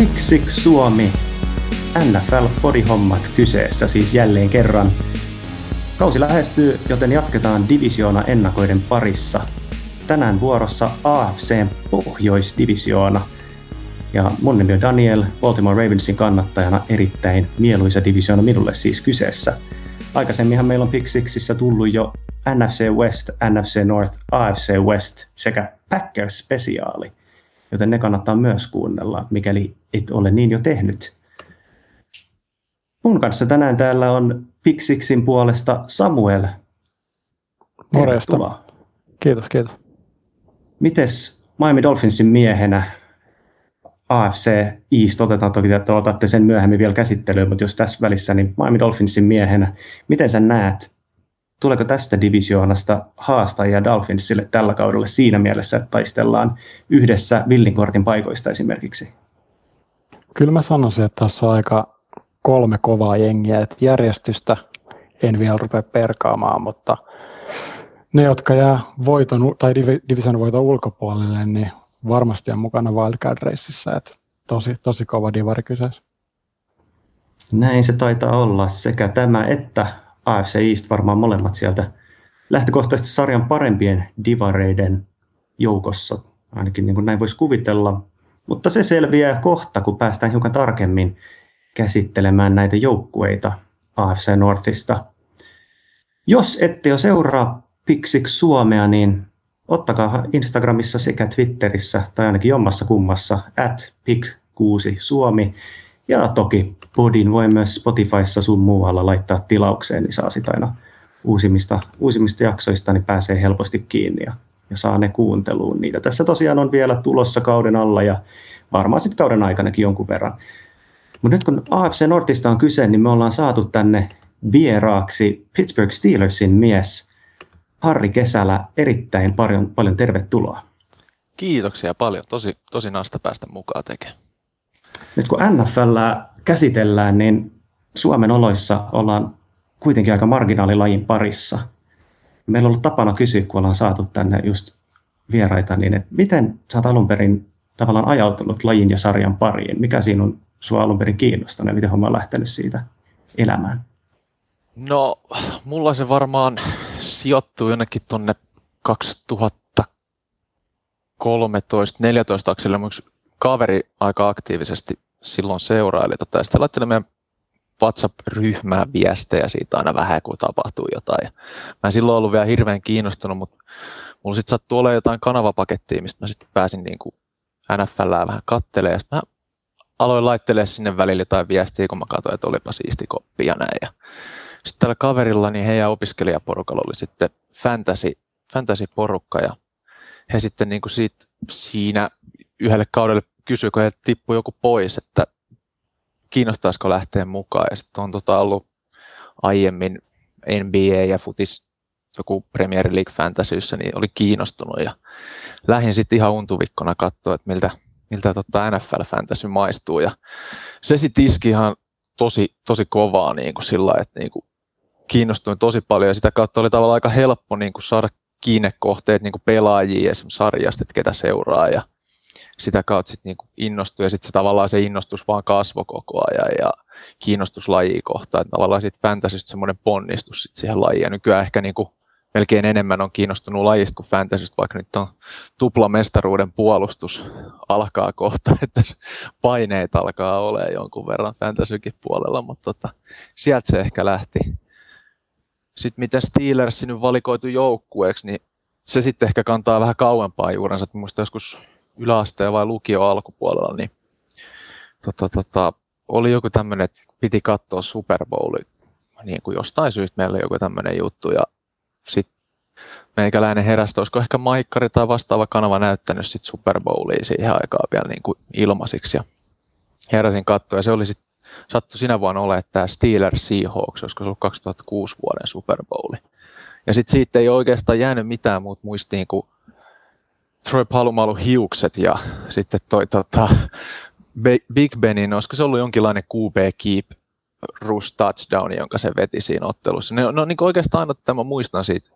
Pick Six Suomi, NFL-podihommat kyseessä siis jälleen kerran. Kausi lähestyy, joten jatketaan divisioona ennakoiden parissa. Tänään vuorossa AFC Pohjoisdivisioona. Ja mun nimi on Daniel, Baltimore Ravensin kannattajana erittäin mieluisa divisioona minulle siis kyseessä. Aikaisemminhan meillä on Pick Sixissä tullut jo NFC West, NFC North, AFC West sekä Packers-spesiaali, joten ne kannattaa myös kuunnella, mikäli et ole niin jo tehnyt. Mun kanssa tänään täällä on Pixixin puolesta Samuel. Morjesta. Kiitos, kiitos. Mites Miami Dolphinsin miehenä AFC East, otetaan toki, että otatte sen myöhemmin vielä käsittelyyn, mutta jos tässä välissä, niin Miami Dolphinsin miehenä, miten sä näet, tuleeko tästä divisioonasta haastajia Dolphinsille tällä kaudella siinä mielessä, että taistellaan yhdessä villinkortin paikoista esimerkiksi? Kyllä mä sanoisin, että tässä on aika kolme kovaa jengiä, että järjestystä en vielä rupea perkaamaan, mutta ne, jotka jää voiton, tai division voiton ulkopuolelle, niin varmasti on mukana Wildcard-reississä, että tosi, tosi kova divari kyseessä. Näin se taitaa olla, sekä tämä että AFC East varmaan molemmat sieltä lähtökohtaisesti sarjan parempien divareiden joukossa, ainakin niin kuin näin voisi kuvitella. Mutta se selviää kohta, kun päästään hiukan tarkemmin käsittelemään näitä joukkueita AFC Northista. Jos ette jo seuraa Pixix Suomea, niin ottakaa Instagramissa sekä Twitterissä, tai ainakin jommassa kummassa, at pix6 Suomi. Ja toki podin voi myös Spotifyssa sun muualla laittaa tilaukseen, niin saa sitä aina uusimmista, uusimmista jaksoista, niin pääsee helposti kiinni ja, ja saa ne kuunteluun. Niitä tässä tosiaan on vielä tulossa kauden alla ja varmaan sitten kauden aikanakin jonkun verran. Mutta nyt kun AFC Nortista on kyse, niin me ollaan saatu tänne vieraaksi Pittsburgh Steelersin mies Harri Kesälä. Erittäin paljon, paljon tervetuloa. Kiitoksia paljon. Tosi, tosi nasta päästä mukaan tekemään. Nyt kun NFL käsitellään, niin Suomen oloissa ollaan kuitenkin aika marginaalilajin parissa. Meillä on ollut tapana kysyä, kun ollaan saatu tänne just vieraita, niin että miten sä oot alun perin tavallaan ajautunut lajin ja sarjan pariin? Mikä siinä on sua alun perin kiinnostanut ja miten homma on lähtenyt siitä elämään? No, mulla se varmaan sijoittuu jonnekin tuonne 2013 14 akselle. Mun kaveri aika aktiivisesti silloin seuraili. Tota, sitten laitteli meidän WhatsApp-ryhmään viestejä siitä aina vähän, kun tapahtuu jotain. mä en silloin ollut vielä hirveän kiinnostunut, mutta mulla sitten sattui olemaan jotain kanavapakettia, mistä mä sitten pääsin niin kuin NFLää vähän kattelemaan. Ja mä aloin laittelemaan sinne välillä jotain viestiä, kun mä katsoin, että olipa siisti koppi ja näin. Ja sitten tällä kaverilla, niin heidän opiskelijaporukalla oli sitten fantasy, fantasy-porukka ja he sitten niin kuin siitä, siinä yhdelle kaudelle kysyi, kun he tippui joku pois, että kiinnostaisiko lähteä mukaan. Ja sitten on tota ollut aiemmin NBA ja futis joku Premier League Fantasyssä, niin oli kiinnostunut ja lähdin sitten ihan untuvikkona katsoa, että miltä, miltä tota NFL Fantasy maistuu. Ja se sitten iski ihan tosi, tosi kovaa niin kuin sillä että niin kuin kiinnostuin tosi paljon ja sitä kautta oli tavallaan aika helppo niin kuin saada kiinnekohteet niin kuin pelaajia esimerkiksi sarjasta, että ketä seuraa ja sitä kautta sitten niin innostui ja sitten se tavallaan se innostus vaan kasvoi koko ajan ja kiinnostus lajia kohtaan. Että tavallaan sitten fantasystä semmoinen ponnistus sit siihen lajiin ja nykyään ehkä niin kuin melkein enemmän on kiinnostunut lajista kuin fantasystä, vaikka nyt on tuplamestaruuden puolustus alkaa kohta, että paineet alkaa olla jonkun verran fantasykin puolella, mutta tota, sieltä se ehkä lähti. Sitten miten Steelers nyt valikoitu joukkueeksi, niin se sitten ehkä kantaa vähän kauempaa juurensa. Muista joskus yläasteen vai lukio alkupuolella, niin tota, tota, oli joku tämmöinen, että piti katsoa Super Bowli. Niin kuin jostain syystä meillä oli joku tämmöinen juttu ja sitten meikäläinen heräsi, olisiko ehkä Maikkari tai vastaava kanava näyttänyt sit Super Bowlia siihen aikaan vielä niin kuin ilmaisiksi. Ja heräsin katsoa ja se oli sitten sattui sinä vuonna olemaan tämä Steelers Seahawks, olisiko se ollut 2006 vuoden Super Bowli. Ja sitten siitä ei oikeastaan jäänyt mitään muuta muistiin kuin Troy Palumalu hiukset ja sitten toi tota, Big Benin, olisiko se ollut jonkinlainen QB keep rush touchdown, jonka se veti siinä ottelussa. Ne, no niin oikeastaan aina, että mä muistan siitä,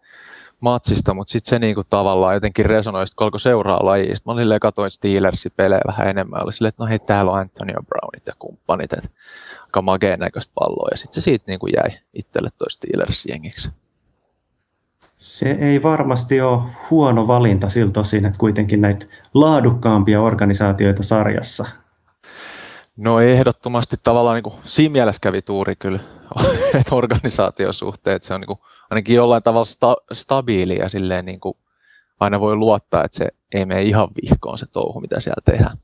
matsista, mutta sitten se niinku tavallaan jotenkin resonoi, kun alkoi seuraa lajista. Mä olin katoin Steelersin pelejä vähän enemmän, oli silleen, että no hei, täällä on Antonio Brownit ja kumppanit, että aika makeen näköistä palloa, ja sitten se siitä niinku jäi itselle toi Steelers jengiksi. Se ei varmasti ole huono valinta siltä osin, että kuitenkin näitä laadukkaampia organisaatioita sarjassa. No ehdottomasti tavallaan niin kuin, siinä mielessä kävi tuuri kyllä, että organisaatiosuhteet, se on niin kuin, ainakin jollain tavalla sta, stabiili ja silleen niin kuin, aina voi luottaa, että se ei mene ihan vihkoon se touhu, mitä siellä tehdään.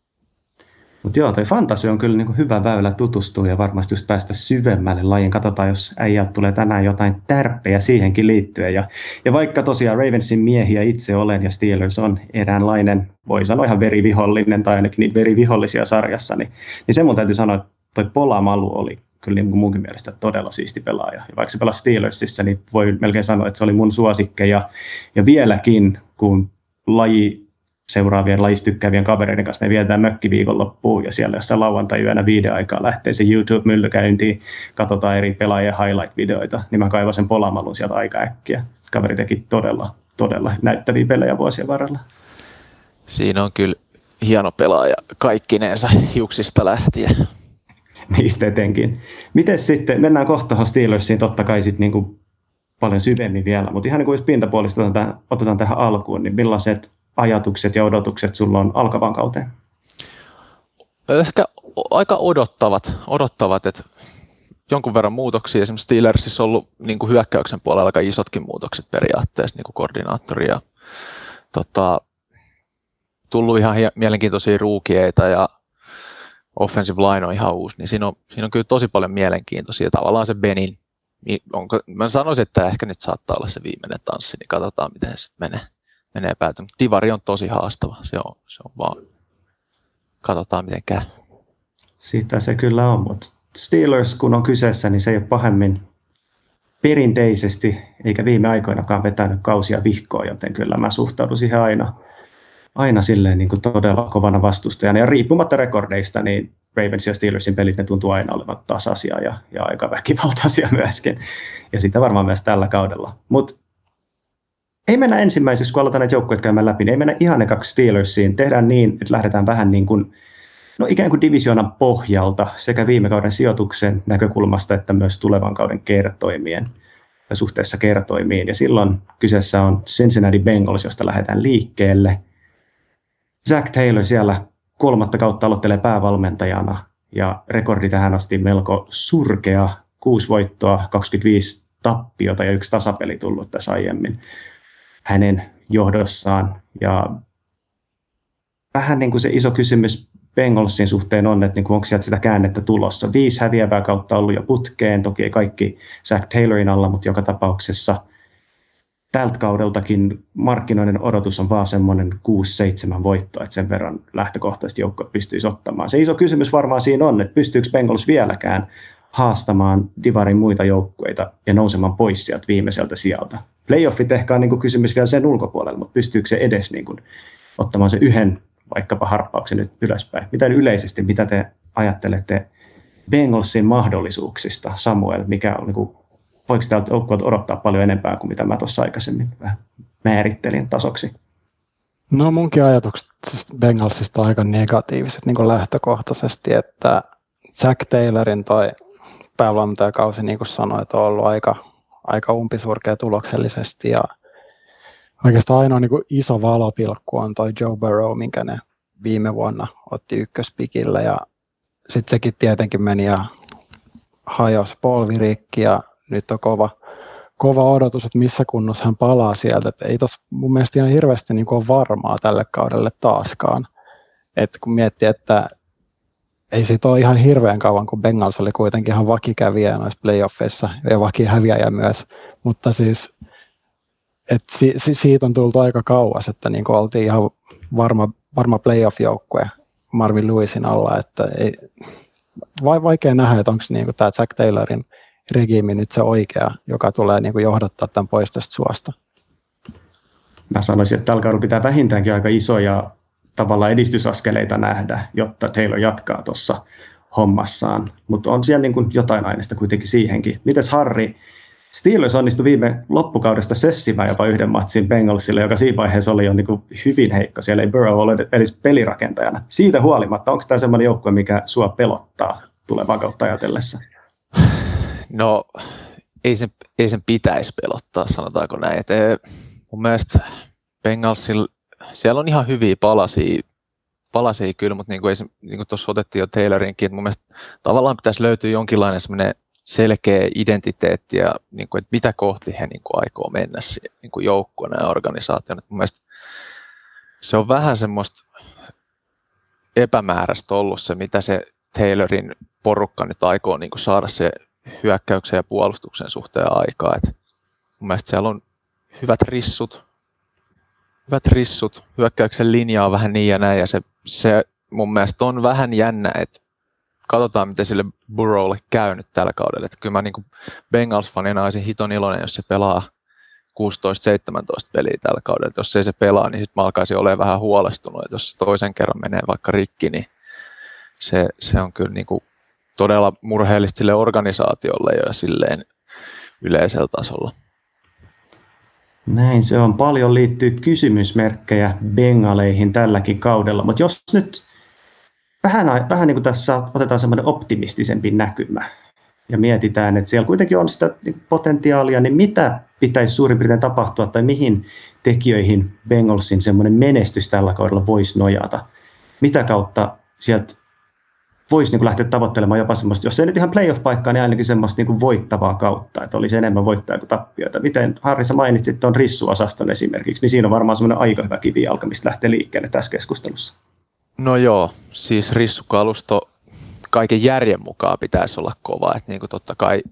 Mutta joo, toi fantasi on kyllä niinku hyvä väylä tutustua ja varmasti just päästä syvemmälle lajin. Katsotaan, jos äijät tulee tänään jotain tärppejä siihenkin liittyen. Ja, ja vaikka tosiaan Ravensin miehiä itse olen ja Steelers on eräänlainen, voi sanoa ihan verivihollinen tai ainakin niitä verivihollisia sarjassa, niin, niin se mun täytyy sanoa, että toi Polamalu oli kyllä niin munkin mielestä todella siisti pelaaja. Ja vaikka se pelasi Steelersissa, niin voi melkein sanoa, että se oli mun suosikkeja. Ja vieläkin, kun laji seuraavien lajista tykkäävien kavereiden kanssa me vietään mökkiviikonloppuun ja siellä jossain lauantai-yönä viiden aikaa lähtee se YouTube-mylly käyntiin, katsotaan eri pelaajien highlight-videoita, niin mä kaivan sen polamalun sieltä aika äkkiä. Kaveri teki todella, todella näyttäviä pelejä vuosien varrella. Siinä on kyllä hieno pelaaja kaikkineensa hiuksista lähtien. Niistä etenkin. Miten sitten, mennään kohta Steelersiin totta kai sitten niin kuin paljon syvemmin vielä, mutta ihan niin kuin jos pintapuolista otetaan, otetaan tähän alkuun, niin millaiset ajatukset ja odotukset sulla on alkavan kauteen? Ehkä aika odottavat, odottavat että jonkun verran muutoksia. Esimerkiksi Steelersissa on ollut niin kuin hyökkäyksen puolella aika isotkin muutokset periaatteessa, niin kuin koordinaattori ja tota, tullut ihan mielenkiintoisia ruukieita ja offensive line on ihan uusi, niin siinä on, siinä on kyllä tosi paljon mielenkiintoisia. Tavallaan se Benin, onko, mä sanoisin, että ehkä nyt saattaa olla se viimeinen tanssi, niin katsotaan miten se menee menee päätön. Divari on tosi haastava, se on, se on vaan, katsotaan miten käy. Sitä se kyllä on, mutta Steelers kun on kyseessä, niin se ei ole pahemmin perinteisesti, eikä viime aikoinakaan vetänyt kausia vihkoon, joten kyllä mä suhtaudun siihen aina, aina silleen niin kuin todella kovana vastustajana. Ja riippumatta rekordeista, niin Ravens ja Steelersin pelit, ne tuntuu aina olevan tasaisia ja, ja aika väkivaltaisia myöskin. Ja sitä varmaan myös tällä kaudella. Mutta ei mennä ensimmäiseksi, kun aloitetaan näitä joukkueita käymään läpi, niin ei mennä ihan kaksi Steelersiin. Tehdään niin, että lähdetään vähän niin kuin, no ikään kuin divisioonan pohjalta sekä viime kauden sijoituksen näkökulmasta että myös tulevan kauden kertoimien suhteessa kertoimiin. Ja silloin kyseessä on Cincinnati Bengals, josta lähdetään liikkeelle. Zach Taylor siellä kolmatta kautta aloittelee päävalmentajana ja rekordi tähän asti melko surkea. Kuusi voittoa, 25 tappiota ja yksi tasapeli tullut tässä aiemmin hänen johdossaan. Ja vähän niin kuin se iso kysymys Bengalsin suhteen on, että niin kuin onko sieltä sitä käännettä tulossa. Viisi häviävää kautta ollut jo putkeen, toki ei kaikki Zach Taylorin alla, mutta joka tapauksessa tältä kaudeltakin markkinoiden odotus on vaan semmoinen 6-7 voittoa, että sen verran lähtökohtaisesti joukko pystyisi ottamaan. Se iso kysymys varmaan siinä on, että pystyykö Bengals vieläkään haastamaan Divarin muita joukkueita ja nousemaan pois sieltä viimeiseltä sieltä. Playoffit ehkä on niin kuin kysymys vielä sen ulkopuolella, mutta pystyykö se edes niin kuin ottamaan se yhden vaikkapa harppauksen nyt ylöspäin? Mitä yleisesti, mitä te ajattelette Bengalsin mahdollisuuksista, Samuel, mikä on niin kuin, voiko täältä odottaa paljon enempää kuin mitä mä tuossa aikaisemmin vähän määrittelin tasoksi? No munkin ajatukset Bengalsista aika negatiiviset niin lähtökohtaisesti, että Jack Taylorin toi päävalmentajakausi, niin kuin sanoit, on ollut aika, aika umpisurkea tuloksellisesti ja oikeastaan ainoa niin iso valopilkku on toi Joe Burrow, minkä ne viime vuonna otti ykköspikillä ja sitten sekin tietenkin meni ja hajosi polvirikki ja nyt on kova, kova odotus, että missä kunnossa hän palaa sieltä. Et ei tos mun mielestä ihan hirveästi niin ole varmaa tälle kaudelle taaskaan. Et kun miettii, että ei siitä ole ihan hirveän kauan, kun Bengals oli kuitenkin ihan vakikävijä noissa playoffeissa ja vakihäviäjä myös, mutta siis et si, si, siitä on tullut aika kauas, että niin oltiin ihan varma, varma playoff-joukkue Marvin Lewisin alla, että ei, vai, vaikea nähdä, että onko niin tämä Jack Taylorin regiimi nyt se oikea, joka tulee niin johdattaa tämän pois tästä suosta. Mä sanoisin, että tällä pitää vähintäänkin aika isoja tavallaan edistysaskeleita nähdä, jotta Taylor jatkaa tuossa hommassaan. Mutta on siellä niin kuin jotain aineesta kuitenkin siihenkin. Mites Harri, Steelers onnistui viime loppukaudesta sössimään jopa yhden matsin Bengalsille, joka siinä vaiheessa oli jo niin kuin hyvin heikko. Siellä ei Burrow ole edes pelirakentajana. Siitä huolimatta, onko tämä sellainen joukkue, mikä sua pelottaa tulevaa kautta ajatellessa? No, ei sen, ei sen pitäisi pelottaa, sanotaanko näin. Et, eh, mun mielestä Bengalsilla, siellä on ihan hyviä palasia, palasia kyllä, mutta niin kuin, niin kuin tuossa otettiin jo Taylorinkin, että mun mielestä tavallaan pitäisi löytyä jonkinlainen semmoinen selkeä identiteetti ja niin kuin, että mitä kohti he niin kuin, aikoo mennä niin joukkueena ja organisaationa. Mun mielestä se on vähän semmoista epämääräistä ollut se, mitä se Taylorin porukka nyt aikoo niin kuin saada se hyökkäyksen ja puolustuksen suhteen aikaa. Et mun mielestä siellä on hyvät rissut, hyvät rissut, hyökkäyksen linja on vähän niin ja näin, ja se, se mun mielestä on vähän jännä, että katsotaan, miten sille Burrowlle käy nyt tällä kaudella. Että kyllä mä niin Bengals-fanina olisin hiton iloinen, jos se pelaa 16-17 peliä tällä kaudella. Jos ei se pelaa, niin sitten mä alkaisin olemaan vähän huolestunut. Että jos se toisen kerran menee vaikka rikki, niin se, se on kyllä niin kuin todella murheellista sille organisaatiolle ja silleen yleisellä tasolla. Näin se on. Paljon liittyy kysymysmerkkejä Bengaleihin tälläkin kaudella, mutta jos nyt vähän, vähän niin kuin tässä otetaan semmoinen optimistisempi näkymä ja mietitään, että siellä kuitenkin on sitä potentiaalia, niin mitä pitäisi suurin piirtein tapahtua tai mihin tekijöihin Bengalsin semmoinen menestys tällä kaudella voisi nojata? Mitä kautta sieltä voisi niin lähteä tavoittelemaan jopa semmoista, jos ei nyt ihan playoff-paikkaa, niin ainakin semmoista niin voittavaa kautta, että olisi enemmän voittajia kuin tappioita. Miten Harri, sä mainitsit tuon rissuosaston esimerkiksi, niin siinä on varmaan semmoinen aika hyvä kivijalka, mistä lähtee liikkeelle tässä keskustelussa. No joo, siis rissukalusto kaiken järjen mukaan pitäisi olla kova. Että niin kuin totta kai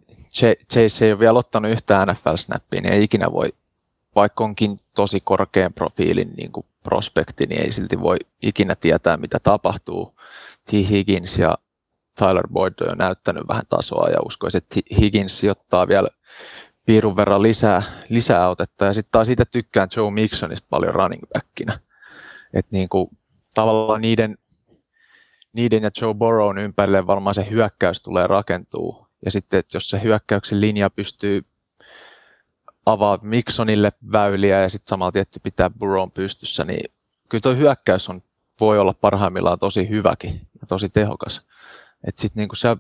Chase ei ole vielä ottanut yhtään NFL-snappia, niin ei ikinä voi, vaikka onkin tosi korkean profiilin niin kuin prospekti, niin ei silti voi ikinä tietää, mitä tapahtuu. T. Higgins ja Tyler Boyd on näyttänyt vähän tasoa ja uskoisin, että Higgins ottaa vielä piirun verran lisää, lisää otetta. Ja sitten taas siitä tykkään Joe Mixonista paljon running backinä. Että niin kuin, tavallaan niiden, niiden ja Joe Burrown ympärille varmaan se hyökkäys tulee rakentuu. Ja sitten, että jos se hyökkäyksen linja pystyy avaa Mixonille väyliä ja sitten samalla tietty pitää Burrown pystyssä, niin kyllä tuo hyökkäys on, voi olla parhaimmillaan tosi hyväkin ja tosi tehokas. Että sitten niinku se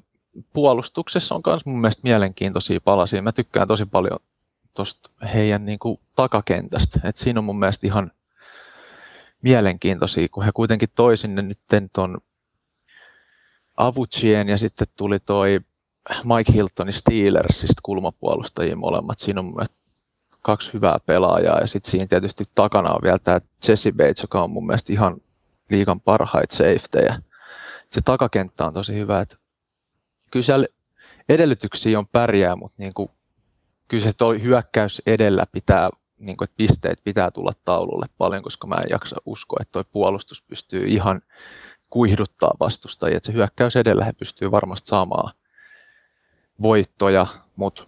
puolustuksessa on myös mun mielestä mielenkiintoisia palasia. Mä tykkään tosi paljon tuosta heidän niinku takakentästä. Et siinä on mun mielestä ihan mielenkiintoisia, kun he kuitenkin toi sinne nyt ton Avuchien ja sitten tuli toi Mike Hiltonin Steelersista kulmapuolustajia molemmat. Siinä on mun mielestä kaksi hyvää pelaajaa ja sitten siinä tietysti takana on vielä tämä Jesse Bates, joka on mun mielestä ihan liikan parhaita safetyjä. Se takakenttä on tosi hyvä, että kyllä siellä edellytyksiä on pärjää, mutta niin kuin, kyllä se toi hyökkäys edellä pitää niin kuin, että pisteet pitää tulla taululle paljon, koska mä en jaksa uskoa, että tuo puolustus pystyy ihan kuihduttaa vastustajia. Että se hyökkäys edellä he pystyy varmasti saamaan voittoja, mutta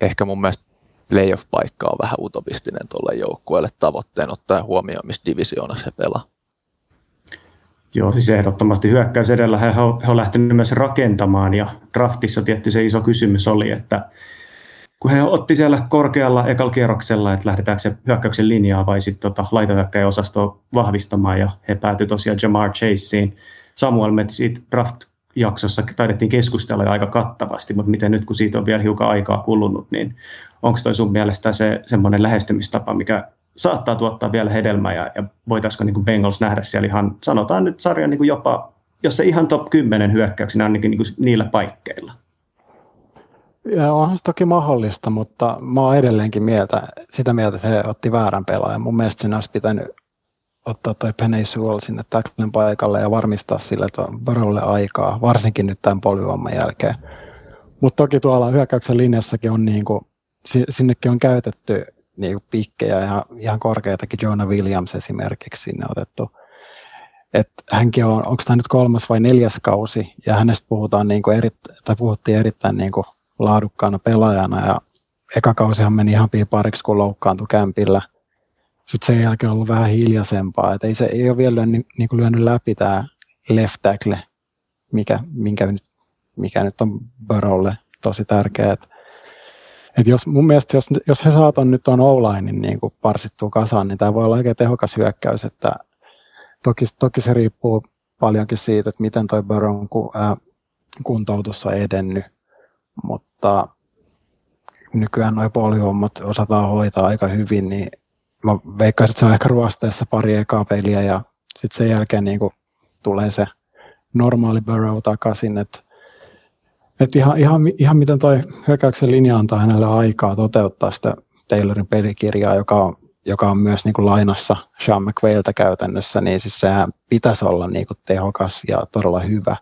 ehkä mun mielestä playoff-paikka on vähän utopistinen tuolle joukkueelle tavoitteen ottaa huomioon, missä divisioonassa he pelaa. Joo, siis ehdottomasti hyökkäys edellä he, he on lähtenyt myös rakentamaan ja draftissa tietty se iso kysymys oli, että kun he otti siellä korkealla ekalla kierroksella, että lähdetäänkö se hyökkäyksen linjaa vai sitten tota, osastoa vahvistamaan, ja he päätyi tosiaan Jamar Chaseen. Samuel me siitä draft-jaksossa taidettiin keskustella aika kattavasti, mutta miten nyt kun siitä on vielä hiukan aikaa kulunut, niin onko toi sun mielestä se semmoinen lähestymistapa, mikä saattaa tuottaa vielä hedelmää ja, ja voitaisiko niin kuin Bengals nähdä siellä ihan, sanotaan nyt sarjan niin kuin jopa, jos se ihan top 10 hyökkäyksinä ainakin niin kuin niillä paikkeilla? Ja onhan se toki mahdollista, mutta mä oon edelleenkin mieltä, sitä mieltä, he otti väärän pelaajan. Mun mielestä sinä olisi pitänyt ottaa toi Penny Sewell sinne tacklen paikalle ja varmistaa sille Barolle aikaa, varsinkin nyt tämän polvivamman jälkeen. Mutta toki tuolla hyökkäyksen linjassakin on niin kuin, sinnekin on käytetty niin kuin pikkejä ja ihan korkeitakin, Jonah Williams esimerkiksi sinne otettu. Et hänkin on, onko tämä nyt kolmas vai neljäs kausi, ja hänestä puhutaan niin kuin eri, tai puhuttiin erittäin niin kuin laadukkaana pelaajana ja eka kausihan meni ihan piipariksi, kun loukkaantui kämpillä. Sitten sen jälkeen on ollut vähän hiljaisempaa, että ei, se, ei ole vielä niin, niin kuin lyönyt läpi tämä left tackle, mikä, minkä nyt, mikä nyt on Burrowlle tosi tärkeä. Et jos, mun mielestä jos, jos he saaton nyt on O-linein niin kuin parsittua kasaan, niin tämä voi olla oikein tehokas hyökkäys. Että toki, toki se riippuu paljonkin siitä, että miten toi Burrown kuntoutus on edennyt, mutta nykyään nuo polvihommat osataan hoitaa aika hyvin, niin mä veikkaisin, että se on ehkä ruosteessa pari ekaa peliä ja sitten sen jälkeen niin kuin tulee se normaali Burrow takaisin, että et ihan, ihan, ihan miten toi hyökkäyksen linja antaa hänelle aikaa toteuttaa sitä Taylorin pelikirjaa, joka on, joka on myös niin kuin lainassa Sean McVailtä käytännössä, niin siis sehän pitäisi olla niin kuin tehokas ja todella hyvä,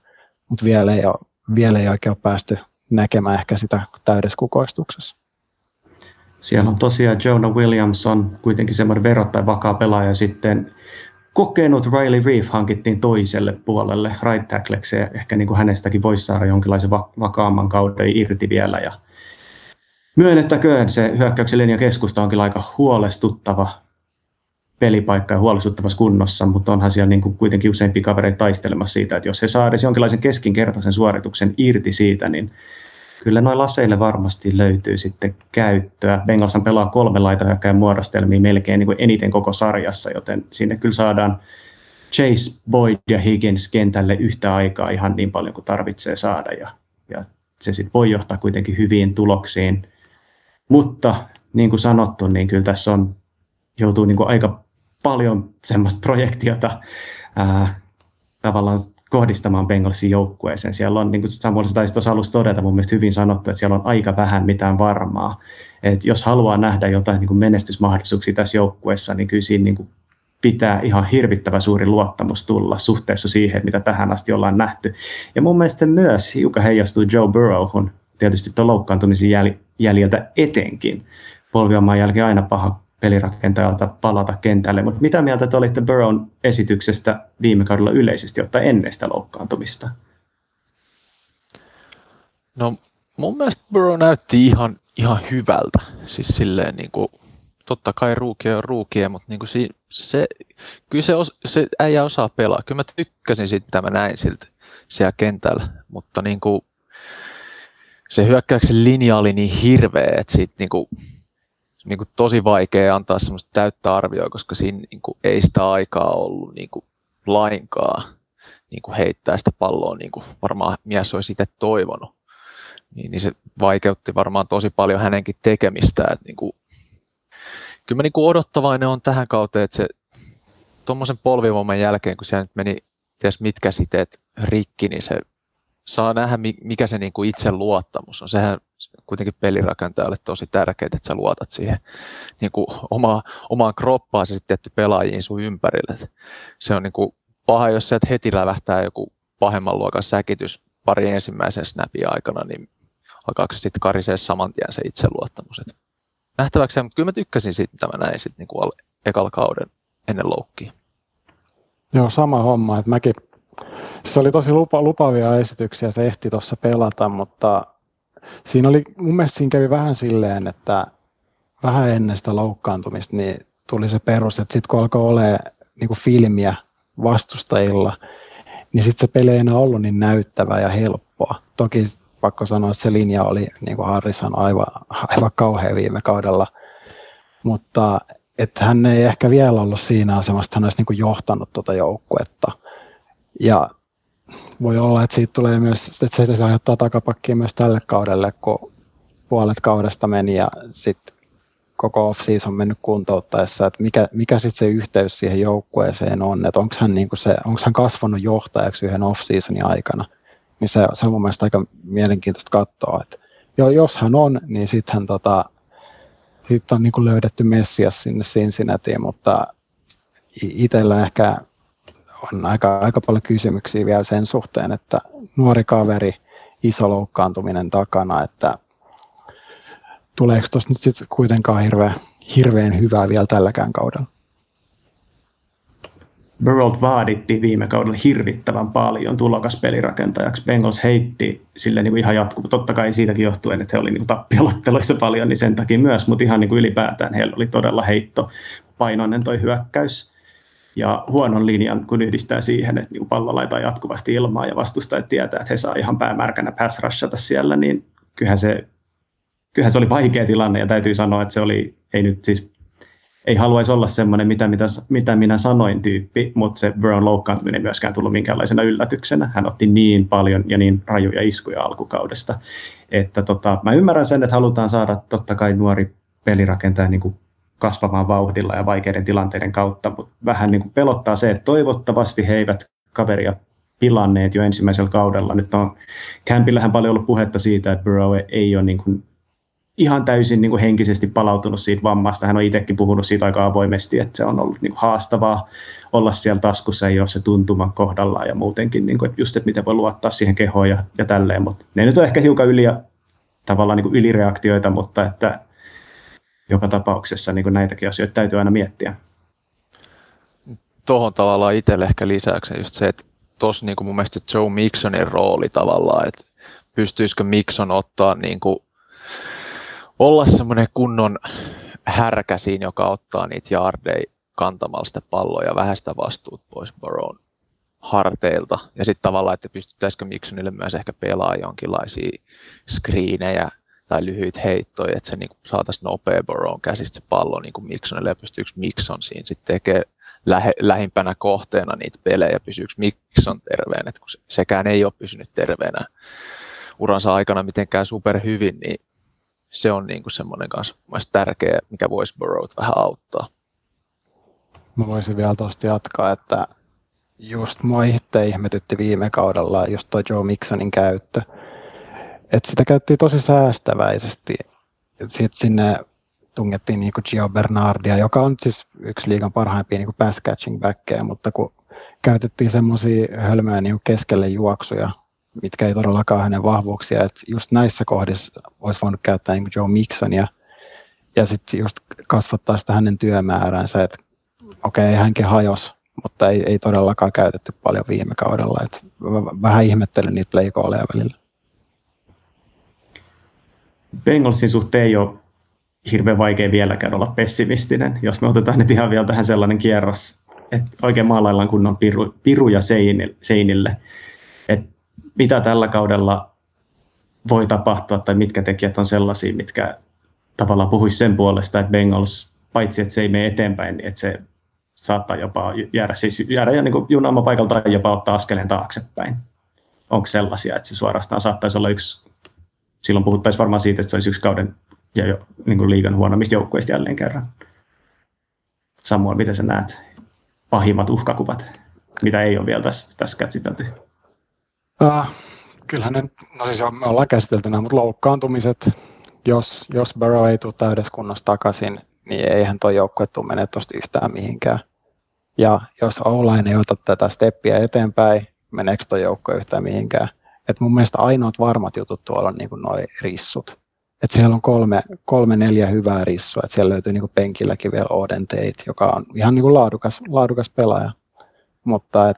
mutta vielä ei, ole, vielä ei oikein ole päästy näkemään ehkä sitä täydessä kukoistuksessa. Siellä on tosiaan Jonah Williams on kuitenkin semmoinen verrattain vakaa pelaaja sitten kokenut Riley Reef hankittiin toiselle puolelle right tackleksi ja ehkä niin kuin hänestäkin voisi saada jonkinlaisen vakaamman kauden irti vielä. Ja myönnettäköön se hyökkäyksen linja keskusta onkin aika huolestuttava pelipaikka ja huolestuttavassa kunnossa, mutta onhan siellä niin kuin kuitenkin useampi kavereita taistelemassa siitä, että jos he saa jonkinlaisen keskinkertaisen suorituksen irti siitä, niin kyllä noin laseille varmasti löytyy sitten käyttöä. Bengalsan pelaa kolme laitahyökkäjän muodostelmia melkein niin kuin eniten koko sarjassa, joten sinne kyllä saadaan Chase, Boyd ja Higgins kentälle yhtä aikaa ihan niin paljon kuin tarvitsee saada ja, ja se sitten voi johtaa kuitenkin hyviin tuloksiin. Mutta niin kuin sanottu, niin kyllä tässä on, joutuu niin kuin aika paljon semmoista projektiota ää, tavallaan kohdistamaan Bengalsin joukkueeseen. Siellä on, niin kuin Samuel taisi tuossa alussa todeta, mun mielestä hyvin sanottu, että siellä on aika vähän mitään varmaa. Et jos haluaa nähdä jotain niin kuin menestysmahdollisuuksia tässä joukkueessa, niin kyllä siinä niin kuin pitää ihan hirvittävä suuri luottamus tulla suhteessa siihen, mitä tähän asti ollaan nähty. Ja mun mielestä se myös hiukan heijastuu Joe Burrowhun, tietysti tuon loukkaantumisen jäljiltä etenkin. Polviomaan jälkeen aina paha pelirakentajalta palata kentälle. Mutta mitä mieltä te olitte Burrown esityksestä viime kaudella yleisesti ottaen ennen sitä loukkaantumista? No mun mielestä Burrow näytti ihan, ihan hyvältä. Siis silleen niin kuin, totta kai ruukia on ruukia, mutta niin kuin se, se, kyllä se, os, se äijä osaa pelaa. Kyllä mä tykkäsin siitä, mitä mä näin siltä siellä kentällä, mutta niin kuin, se hyökkäyksen linja oli niin hirveä, että siitä niin kuin, niin kuin tosi vaikea antaa semmoista täyttä arvioa, koska siinä niin kuin ei sitä aikaa ollut niin kuin lainkaan niin kuin heittää sitä palloa, niin kuin varmaan mies olisi itse toivonut. Niin, niin se vaikeutti varmaan tosi paljon hänenkin tekemistä. Että niin kuin, kyllä mä niin kuin odottavainen on tähän kauteen, että se tuommoisen polvivoiman jälkeen, kun siellä nyt meni ties mitkä siteet rikki, niin se saa nähdä, mikä se niin kuin itse luottamus on. Sehän kuitenkin pelirakentajalle tosi tärkeää, että sä luotat siihen niin kuin oma, omaan kroppaan se sitten pelaajiin sun ympärille. Se on niin kuin paha, jos sieltä heti lävähtää joku pahemman luokan säkitys pari ensimmäisen snapin aikana, niin alkaako se sitten karisee saman tien se itseluottamus. Et nähtäväksi, mutta kyllä mä tykkäsin siitä, mitä mä näin sitten niin ekalla kauden ennen loukkiin. Joo, sama homma. Että mäkin, se oli tosi lupa, lupavia esityksiä, se ehti tuossa pelata, mutta siinä oli, mun mielestä siinä kävi vähän silleen, että vähän ennen sitä loukkaantumista niin tuli se perus, että sitten kun alkoi olemaan niin filmiä vastustajilla, niin sitten se peli ei enää ollut niin näyttävää ja helppoa. Toki pakko sanoa, että se linja oli, niin kuin Harris on aivan, aivan kauhean viime kaudella, mutta että hän ei ehkä vielä ollut siinä asemassa, että hän olisi niin johtanut tuota joukkuetta. Ja voi olla, että siitä tulee myös, että se aiheuttaa takapakkia myös tälle kaudelle, kun puolet kaudesta meni ja sitten koko off-season mennyt kuntouttaessa, että mikä, mikä sitten se yhteys siihen joukkueeseen on, että onko hän, niinku se, hän kasvanut johtajaksi yhden off-seasonin aikana, niin se, se on mun mielestä aika mielenkiintoista katsoa, että jo, jos hän on, niin sitten tota, sit on niinku löydetty Messias sinne Cincinnatiin, mutta itsellä ehkä on aika, aika paljon kysymyksiä vielä sen suhteen, että nuori kaveri, iso loukkaantuminen takana, että tuleeko tuossa nyt sitten kuitenkaan hirveän, hirveän hyvää vielä tälläkään kaudella? Burrow vaaditti viime kaudella hirvittävän paljon tulokaspelirakentajaksi. Bengals heitti sille niin kuin ihan jatkuva. Totta kai siitäkin johtuen, että he olivat niin tappiolotteluissa paljon, niin sen takia myös, mutta ihan niin kuin ylipäätään heillä oli todella heitto painoinen toi hyökkäys ja huonon linjan, kun yhdistää siihen, että niin pallo laitetaan jatkuvasti ilmaa ja vastustajat tietää, että he saa ihan päämärkänä pass siellä, niin kyllähän se kyllähän se oli vaikea tilanne ja täytyy sanoa, että se oli, ei nyt siis, ei haluaisi olla semmoinen, mitä, mitä, mitä minä sanoin tyyppi, mutta se Brown loukkaantuminen ei myöskään tullut minkäänlaisena yllätyksenä. Hän otti niin paljon ja niin rajuja iskuja alkukaudesta, että tota, mä ymmärrän sen, että halutaan saada totta kai nuori pelirakentaja niin kuin kasvamaan vauhdilla ja vaikeiden tilanteiden kautta, mutta vähän niin kuin pelottaa se, että toivottavasti he eivät kaveria pilanneet jo ensimmäisellä kaudella. Nyt on Campillähän paljon ollut puhetta siitä, että Burrow ei ole niin kuin ihan täysin niin kuin henkisesti palautunut siitä vammasta. Hän on itsekin puhunut siitä aika avoimesti, että se on ollut niin kuin haastavaa olla siellä taskussa, ei ole se tuntuma kohdallaan ja muutenkin, niin kuin, että just, että miten voi luottaa siihen kehoon ja, ja tälleen. Mutta ne nyt on ehkä hiukan yli tavallaan niin kuin ylireaktioita, mutta että joka tapauksessa niin kuin näitäkin asioita täytyy aina miettiä. Tuohon tavallaan itselle ehkä lisäksi just se, että tuossa niin mun mielestä Joe Mixonin rooli tavallaan, että pystyisikö Mixon ottaa niin kuin, olla semmoinen kunnon härkä siinä, joka ottaa niitä jardeja kantamalla sitä palloa ja vähän sitä vastuut pois Baron harteilta. Ja sitten tavallaan, että pystyttäisikö Mixonille myös ehkä pelaa jonkinlaisia screenejä tai lyhyitä heittoja, että se niin saataisiin nopea Baron käsistä se pallo niin kuin Mixonille ja pystyykö Mixon siinä sitten tekemään lähe, lähimpänä kohteena niitä pelejä, pysyykö Mikson terveenä, että kun sekään ei ole pysynyt terveenä uransa aikana mitenkään super hyvin, niin se on niin kuin semmoinen kanssa tärkeä, mikä voisi Burrowt vähän auttaa. Mä voisin vielä tuosta jatkaa, että just mua itse ihmetytti viime kaudella just toi Joe Mixonin käyttö. Että sitä käyttiin tosi säästäväisesti. Sitten sinne tungettiin niin kuin Gio Bernardia, joka on siis yksi liigan parhaimpia niin pass catching backkejä, mutta kun käytettiin semmoisia hölmöjä niin keskelle juoksuja, mitkä ei todellakaan hänen vahvuuksia, että just näissä kohdissa olisi voinut käyttää niin Joe Mixonia ja sitten just kasvattaa sitä hänen työmääränsä, että okei, okay, hänkin hajos, mutta ei, ei todellakaan käytetty paljon viime kaudella, että vähän ihmettelen niitä play välillä. Bengalsin suhteen ei ole hirveän vaikea vieläkään olla pessimistinen, jos me otetaan nyt ihan vielä tähän sellainen kierros, että oikein maalaillaan kunnon piru, piruja seinille, että mitä tällä kaudella voi tapahtua tai mitkä tekijät on sellaisia, mitkä tavallaan puhuisi sen puolesta, että Bengals, paitsi että se ei mene eteenpäin, niin että se saattaa jopa jäädä, siis jäädä jo niin junaama paikalta tai jopa ottaa askeleen taaksepäin. Onko sellaisia, että se suorastaan saattaisi olla yksi, silloin puhuttaisiin varmaan siitä, että se olisi yksi kauden ja jo niin kuin liigan huonommista joukkueista jälleen kerran. Samoin, miten sä näet pahimmat uhkakuvat, mitä ei ole vielä tässä, tässä käsitelty? Uh, kyllähän ne, no siis me ollaan käsitelty nämä, mutta loukkaantumiset, jos, jos Barrow ei tule täydessä kunnossa takaisin, niin eihän tuo joukkue tule mene tuosta yhtään mihinkään. Ja jos Oulain ei ota tätä steppiä eteenpäin, meneekö tuo joukkue yhtään mihinkään? Et mun mielestä ainoat varmat jutut tuolla on niin noin rissut että siellä on kolme, kolme neljä hyvää rissua, että siellä löytyy niin kuin penkilläkin vielä Oden Tate, joka on ihan niin kuin laadukas, laadukas pelaaja. Mutta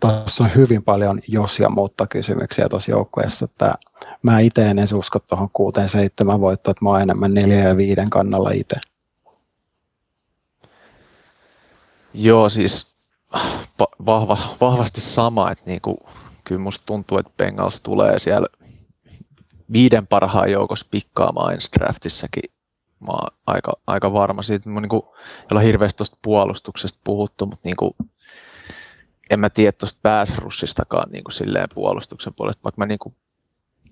tuossa on hyvin paljon jos ja mutta kysymyksiä tuossa joukkueessa, että mä itse en edes usko tuohon kuuteen seitsemän voittoon, että mä oon enemmän neljä ja viiden kannalla itse. Joo, siis vahva, vahvasti sama, että niinku, kyllä musta tuntuu, että Bengals tulee siellä viiden parhaan joukossa pikkaamaan ensi draftissakin. Mä oon aika, aika varma siitä. Mä niin ei ole hirveästi tuosta puolustuksesta puhuttu, mutta niin kuin, en mä tiedä tuosta pääsrussistakaan niin kuin silleen puolustuksen puolesta, vaikka mä niin kuin,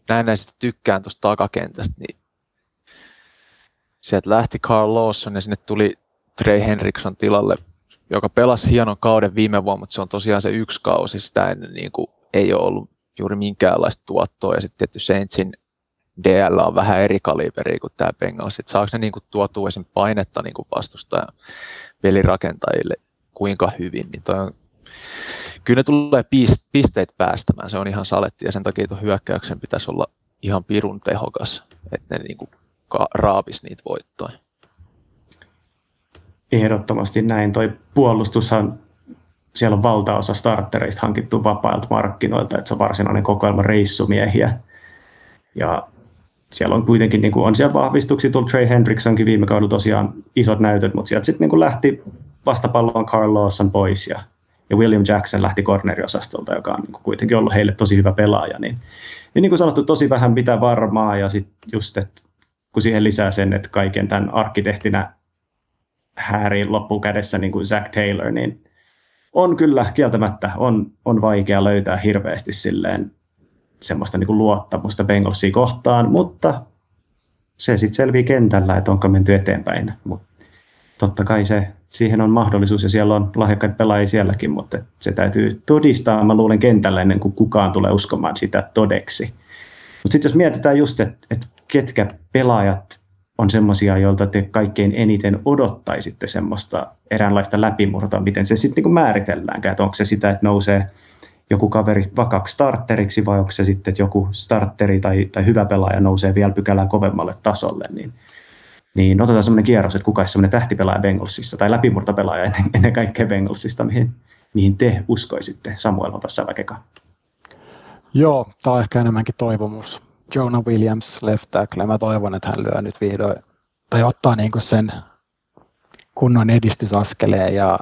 näistä tykkään tuosta takakentästä, niin sieltä lähti Carl Lawson ja sinne tuli Trey Henriksson tilalle, joka pelasi hienon kauden viime vuonna, mutta se on tosiaan se yksi kausi, sitä ennen niin kuin, ei ole ollut juuri minkäänlaista tuottoa. Ja sitten tietysti Saintsin DL on vähän eri kaliberi kuin tämä Bengals. Että saako ne niin kuin tuotua esim. painetta niin kuin vastustajan pelirakentajille kuinka hyvin, niin toi on, kyllä ne tulee pisteet päästämään, se on ihan saletti ja sen takia tuon hyökkäyksen pitäisi olla ihan pirun tehokas, että ne niin kuin raapis niitä voittoja. Ehdottomasti näin. Toi puolustushan, siellä on valtaosa startereista hankittu vapailta markkinoilta, että se on varsinainen kokoelma reissumiehiä. Ja siellä on kuitenkin niin kuin, on siellä vahvistuksia tullut Trey Hendricksonkin viime kaudella tosiaan isot näytöt, mutta sieltä sitten niin lähti vastapalloon Carl Lawson pois ja, ja William Jackson lähti corneriosastolta, joka on niin kuin, kuitenkin ollut heille tosi hyvä pelaaja. Niin, niin, niin kuin sanottu, tosi vähän mitä varmaa ja sitten just, että kun siihen lisää sen, että kaiken tämän arkkitehtinä hääri loppukädessä niin kuin Zack Taylor, niin on kyllä kieltämättä on, on vaikea löytää hirveästi silleen semmoista niin kuin luottamusta Bengalsia kohtaan, mutta se sitten selvii kentällä, että onko menty eteenpäin. Mut totta kai se, siihen on mahdollisuus ja siellä on lahjakkaita pelaajia sielläkin, mutta se täytyy todistaa, mä luulen kentällä ennen kuin kukaan tulee uskomaan sitä todeksi. Mutta sitten jos mietitään just, että et ketkä pelaajat on semmoisia, joilta te kaikkein eniten odottaisitte semmoista eräänlaista läpimurtoa, miten se sitten niinku määritelläänkään, että onko se sitä, että nousee joku kaveri vakaksi starteriksi vai onko se sitten, että joku starteri tai, tai hyvä pelaaja nousee vielä pykälää kovemmalle tasolle, niin, niin otetaan semmoinen kierros, että kuka olisi semmoinen tähtipelaaja Bengalsissa tai läpimurtopelaaja ennen, ennen kaikkea Bengalsista, mihin, mihin te uskoisitte. Samuel, on tässä väkeka. Joo, tämä on ehkä enemmänkin toivomus. Jonah Williams left tackle. Mä toivon, että hän lyö nyt vihdoin, tai ottaa niin kuin sen kunnon edistysaskeleen ja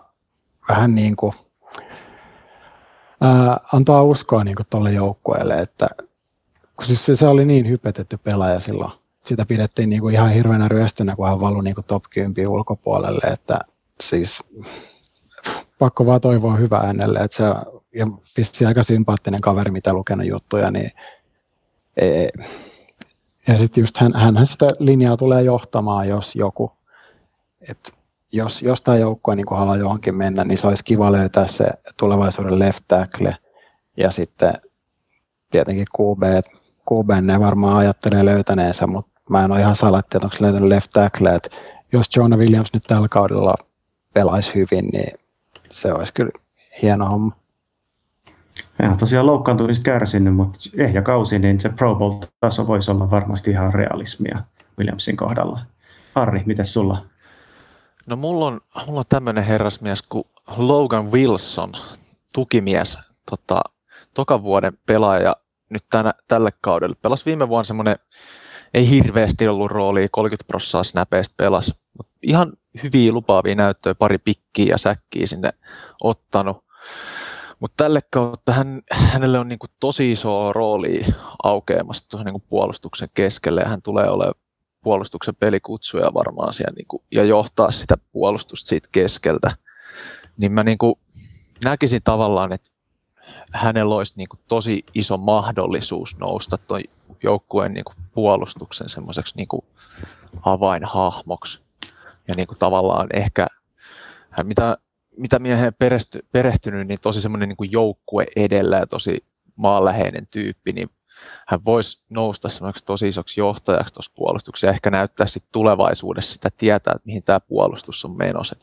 vähän niin kuin, ää, antaa uskoa niin kuin tuolle joukkueelle, että kun siis se, oli niin hypetetty pelaaja silloin. Sitä pidettiin niin kuin ihan hirveänä ryöstönä, kun hän valui niin kuin top 10 ulkopuolelle, että siis pakko vaan toivoa hyvää hänelle, että se ja aika sympaattinen kaveri, mitä lukenut juttuja, niin ja sitten just hän, hän sitä linjaa tulee johtamaan, jos joku, että jos, jos tämä joukkue niin haluaa johonkin mennä, niin se olisi kiva löytää se tulevaisuuden left tackle ja sitten tietenkin QB, QB ne varmaan ajattelee löytäneensä, mutta mä en ole ihan salatti, että onko löytänyt left tackle, että jos Jonah Williams nyt tällä kaudella pelaisi hyvin, niin se olisi kyllä hieno homma. En ole tosiaan loukkaantumista kärsinyt, mutta ehjä kausi, niin se Pro Bowl-taso voisi olla varmasti ihan realismia Williamsin kohdalla. Harri, miten sulla? No mulla on, mulla on tämmöinen herrasmies kuin Logan Wilson, tukimies, tota, tokan vuoden pelaaja nyt tänä, tälle kaudelle. Pelasi viime vuonna semmoinen, ei hirveästi ollut rooli, 30 prossaa snäpeistä pelas, mutta ihan hyviä lupaavia näyttöjä, pari pikkiä ja säkkiä sinne ottanut. Mutta tälle kautta hän, hänelle on niinku tosi iso rooli aukeamassa tuohon niinku puolustuksen keskelle ja hän tulee olemaan puolustuksen pelikutsuja varmaan siellä niinku, ja johtaa sitä puolustusta siitä keskeltä. Niin mä niinku näkisin tavallaan, että hänellä olisi niinku tosi iso mahdollisuus nousta tuon joukkueen niinku puolustuksen semmoiseksi niinku avainhahmoksi. Ja niinku tavallaan ehkä, hän mitä mitä miehen peresty, perehtynyt, niin tosi semmoinen niin joukkue edellä ja tosi maanläheinen tyyppi, niin hän voisi nousta semmoiseksi tosi isoksi johtajaksi tuossa puolustuksessa ja ehkä näyttää sitten tulevaisuudessa sitä tietää, että mihin tämä puolustus on menossa.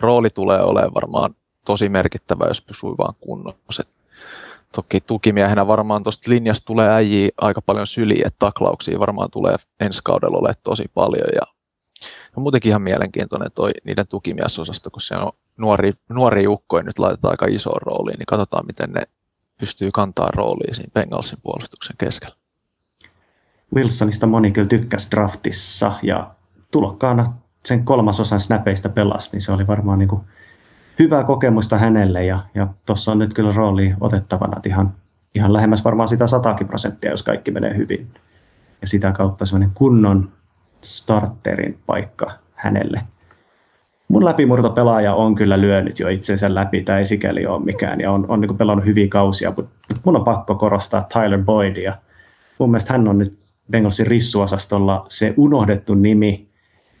Rooli tulee olemaan varmaan tosi merkittävä, jos pysyy vaan kunnossa. Toki tukimiehenä varmaan tuosta linjasta tulee äijiä aika paljon syliä, että taklauksia varmaan tulee ensi kaudella olemaan tosi paljon ja on muutenkin ihan mielenkiintoinen toi niiden tukimiesosasto, kun se on nuori, nuori joukkoja nyt laitetaan aika isoon rooliin, niin katsotaan, miten ne pystyy kantaa roolia siinä Bengalsin puolustuksen keskellä. Wilsonista moni kyllä tykkäsi draftissa ja tulokkaana sen kolmasosan snäpeistä pelasi, niin se oli varmaan niin kuin hyvää kokemusta hänelle ja, ja tuossa on nyt kyllä rooli otettavana, ihan, ihan lähemmäs varmaan sitä satakin prosenttia, jos kaikki menee hyvin. Ja sitä kautta semmoinen kunnon starterin paikka hänelle – mun läpimurtopelaaja on kyllä lyönyt jo itsensä läpi, tämä ei sikäli ole mikään, ja on, on niin pelannut hyviä kausia, mutta mun on pakko korostaa Tyler Boydia. Mun mielestä hän on nyt Bengalsin rissuosastolla se unohdettu nimi.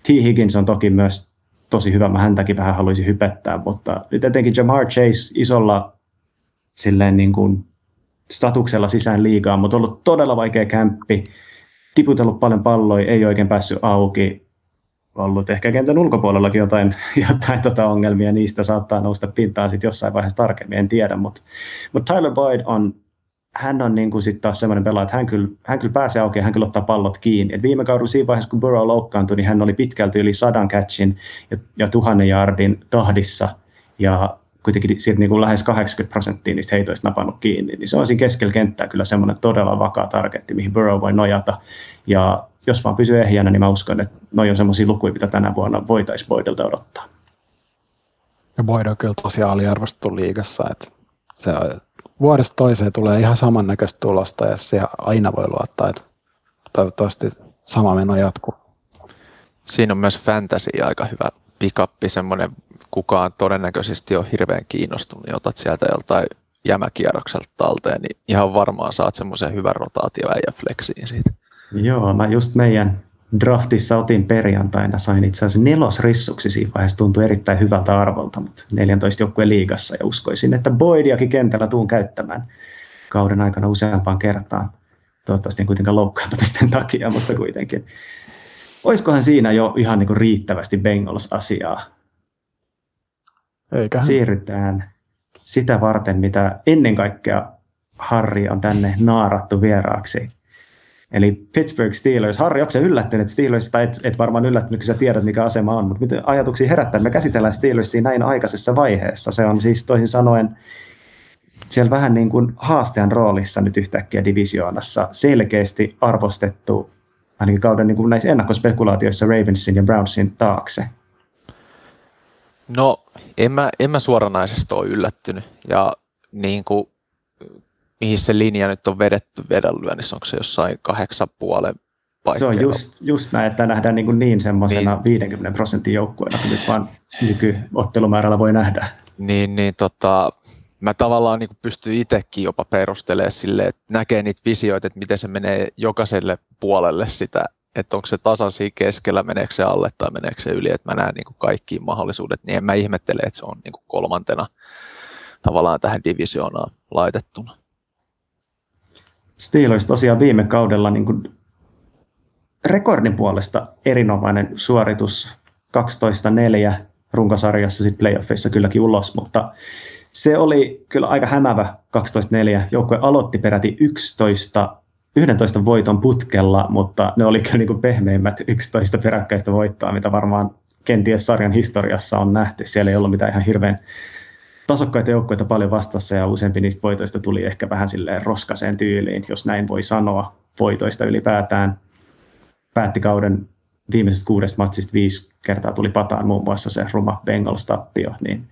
T. Higgins on toki myös tosi hyvä, mä häntäkin vähän haluaisin hypettää, mutta nyt etenkin Jamar Chase isolla silleen niin kuin statuksella sisään liigaan, mutta ollut todella vaikea kämppi, tiputellut paljon palloja, ei oikein päässyt auki, ollut ehkä kentän ulkopuolellakin jotain, jotain tota ongelmia, niistä saattaa nousta pintaan sitten jossain vaiheessa tarkemmin, en tiedä, mutta mut Tyler Boyd on, hän on niin sitten taas semmoinen pelaaja, että hän kyllä, hän kyllä pääsee auki ja hän kyllä ottaa pallot kiinni. Et viime kaudella siinä vaiheessa, kun Burrow loukkaantui, niin hän oli pitkälti yli sadan catchin ja, ja tuhannen yardin tahdissa, ja kuitenkin siitä niin kuin lähes 80 prosenttia niistä heitoista napannut kiinni, niin se on siinä keskellä kenttää kyllä semmoinen todella vakaa targetti, mihin Burrow voi nojata. Ja jos vaan pysyy ehjänä, niin mä uskon, että noin on semmoisia lukuja, mitä tänä vuonna voitaisiin Boydelta odottaa. Ja Boyd on kyllä tosi aliarvostettu liigassa, että se vuodesta toiseen tulee ihan samannäköistä tulosta ja se aina voi luottaa, että toivottavasti sama meno jatkuu. Siinä on myös fantasy aika hyvä pikappi, semmoinen kukaan todennäköisesti on hirveän kiinnostunut, niin otat sieltä joltain jämäkierrokselta talteen, niin ihan varmaan saat semmoisen hyvän rotaatio ja fleksiin siitä. Joo, mä just meidän draftissa otin perjantaina, sain itse asiassa nelosrissuksi siinä vaiheessa, tuntui erittäin hyvältä arvolta, mutta 14 joukkueen liigassa ja uskoisin, että Boydiakin kentällä tuun käyttämään kauden aikana useampaan kertaan. Toivottavasti en kuitenkaan loukkaantumisten takia, mutta kuitenkin. Olisikohan siinä jo ihan niin kuin riittävästi Bengals-asiaa? Eikä. Siirrytään sitä varten, mitä ennen kaikkea Harri on tänne naarattu vieraaksi. Eli Pittsburgh Steelers. Harri, onko se yllättynyt Steelersista? Et, et varmaan yllättynyt, kun sä tiedät, mikä asema on, mutta mitä ajatuksia herättää? Me käsitellään Steelersia näin aikaisessa vaiheessa. Se on siis toisin sanoen siellä vähän niin kuin haastajan roolissa nyt yhtäkkiä divisioonassa selkeästi arvostettu ainakin kauden niin kuin näissä ennakkospekulaatioissa Ravensin ja Brownsin taakse. No, mä, en mä suoranaisesti ole yllättynyt. Ja niin kuin, mihin se linja nyt on vedetty vedonlyönnissä, onko se jossain kahdeksan puolen paikkeilla? Se on just, just näin, että nähdään niin, kuin niin semmoisena niin. 50 prosentin joukkueena, kun nyt vaan nykyottelumäärällä voi nähdä. Niin, niin tota, mä tavallaan niin pystyn itsekin jopa perustelemaan sille, että näkee niitä visioita, että miten se menee jokaiselle puolelle sitä, että onko se tasaisia keskellä, meneekö se alle tai meneekö se yli, että mä näen niin kaikki mahdollisuudet, niin en mä ihmettele, että se on niin kolmantena tavallaan tähän divisioonaan laitettuna. Steelers tosiaan viime kaudella niin kuin rekordin puolesta erinomainen suoritus 12-4 runkosarjassa, sitten playoffeissa kylläkin ulos, mutta se oli kyllä aika hämävä 12-4. Joukkue aloitti peräti 11 11 voiton putkella, mutta ne oli kyllä niin kuin pehmeimmät 11 peräkkäistä voittoa, mitä varmaan kenties sarjan historiassa on nähty. Siellä ei ollut mitään ihan hirveän tasokkaita joukkoita paljon vastassa ja useampi niistä voitoista tuli ehkä vähän silleen roskaseen tyyliin, jos näin voi sanoa, voitoista ylipäätään. Päätti kauden viimeisestä kuudesta matsista viisi kertaa tuli pataan muun muassa se ruma Bengals-tappio, niin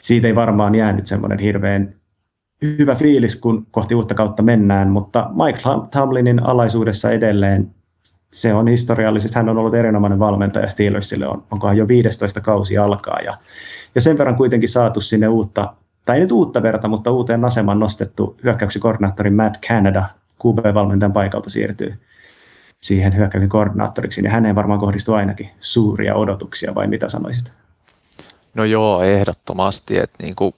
siitä ei varmaan jäänyt semmoinen hirveän hyvä fiilis, kun kohti uutta kautta mennään, mutta Mike Tomlinin alaisuudessa edelleen se on historiallisesti, hän on ollut erinomainen valmentaja Steelersille, on, onkohan jo 15 kausi alkaa ja, ja sen verran kuitenkin saatu sinne uutta, tai ei nyt uutta verta, mutta uuteen asemaan nostettu hyökkäyksen koordinaattori Matt Canada QB-valmentajan paikalta siirtyy siihen hyökkäyksen koordinaattoriksi, niin häneen varmaan kohdistuu ainakin suuria odotuksia, vai mitä sanoisit? No joo, ehdottomasti, että niin kuin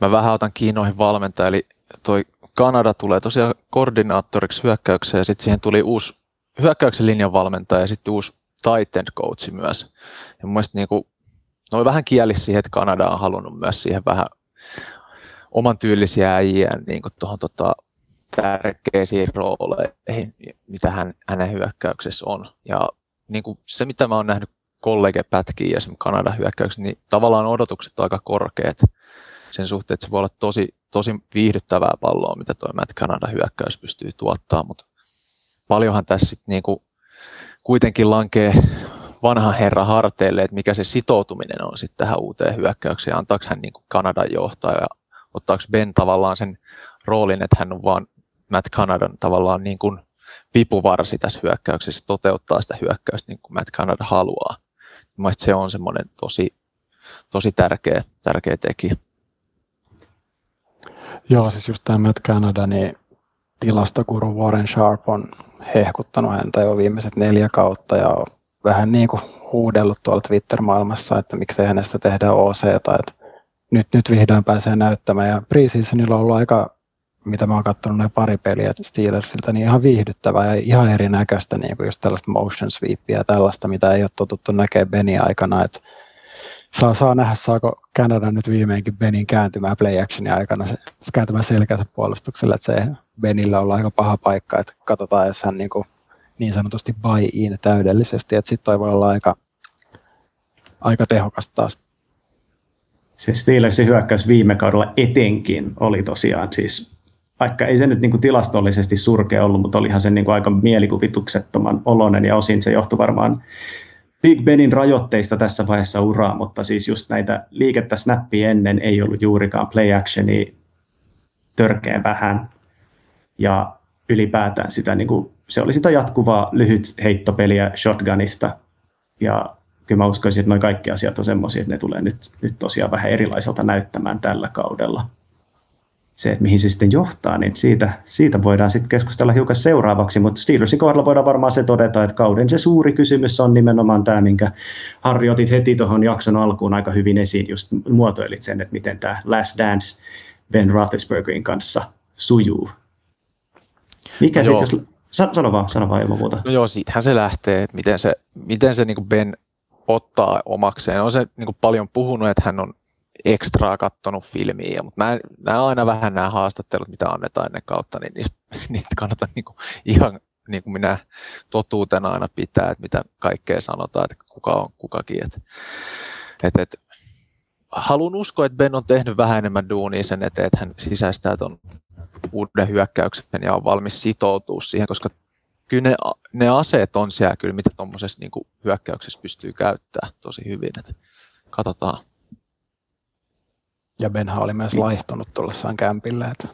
mä vähän otan kiinnoihin valmentaja, eli toi Kanada tulee tosiaan koordinaattoriksi hyökkäykseen ja sitten siihen tuli uusi hyökkäyksen linjan valmentaja ja sitten uusi tight end coachi myös. Ja mun niin kuin, noi vähän kielisi siihen, että Kanada on halunnut myös siihen vähän oman tyylisiä äijä niin tuohon tota, tärkeisiin rooleihin, mitä hän, hänen hyökkäyksessä on. Ja niin kuin se, mitä mä oon nähnyt kollegepätkiä ja Kanadan hyökkäyksessä, niin tavallaan odotukset on aika korkeat sen suhteen, että se voi olla tosi, tosi viihdyttävää palloa, mitä tuo Matt Canada hyökkäys pystyy tuottaa, mutta paljonhan tässä sitten niinku kuitenkin lankee vanhan herran harteille, että mikä se sitoutuminen on sitten tähän uuteen hyökkäykseen, antaako hän niinku Kanadan johtaa ja ottaako Ben tavallaan sen roolin, että hän on vaan Matt Kanadan tavallaan niin kuin vipuvarsi tässä hyökkäyksessä, toteuttaa sitä hyökkäystä niin kuin Matt Canada haluaa. Mielestäni se on semmoinen tosi, tosi tärkeä, tärkeä tekijä. Joo, siis just tämä Matt Canada, niin tilastokuru Warren Sharp on hehkuttanut häntä jo viimeiset neljä kautta ja vähän niin kuin huudellut tuolla Twitter-maailmassa, että miksei hänestä tehdä OC, tai että nyt, nyt vihdoin pääsee näyttämään. Ja preseasonilla on ollut aika, mitä mä oon katsonut ne pari peliä Steelersiltä, niin ihan viihdyttävää ja ihan erinäköistä, niin kuin just tällaista motion sweepia ja tällaista, mitä ei ole totuttu näkemään Beni aikana, että saa, saa nähdä, saako Kanada nyt viimeinkin Benin kääntymään play actionin aikana, se, kääntymään selkänsä puolustukselle, että se Benillä on aika paha paikka, että katsotaan, jos hän niin, kuin, niin sanotusti buy in täydellisesti, että sitten toi voi olla aika, aika tehokas taas. Se Steelersin hyökkäys viime kaudella etenkin oli tosiaan siis, vaikka ei se nyt niin kuin tilastollisesti surkea ollut, mutta olihan se niin kuin aika mielikuvituksettoman oloinen ja osin se johtui varmaan Big Benin rajoitteista tässä vaiheessa uraa, mutta siis just näitä liikettä snappia ennen ei ollut juurikaan play actioni törkeän vähän ja ylipäätään sitä niin kuin se oli sitä jatkuvaa lyhyt heittopeliä shotgunista. Ja kyllä mä uskoisin, että noin kaikki asiat on semmoisia, että ne tulee nyt, nyt tosiaan vähän erilaiselta näyttämään tällä kaudella. Se, että mihin se sitten johtaa, niin siitä, siitä voidaan sitten keskustella hiukan seuraavaksi, mutta Steelersin kohdalla voidaan varmaan se todeta, että kauden se suuri kysymys on nimenomaan tämä, minkä Harri otit heti tuohon jakson alkuun aika hyvin esiin, just muotoilit sen, että miten tämä Last Dance Ben Roethlisbergerin kanssa sujuu. Mikä no sitten, jos... Sano vaan, sano vaan ilman muuta. No joo, siitähän se lähtee, että miten se, miten se niin Ben ottaa omakseen. On se niin paljon puhunut, että hän on ekstraa kattonut filmiä, mutta mä, nämä aina vähän nämä haastattelut, mitä annetaan ennen kautta, niin niistä, niitä kannattaa niin kuin ihan niin kuin minä totuutena aina pitää, että mitä kaikkea sanotaan, että kuka on kukakin. Että, että, että haluan uskoa, että Ben on tehnyt vähän enemmän duunia sen eteen, että hän sisäistää tuon uuden hyökkäyksen ja on valmis sitoutua siihen, koska kyllä ne, ne aseet on siellä kyllä, mitä tuommoisessa niin hyökkäyksessä pystyy käyttämään tosi hyvin. Että katsotaan. Ja Benha oli myös laihtunut tullessaan kämpille. Että...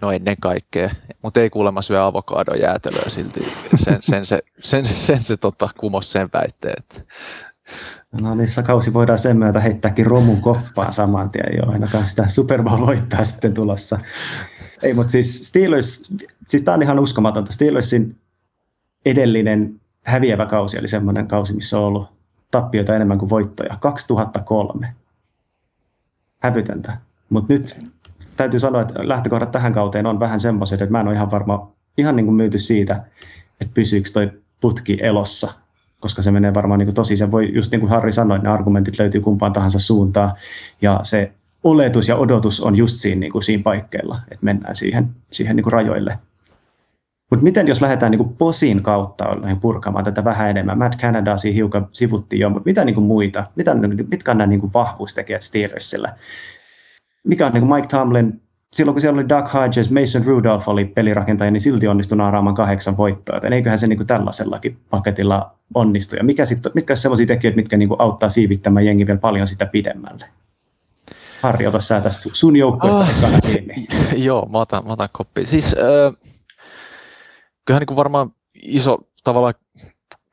No ennen kaikkea, mutta ei kuulemma syö avokadojäätelöä silti. Sen, sen se, sen, sen, sen se tota, kumos sen väitteen. Että... No niissä kausi voidaan sen myötä heittääkin romun koppaan saman tien jo, ainakaan sitä Super Bowl voittaa sitten tulossa. Ei, mutta siis Steelers, siis tämä on ihan uskomatonta. Steelersin edellinen häviävä kausi oli semmoinen kausi, missä on ollut tappioita enemmän kuin voittoja. 2003. Hävytöntä. Mutta nyt täytyy sanoa, että lähtökohdat tähän kauteen on vähän semmoiset, että mä en ole ihan varma, ihan niin kuin myyty siitä, että pysyykö toi putki elossa, koska se menee varmaan niin kuin tosi, se voi, just niin kuin Harri sanoi, ne argumentit löytyy kumpaan tahansa suuntaan, ja se oletus ja odotus on just siinä, niin kuin siinä paikkeilla, että mennään siihen, siihen niin kuin rajoille. Mutta miten jos lähdetään niin posin kautta purkamaan tätä vähän enemmän? Matt Canada siinä hiukan sivuttiin jo, mutta mitä niin kuin muita? Mitä, mitkä on nämä niin kuin vahvuustekijät Steelersillä? Mikä on niin kuin Mike Tomlin, silloin kun siellä oli Doug Hodges, Mason Rudolph oli pelirakentaja, niin silti onnistui naaraamaan kahdeksan voittoa. Joten eiköhän se niin kuin tällaisellakin paketilla onnistu. Ja mikä sit, mitkä on sellaisia tekijöitä, mitkä niin kuin auttaa siivittämään jengi vielä paljon sitä pidemmälle? Harri, ota sä tästä sun joukkoista ekana kiinni. Joo, mä otan, mä otan koppi. Siis äh, kyllähän niin kuin varmaan iso tavallaan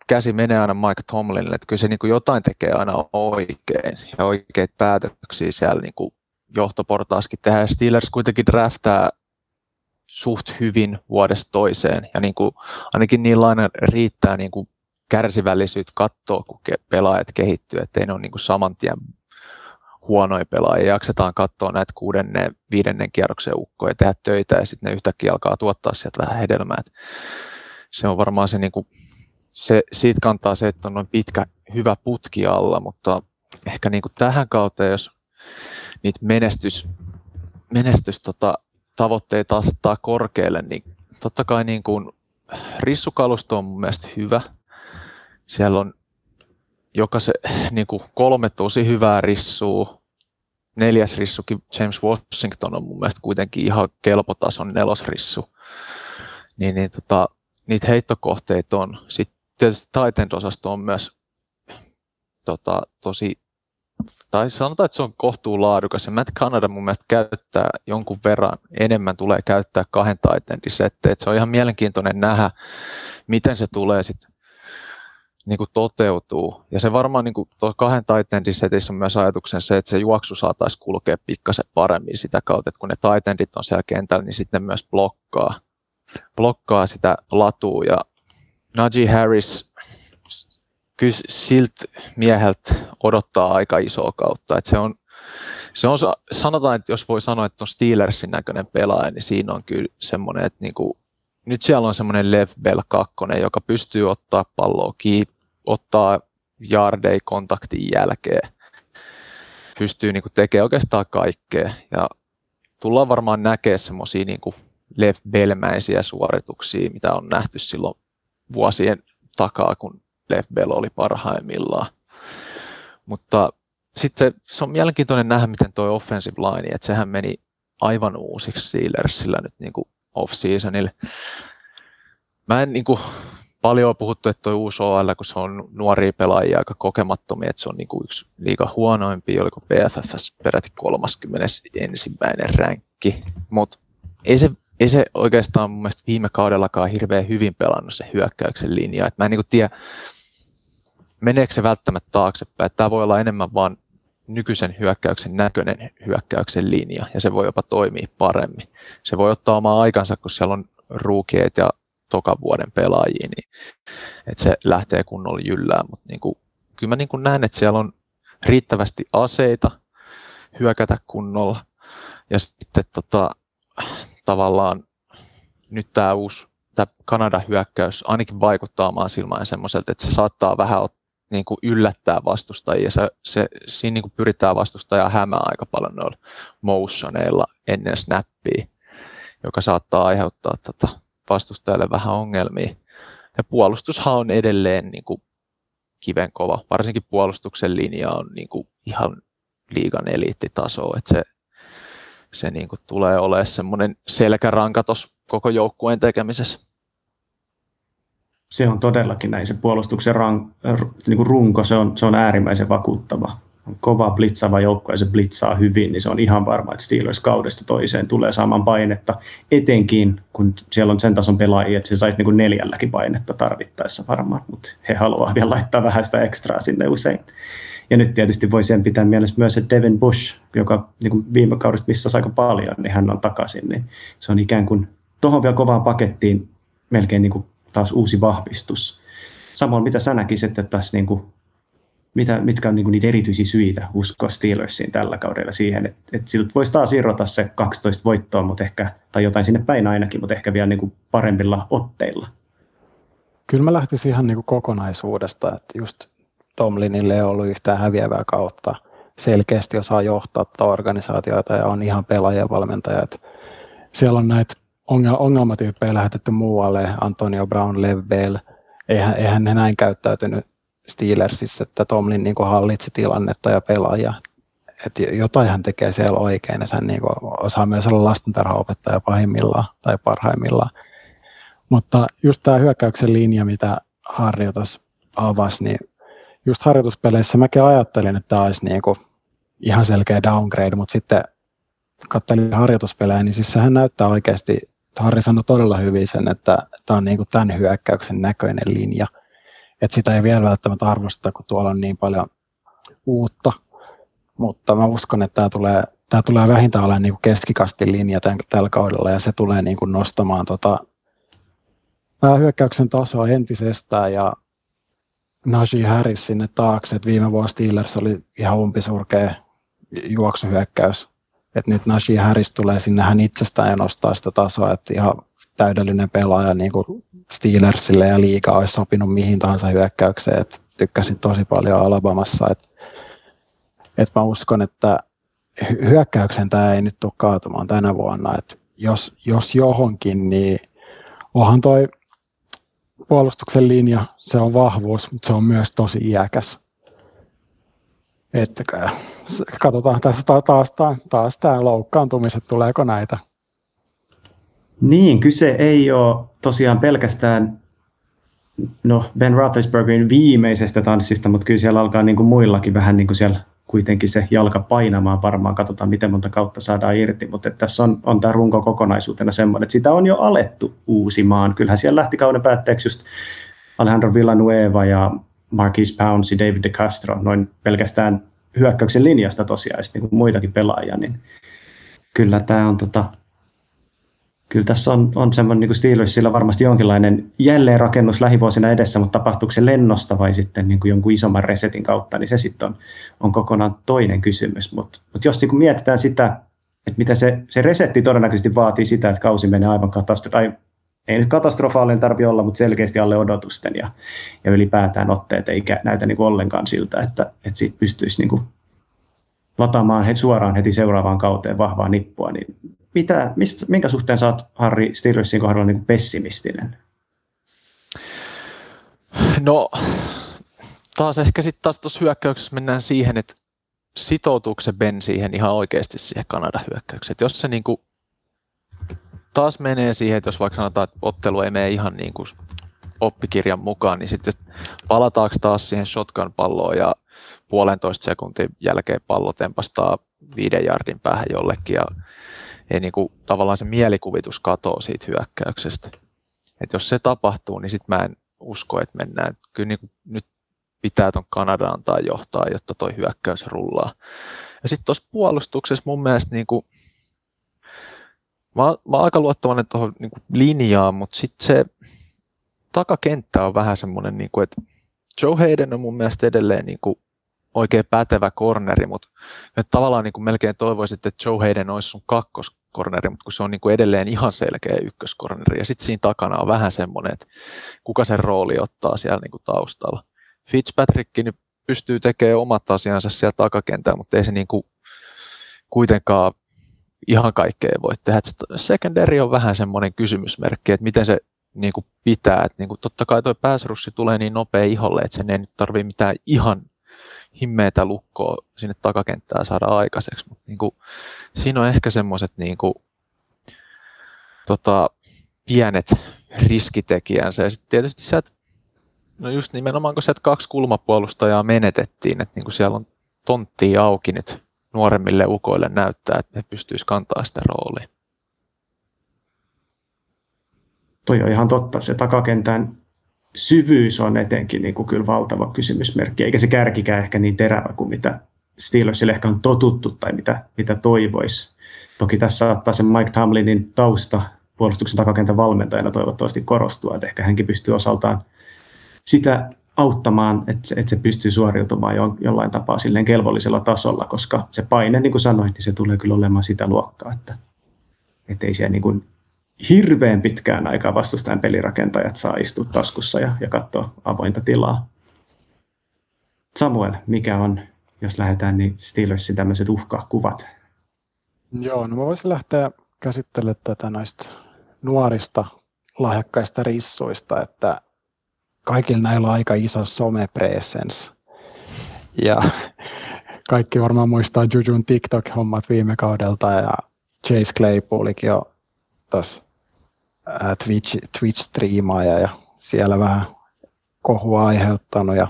käsi menee aina Mike Tomlinille, että kyllä se niin kuin jotain tekee aina oikein ja oikeita päätöksiä siellä niin kuin johtoportaaskin tehdään. Steelers kuitenkin draftaa suht hyvin vuodesta toiseen ja niin kuin, ainakin niillä aina riittää niin kuin kärsivällisyyttä katsoa, kun pelaajat kehittyy, ettei ne ole niin kuin saman tien huonoja pelaajia. Jaksetaan katsoa näitä kuudennen, viidennen kierroksen ukkoja, tehdä töitä ja sitten ne yhtäkkiä alkaa tuottaa sieltä vähän hedelmää. Se on varmaan se, niin kuin, se, siitä kantaa se, että on noin pitkä, hyvä putki alla, mutta ehkä niin kuin tähän kautta, jos niitä menestys, menestys tota, tavoitteita asettaa korkealle, niin totta kai niin kuin, rissukalusto on mun mielestä hyvä. Siellä on joka se niin kuin kolme tosi hyvää rissua. Neljäs rissukin James Washington on mun mielestä kuitenkin ihan kelpotason nelosrissu. Niin, niin tota, niitä heittokohteita on. Sitten tietysti Titan osasto on myös tota, tosi, tai sanotaan, että se on kohtuu laadukas. Ja Matt Canada mun mielestä käyttää jonkun verran enemmän, tulee käyttää kahden Titan Se on ihan mielenkiintoinen nähdä, miten se tulee sitten niin kuin toteutuu. Ja se varmaan niin kuin tuo kahden taitendin setissä on myös ajatuksen se, että se juoksu saataisiin kulkea pikkasen paremmin sitä kautta, että kun ne taitendit on siellä kentällä, niin sitten myös blokkaa, blokkaa sitä latua. Ja Najee Harris kyllä siltä mieheltä odottaa aika isoa kautta. Että se on, se on, sanotaan, että jos voi sanoa, että on Steelersin näköinen pelaaja, niin siinä on kyllä semmoinen, että niinku nyt siellä on semmoinen Lev Bell 2, joka pystyy ottaa palloa kiinni, ottaa yardei kontaktin jälkeen. Pystyy niin tekemään oikeastaan kaikkea. Ja tullaan varmaan näkemään semmoisia niin Lev Bellmäisiä suorituksia, mitä on nähty silloin vuosien takaa, kun Lev Bell oli parhaimmillaan. Mutta sitten se, se, on mielenkiintoinen nähdä, miten tuo offensive line, että sehän meni aivan uusiksi Steelersillä nyt niin kuin off-seasonille. Mä en niin kuin, paljon on puhuttu, että tuo uusi OL, kun se on nuoria pelaajia aika kokemattomia, että se on niin kuin yksi liiga huonoimpi, oliko PFFS peräti 31. ränkki, mutta ei se, ei se oikeastaan mun mielestä viime kaudellakaan hirveän hyvin pelannut se hyökkäyksen linja. Et mä en niin tiedä, meneekö se välttämättä taaksepäin. Tämä voi olla enemmän vaan nykyisen hyökkäyksen näköinen hyökkäyksen linja, ja se voi jopa toimia paremmin. Se voi ottaa omaa aikansa, kun siellä on ruukieet ja toka vuoden pelaajia, niin että se lähtee kunnolla jyllään, mutta niin kyllä mä niin kuin näen, että siellä on riittävästi aseita hyökätä kunnolla, ja sitten tota, tavallaan nyt tämä uusi tämä Kanadan hyökkäys ainakin vaikuttaa omaan silmään semmoiselta, että se saattaa vähän ot, niin kuin yllättää vastustajia. Se, se, siinä niin kuin pyritään vastustajaa hämää aika paljon noilla motioneilla ennen snappia, joka saattaa aiheuttaa tota vastustajalle vähän ongelmia. Ja puolustushan on edelleen niin kuin kiven kova. Varsinkin puolustuksen linja on niin kuin ihan liigan eliittitaso. Että se, se niin kuin tulee olemaan semmoinen selkäranka koko joukkueen tekemisessä. Se on todellakin näin. Se puolustuksen rank, niin kuin runko, se on, se on äärimmäisen vakuuttava. On kova blitzava joukko ja se blitzaa hyvin, niin se on ihan varma, että Steelers kaudesta toiseen tulee saamaan painetta. Etenkin, kun siellä on sen tason pelaajia, että se saisi niin kuin neljälläkin painetta tarvittaessa varmaan, mutta he haluavat vielä laittaa vähän sitä ekstraa sinne usein. Ja nyt tietysti voi sen pitää mielessä myös, että Devin Bush, joka niin kuin viime kaudesta missasi aika paljon, niin hän on takaisin. Niin se on ikään kuin tuohon vielä kovaan pakettiin melkein niin kuin taas uusi vahvistus. Samoin mitä sä näkisit, että tässä niin kuin, mitä, mitkä on niin kuin niitä erityisiä syitä uskoa Steelersiin tällä kaudella siihen, että, että siltä voisi taas irrota se 12 voittoa, mutta ehkä, tai jotain sinne päin ainakin, mutta ehkä vielä niin kuin paremmilla otteilla. Kyllä mä lähtisin ihan niin kuin kokonaisuudesta, että just Tomlinille ei ollut yhtään häviävää kautta. Selkeästi osaa johtaa tätä organisaatioita ja on ihan pelaaja valmentaja. Siellä on näitä ongelmatyyppejä lähetetty muualle, Antonio Brown, Lev Bell. Eihän, eihän ne näin käyttäytynyt Steelersissa, että Tomlin niin hallitsi tilannetta ja pelaajia. Että jotain hän tekee siellä oikein, että hän niin osaa myös olla lastentarhaopettaja pahimmillaan tai parhaimmillaan. Mutta just tämä hyökkäyksen linja, mitä Harri tuossa avasi, niin just harjoituspeleissä mäkin ajattelin, että tämä olisi niin ihan selkeä downgrade, mutta sitten katselin harjoituspelejä, niin siis sehän näyttää oikeasti, Harri sanoi todella hyvin sen, että tämä on niin kuin tämän hyökkäyksen näköinen linja. Että sitä ei vielä välttämättä arvosteta, kun tuolla on niin paljon uutta. Mutta mä uskon, että tämä tulee, tämä tulee vähintään olemaan niin keskikastin linja tämän, tällä kaudella ja se tulee niin kuin nostamaan tota, hyökkäyksen tasoa entisestään ja Najee Harris sinne taakse, että viime vuonna Steelers oli ihan umpisurkea juoksuhyökkäys, että nyt Najee Harris tulee sinne hän itsestään ja nostaa sitä tasoa, että ihan täydellinen pelaaja niin kuin Steelersille ja liiga olisi sopinut mihin tahansa hyökkäykseen, että tykkäsin tosi paljon Alabamassa, että, että mä uskon, että hyökkäyksen tämä ei nyt tule kaatumaan tänä vuonna, että jos, jos johonkin, niin onhan toi puolustuksen linja, se on vahvuus, mutta se on myös tosi iäkäs. Että katsotaan tässä taas, taas, taas tämä loukkaantumiset, tuleeko näitä. Niin, kyse ei ole tosiaan pelkästään no, Ben Roethlisbergerin viimeisestä tanssista, mutta kyllä siellä alkaa niin kuin muillakin vähän niin kuin siellä kuitenkin se jalka painamaan varmaan, katsotaan miten monta kautta saadaan irti, mutta tässä on, on tämä runko kokonaisuutena semmoinen, että sitä on jo alettu uusimaan. Kyllähän siellä lähti kauden päätteeksi just Alejandro Villanueva ja Marquis Pounds ja David DeCastro, noin pelkästään hyökkäyksen linjasta tosiaan, ja niin kuin muitakin pelaajia, niin kyllä tämä on tota, kyllä tässä on, on semmoinen niin Steelersillä varmasti jonkinlainen jälleenrakennus lähivuosina edessä, mutta tapahtuuko se lennosta vai sitten niin kuin jonkun isomman resetin kautta, niin se sitten on, on kokonaan toinen kysymys. Mutta mut jos niin kuin mietitään sitä, että mitä se, se resetti todennäköisesti vaatii sitä, että kausi menee aivan katastrofaalinen, tai ei nyt katastrofaalinen tarvitse olla, mutta selkeästi alle odotusten ja, ja ylipäätään otteet ei näytä niin kuin ollenkaan siltä, että, että siitä pystyisi niin kuin lataamaan heti suoraan heti seuraavaan kauteen vahvaa nippua, niin mitä, mistä, minkä suhteen oot Harri Steelersin kohdalla niin pessimistinen? No, taas ehkä sitten taas tuossa hyökkäyksessä mennään siihen, että sitoutuuko se Ben siihen ihan oikeasti siihen Kanadan hyökkäykseen. Jos se niin kuin taas menee siihen, että jos vaikka sanotaan, että ottelu ei mene ihan niin kuin oppikirjan mukaan, niin sitten palataanko taas siihen shotgun-palloon ja puolentoista sekuntin jälkeen pallo tempastaa viiden jardin päähän jollekin ja ei niin kuin, tavallaan se mielikuvitus katoaa siitä hyökkäyksestä. Et jos se tapahtuu, niin sitten mä en usko, että mennään. Kyllä niin kuin, nyt pitää tuon Kanadaan antaa johtaa, jotta toi hyökkäys rullaa. Ja sitten tuossa puolustuksessa mun mielestä niin kuin, mä, mä oon aika luottavainen tuohon niin linjaan, mutta sitten se takakenttä on vähän semmoinen, niin että Joe Hayden on mun mielestä edelleen niin kuin, oikein pätevä corneri, mutta tavallaan niin kuin melkein toivoisin, että Joe Hayden olisi sun kakkoskorneri, mutta kun se on niin kuin edelleen ihan selkeä ykköskorneri, ja sitten siinä takana on vähän semmoinen, että kuka sen rooli ottaa siellä niin kuin taustalla. Fitzpatrick niin pystyy tekemään omat asiansa siellä takakentällä, mutta ei se niin kuin kuitenkaan ihan kaikkea voi tehdä. Secondary on vähän semmoinen kysymysmerkki, että miten se niin kuin pitää. Että niin kuin totta kai tuo pääsrussi tulee niin nopea iholle, että sen ei nyt tarvitse mitään ihan himmeitä lukkoa sinne takakenttään saada aikaiseksi. Mutta niin kuin, siinä on ehkä semmoiset niin tota, pienet riskitekijänsä. Ja sitten tietysti sieltä, no just nimenomaan kun sieltä kaksi kulmapuolustajaa menetettiin, että niin siellä on tonttia auki nyt nuoremmille ukoille näyttää, että ne pystyisi kantaa sitä roolia. Toi on ihan totta. Se takakentän syvyys on etenkin niin kuin kyllä valtava kysymysmerkki, eikä se kärkikään ehkä niin terävä kuin mitä Steelersille ehkä on totuttu tai mitä, mitä toivoisi. Toki tässä saattaa se Mike Tomlinin tausta puolustuksen takakentän valmentajana toivottavasti korostua, että ehkä hänkin pystyy osaltaan sitä auttamaan, että se, että se pystyy suoriutumaan jo, jollain tapaa silleen kelvollisella tasolla, koska se paine, niin kuin sanoin, niin se tulee kyllä olemaan sitä luokkaa, että, että ei siellä niin kuin hirveän pitkään aikaa vastustajan pelirakentajat saa istua taskussa ja, ja katsoa avointa tilaa. Samuel, mikä on, jos lähdetään, niin Steelersin tämmöiset uhkakuvat? Joo, no mä voisin lähteä käsittelemään tätä noista nuorista lahjakkaista rissuista, että kaikilla näillä on aika iso somepresence. Ja kaikki varmaan muistaa Jujun TikTok-hommat viime kaudelta ja Chase Claypoolikin on tuossa Twitch, Twitch-striimaaja ja siellä vähän kohua aiheuttanut ja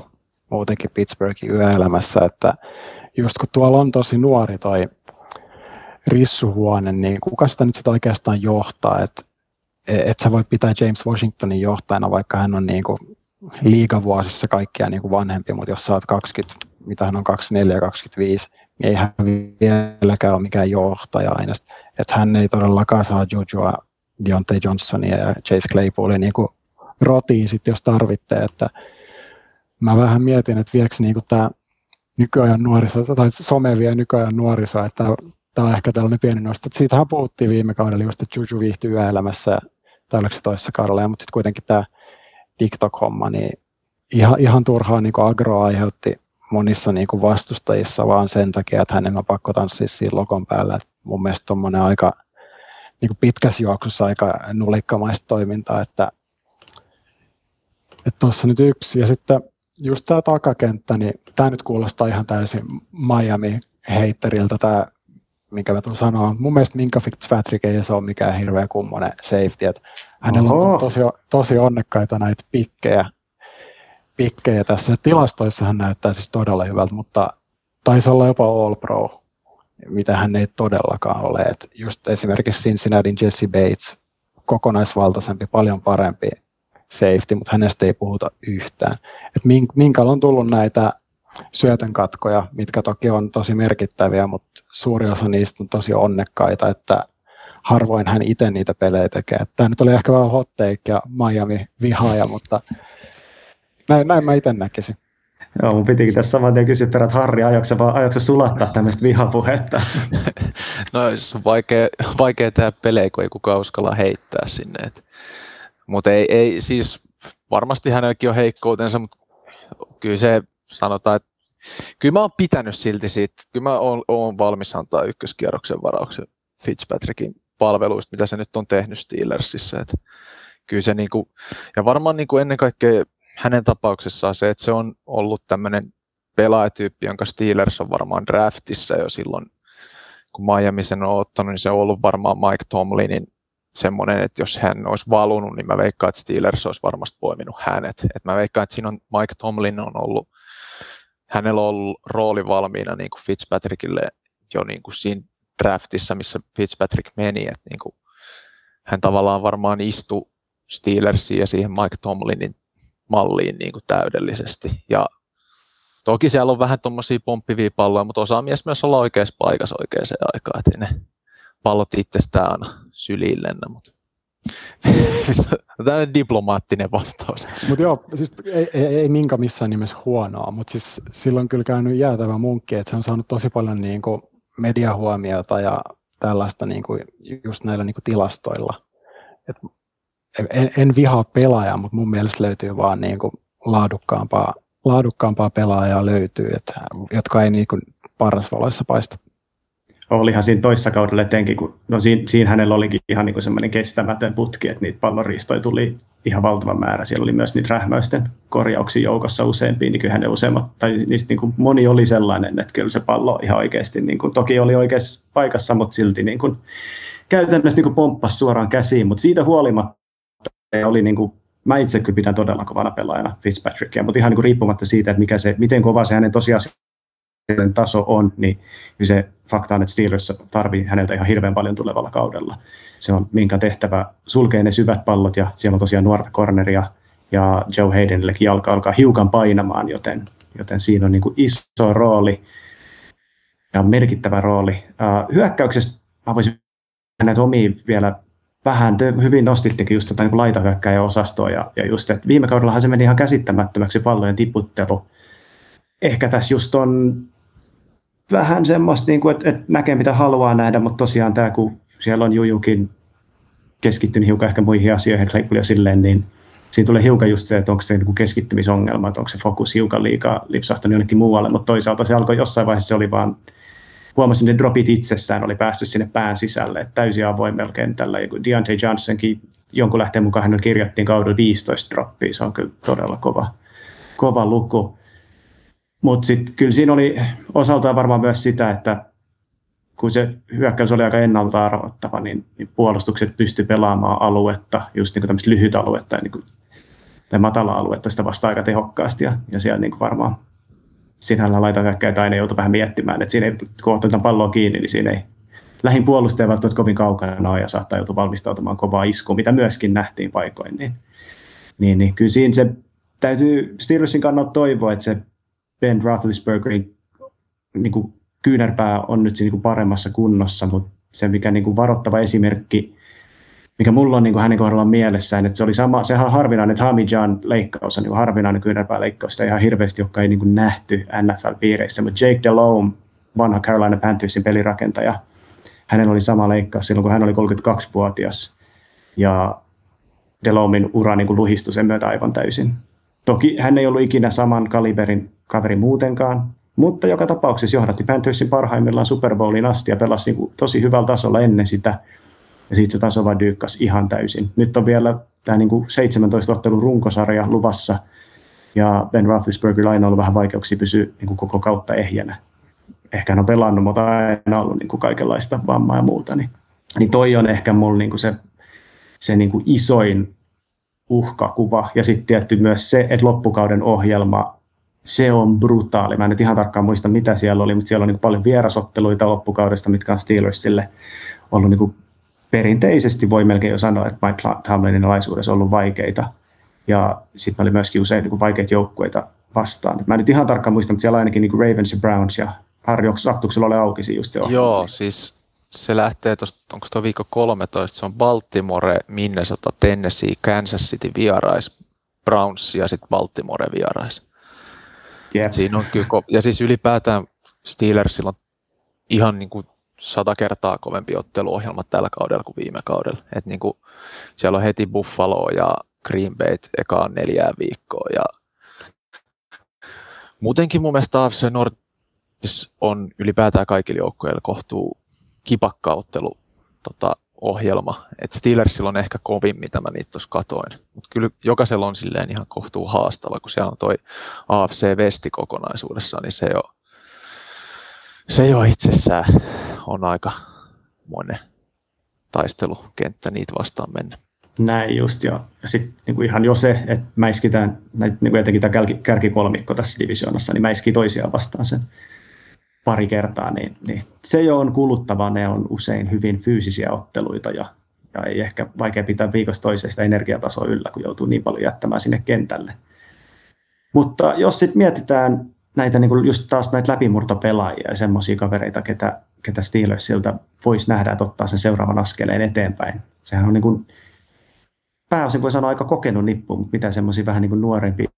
muutenkin Pittsburghin yöelämässä, että just kun tuolla on tosi nuori toi rissuhuone, niin kuka sitä nyt sitä oikeastaan johtaa, että et sä voit pitää James Washingtonin johtajana, vaikka hän on niin kuin liigavuosissa kaikkia niin kuin vanhempi, mutta jos sä oot 20, mitä hän on 24 25, niin ei hän vieläkään ole mikään johtaja aina. Että hän ei todellakaan saa Jujua Deontay Johnsonia ja Chase Claypoolia niin kuin rotiin sitten, jos tarvitte. Että mä vähän mietin, että viekö niin tämä nykyajan nuoriso, tai some vie nykyajan nuoriso, että tämä on ehkä tällainen pieni nosto. Siitähän puhuttiin viime kaudella just, että Juju viihtyy yöelämässä, tai oliko se toisessa kaudella, mutta sitten kuitenkin tämä TikTok-homma, niin ihan, ihan turhaa niin agro aiheutti monissa niin kuin vastustajissa vaan sen takia, että hänen on pakko tanssia siinä lokon päällä. Et mun mielestä tuommoinen aika niin pitkässä juoksussa aika nulikkamaista toimintaa, että tuossa nyt yksi. Ja sitten just tämä takakenttä, niin tämä nyt kuulostaa ihan täysin Miami-heitteriltä tämä, minkä mä tuun sanoa. Mun mielestä Minka Fitzpatrick ei se ole mikään hirveän kummonen safety. Että hänellä Oho. on tosi, tosi onnekkaita näitä pikkejä, pikkejä tässä. Tilastoissa hän näyttää siis todella hyvältä, mutta taisi olla jopa All Pro mitä hän ei todellakaan ole. Et just esimerkiksi Cincinnati Jesse Bates, kokonaisvaltaisempi, paljon parempi safety, mutta hänestä ei puhuta yhtään. Et minkällä on tullut näitä syötön katkoja, mitkä toki on tosi merkittäviä, mutta suuri osa niistä on tosi onnekkaita, että harvoin hän itse niitä pelejä tekee. Tämä nyt oli ehkä vähän hot take ja Miami vihaaja, mutta näin, näin mä itse näkisin. Joo, mun pitikin tässä saman tien kysyä perät Harri, aiotko aiotko sulattaa tämmöistä vihapuhetta? no se on vaikea, vaikea tehdä pelejä, kun ei kukaan uskalla heittää sinne. Mutta ei, ei, siis varmasti hänelläkin on heikkoutensa, mutta kyllä se sanotaan, että kyllä mä oon pitänyt silti siitä, kyllä mä oon, oon valmis antaa ykköskierroksen varauksen Fitzpatrickin palveluista, mitä se nyt on tehnyt Steelersissa. Että kyllä se niinku, ja varmaan niinku ennen kaikkea hänen tapauksessaan se, että se on ollut tämmöinen pelaajatyyppi, jonka Steelers on varmaan draftissa jo silloin, kun Miami sen on ottanut, niin se on ollut varmaan Mike Tomlinin semmoinen, että jos hän olisi valunut, niin mä veikkaan, että Steelers olisi varmasti poiminut hänet. Et mä veikkaan, että siinä on Mike Tomlin on ollut, hänellä on ollut rooli valmiina niin kuin Fitzpatrickille jo niin kuin siinä draftissa, missä Fitzpatrick meni, että niin kuin, hän tavallaan varmaan istui Steelersiin ja siihen Mike Tomlinin malliin niin kuin täydellisesti. Ja toki siellä on vähän tuommoisia pomppivia palloja, mutta osaa mies myös olla oikeassa paikassa oikeaan aikaan, että ne pallot itsestään aina syliin lennä, mutta Tämä on diplomaattinen vastaus. Mutta joo, siis ei, ei, ei Minka missään nimessä huonoa, mutta siis silloin kyllä käynyt jäätävä munkki, että se on saanut tosi paljon niin kuin mediahuomiota ja tällaista niin kuin just näillä niin kuin tilastoilla. Et en, en vihaa pelaajaa, mutta mun mielestä löytyy vaan niin kuin laadukkaampaa, laadukkaampaa pelaajaa löytyy, että, jotka ei niin kuin parasvaloissa paista olihan siinä toissa kaudella etenkin, kun no siinä, siinä hänellä olikin ihan niin semmoinen kestämätön putki, että niitä pallonriistoja tuli ihan valtava määrä. Siellä oli myös niitä rähmäysten korjauksia joukossa useampia, niin kyllä ne useimmat, tai niistä niin kuin moni oli sellainen, että kyllä se pallo ihan oikeasti, niin kuin, toki oli oikeassa paikassa, mutta silti niin kuin, käytännössä niin kuin pomppasi suoraan käsiin, mutta siitä huolimatta oli niin kuin, mä itse kyllä pidän todella kovana pelaajana Fitzpatrickia, mutta ihan niin kuin riippumatta siitä, että mikä se, miten kova se hänen tosiaan taso on, niin se fakta on, että Steelers tarvii häneltä ihan hirveän paljon tulevalla kaudella. Se on minkä tehtävä sulkee ne syvät pallot ja siellä on tosiaan nuorta corneria ja Joe Haydenillekin jalka alkaa hiukan painamaan, joten, joten siinä on niin kuin iso rooli ja merkittävä rooli. Uh, hyökkäyksestä mä voisin näitä omia vielä vähän, te hyvin nostittekin just tota niin osastoa ja, ja just, että viime kaudellahan se meni ihan käsittämättömäksi pallojen tiputtelu. Ehkä tässä just on vähän semmoista, niin kuin, että, että näkee mitä haluaa nähdä, mutta tosiaan tämä, kun siellä on Jujukin keskittynyt hiukan ehkä muihin asioihin ja silleen, niin siinä tulee hiukan just se, että onko se niin keskittymisongelma, että onko se fokus hiukan liikaa lipsahtanut jonnekin muualle, mutta toisaalta se alkoi jossain vaiheessa, se oli vaan, huomasin, että dropit itsessään oli päässyt sinne pään sisälle, että täysin avoimella kentällä. Ja kun Deontay Johnsonkin jonkun lähteen mukaan hänellä kirjattiin kaudella 15 droppia, se on kyllä todella kova, kova luku. Mutta sitten kyllä siinä oli osaltaan varmaan myös sitä, että kun se hyökkäys oli aika ennalta arvattava, niin, niin puolustukset pysty pelaamaan aluetta, just niin tämmöistä lyhyt aluetta niin kuin, tai matala aluetta sitä vasta aika tehokkaasti. Ja, ja siellä niin kuin varmaan sinällä laita hyökkäitä aina joutuu vähän miettimään, että siinä ei, kun otetaan palloa kiinni, niin siinä ei lähin puolustaja välttämättä kovin kaukana ja saattaa joutua valmistautumaan kovaa iskua, mitä myöskin nähtiin paikoin. Niin, niin, niin kyllä siinä se täytyy Steelersin kannalta toivoa, että se Ben Roethlisbergerin niin kuin kyynärpää on nyt niin kuin paremmassa kunnossa, mutta se mikä niin kuin varoittava esimerkki, mikä mulla on niin kuin hänen kohdallaan mielessään, että se oli sama, on harvinainen, että John leikkaus on niin harvinainen kyynärpääleikkaus, sitä ihan hirveästi, joka ei niin kuin nähty NFL-piireissä, mutta Jake Delhomme, vanha Carolina Panthersin pelirakentaja, hänellä oli sama leikkaus silloin, kun hän oli 32-vuotias, ja Delhomin ura niin kuin luhistui sen myötä aivan täysin. Toki hän ei ollut ikinä saman kaliberin kaveri muutenkaan, mutta joka tapauksessa johdatti Panthersin parhaimmillaan Super Bowliin asti ja pelasi niin tosi hyvällä tasolla ennen sitä. Ja siitä se taso vaan dyykkasi ihan täysin. Nyt on vielä tämä niin kuin 17 ottelun runkosarja luvassa, ja Ben Roethlisberger aina ollut vähän vaikeuksia pysyä niin koko kautta ehjänä. Ehkä hän on pelannut, mutta aina ollut niin kuin kaikenlaista vammaa ja muuta. Niin, niin toi on ehkä mulla niin kuin se, se niin kuin isoin uhkakuva. Ja sitten tietty myös se, että loppukauden ohjelma, se on brutaali. Mä en nyt ihan tarkkaan muista, mitä siellä oli, mutta siellä on niin paljon vierasotteluita loppukaudesta, mitkä on Steelersille ollut niin perinteisesti, voi melkein jo sanoa, että Mike Tomlinin alaisuudessa on ollut vaikeita. Ja sitten oli myöskin usein niin vaikeita joukkueita vastaan. Mä en nyt ihan tarkkaan muista, mutta siellä ainakin niin Ravens ja Browns ja Harry, sattuksella oli auki just se? Joo, siis se lähtee tuosta, onko tuo viikko 13, se on Baltimore, Minnesota, Tennessee, Kansas City vierais, Browns ja sitten Baltimore vierais. Yep. Siinä on kyllä, ja siis ylipäätään Steelersilla on ihan niin kuin sata kertaa kovempi otteluohjelma tällä kaudella kuin viime kaudella. Et niin kuin, siellä on heti Buffalo ja Green Bay ekaan neljää viikkoa. Ja muutenkin mun mielestä AFC Nordis on ylipäätään kaikille joukkueille kohtuu kipakka ottelu tota, ohjelma. Et Steelersillä on ehkä kovin, mitä mä niitä tuossa katoin. Mutta kyllä jokaisella on silleen ihan kohtuu haastava, kun siellä on toi AFC Vesti kokonaisuudessaan, niin se jo, se jo itsessään on aika monen taistelukenttä niitä vastaan mennä. Näin just, ja, sitten niinku ihan jo se, että mäiskitään, niinku etenkin tämä kärkikolmikko tässä divisioonassa, niin mäiskii toisiaan vastaan sen pari kertaa, niin, niin se jo on kuluttava. Ne on usein hyvin fyysisiä otteluita ja, ja ei ehkä vaikea pitää viikosta toisesta energiatasoa yllä, kun joutuu niin paljon jättämään sinne kentälle. Mutta jos sitten mietitään näitä niin just taas näitä läpimurtopelaajia ja semmoisia kavereita, ketä, ketä Steelersiltä voisi nähdä, että ottaa sen seuraavan askeleen eteenpäin. Sehän on niin kuin, pääosin voi sanoa aika kokenut nippu, mutta mitä semmoisia vähän niin kuin nuorempia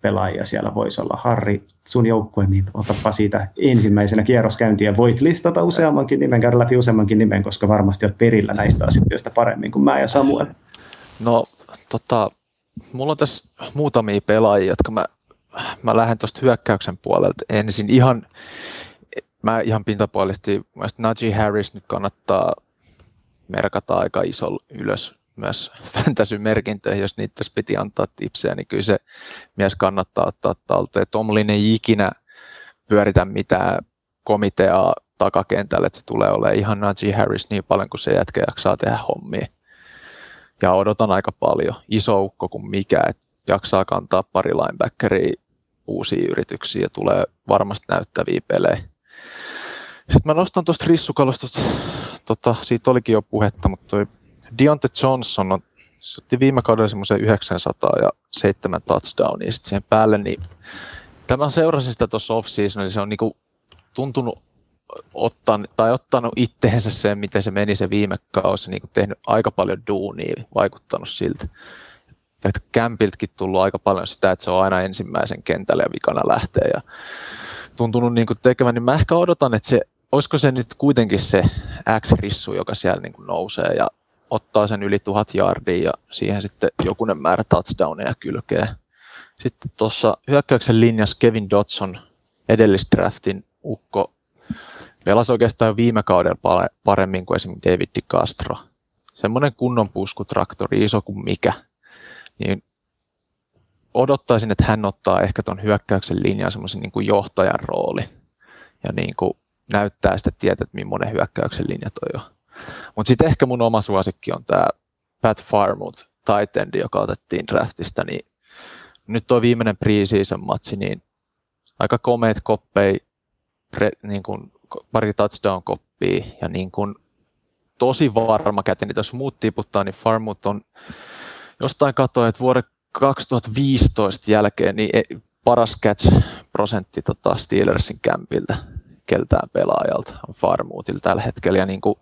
pelaajia siellä voisi olla. Harri, sun joukkue, niin otapa siitä ensimmäisenä kierroskäyntiä. Voit listata useammankin nimen, käydä läpi useammankin nimen, koska varmasti olet perillä näistä asioista paremmin kuin mä ja Samuel. No, tota, mulla on tässä muutamia pelaajia, jotka mä, mä lähden tuosta hyökkäyksen puolelta ensin ihan, mä ihan pintapuolisesti, Najee Harris nyt kannattaa merkata aika iso ylös myös fantasy-merkintöihin, jos niitä piti antaa tipsejä, niin kyllä se mies kannattaa ottaa talteen. Tomlin ei ikinä pyöritä mitään komiteaa takakentälle, että se tulee olemaan ihan Najee Harris niin paljon kuin se jätkä jaksaa tehdä hommia. Ja odotan aika paljon, iso ukko kuin mikä, että jaksaa kantaa pari linebackeria uusia yrityksiä ja tulee varmasti näyttäviä pelejä. Sitten mä nostan tuosta rissukalosta, tota, siitä olikin jo puhetta, mutta toi Deontay Johnson on, se otti viime kaudella semmoisen 900 ja 7 touchdownia sitten siihen päälle, niin tämä seurasin sitä tuossa off niin se on niinku tuntunut ottan, tai ottanut itteensä sen, miten se meni se viime kausi, niin tehnyt aika paljon duunia, vaikuttanut siltä. Että Kämpiltkin tullut aika paljon sitä, että se on aina ensimmäisen kentälle ja vikana lähtee ja tuntunut niin kuin tekevän, niin mä ehkä odotan, että se, olisiko se nyt kuitenkin se X-rissu, joka siellä niin kuin nousee ja ottaa sen yli tuhat yardia ja siihen sitten jokunen määrä touchdowneja kylkee. Sitten tuossa hyökkäyksen linjassa Kevin Dodson, edellisdraftin ukko, pelasi oikeastaan viime kaudella paremmin kuin esimerkiksi David Castro. Semmoinen kunnon puskutraktori, iso kuin mikä. Niin odottaisin, että hän ottaa ehkä tuon hyökkäyksen linjan semmoisen niin johtajan rooli. Ja niin kuin näyttää sitä tietä, että millainen hyökkäyksen linja toi on. Mutta sitten ehkä mun oma suosikki on tämä Pat Farmouth tight joka otettiin draftista, niin nyt tuo viimeinen preseason matsi, niin aika komeet koppei, pre, niin kuin pari touchdown koppia ja niin kuin tosi varma käteni. Jos muut tiputtaa, niin Farmouth on jostain katsoin, että vuoden 2015 jälkeen niin e, paras catch-prosentti tota Steelersin kämpiltä keltään pelaajalta on Farmouthilla tällä hetkellä. Ja niin kuin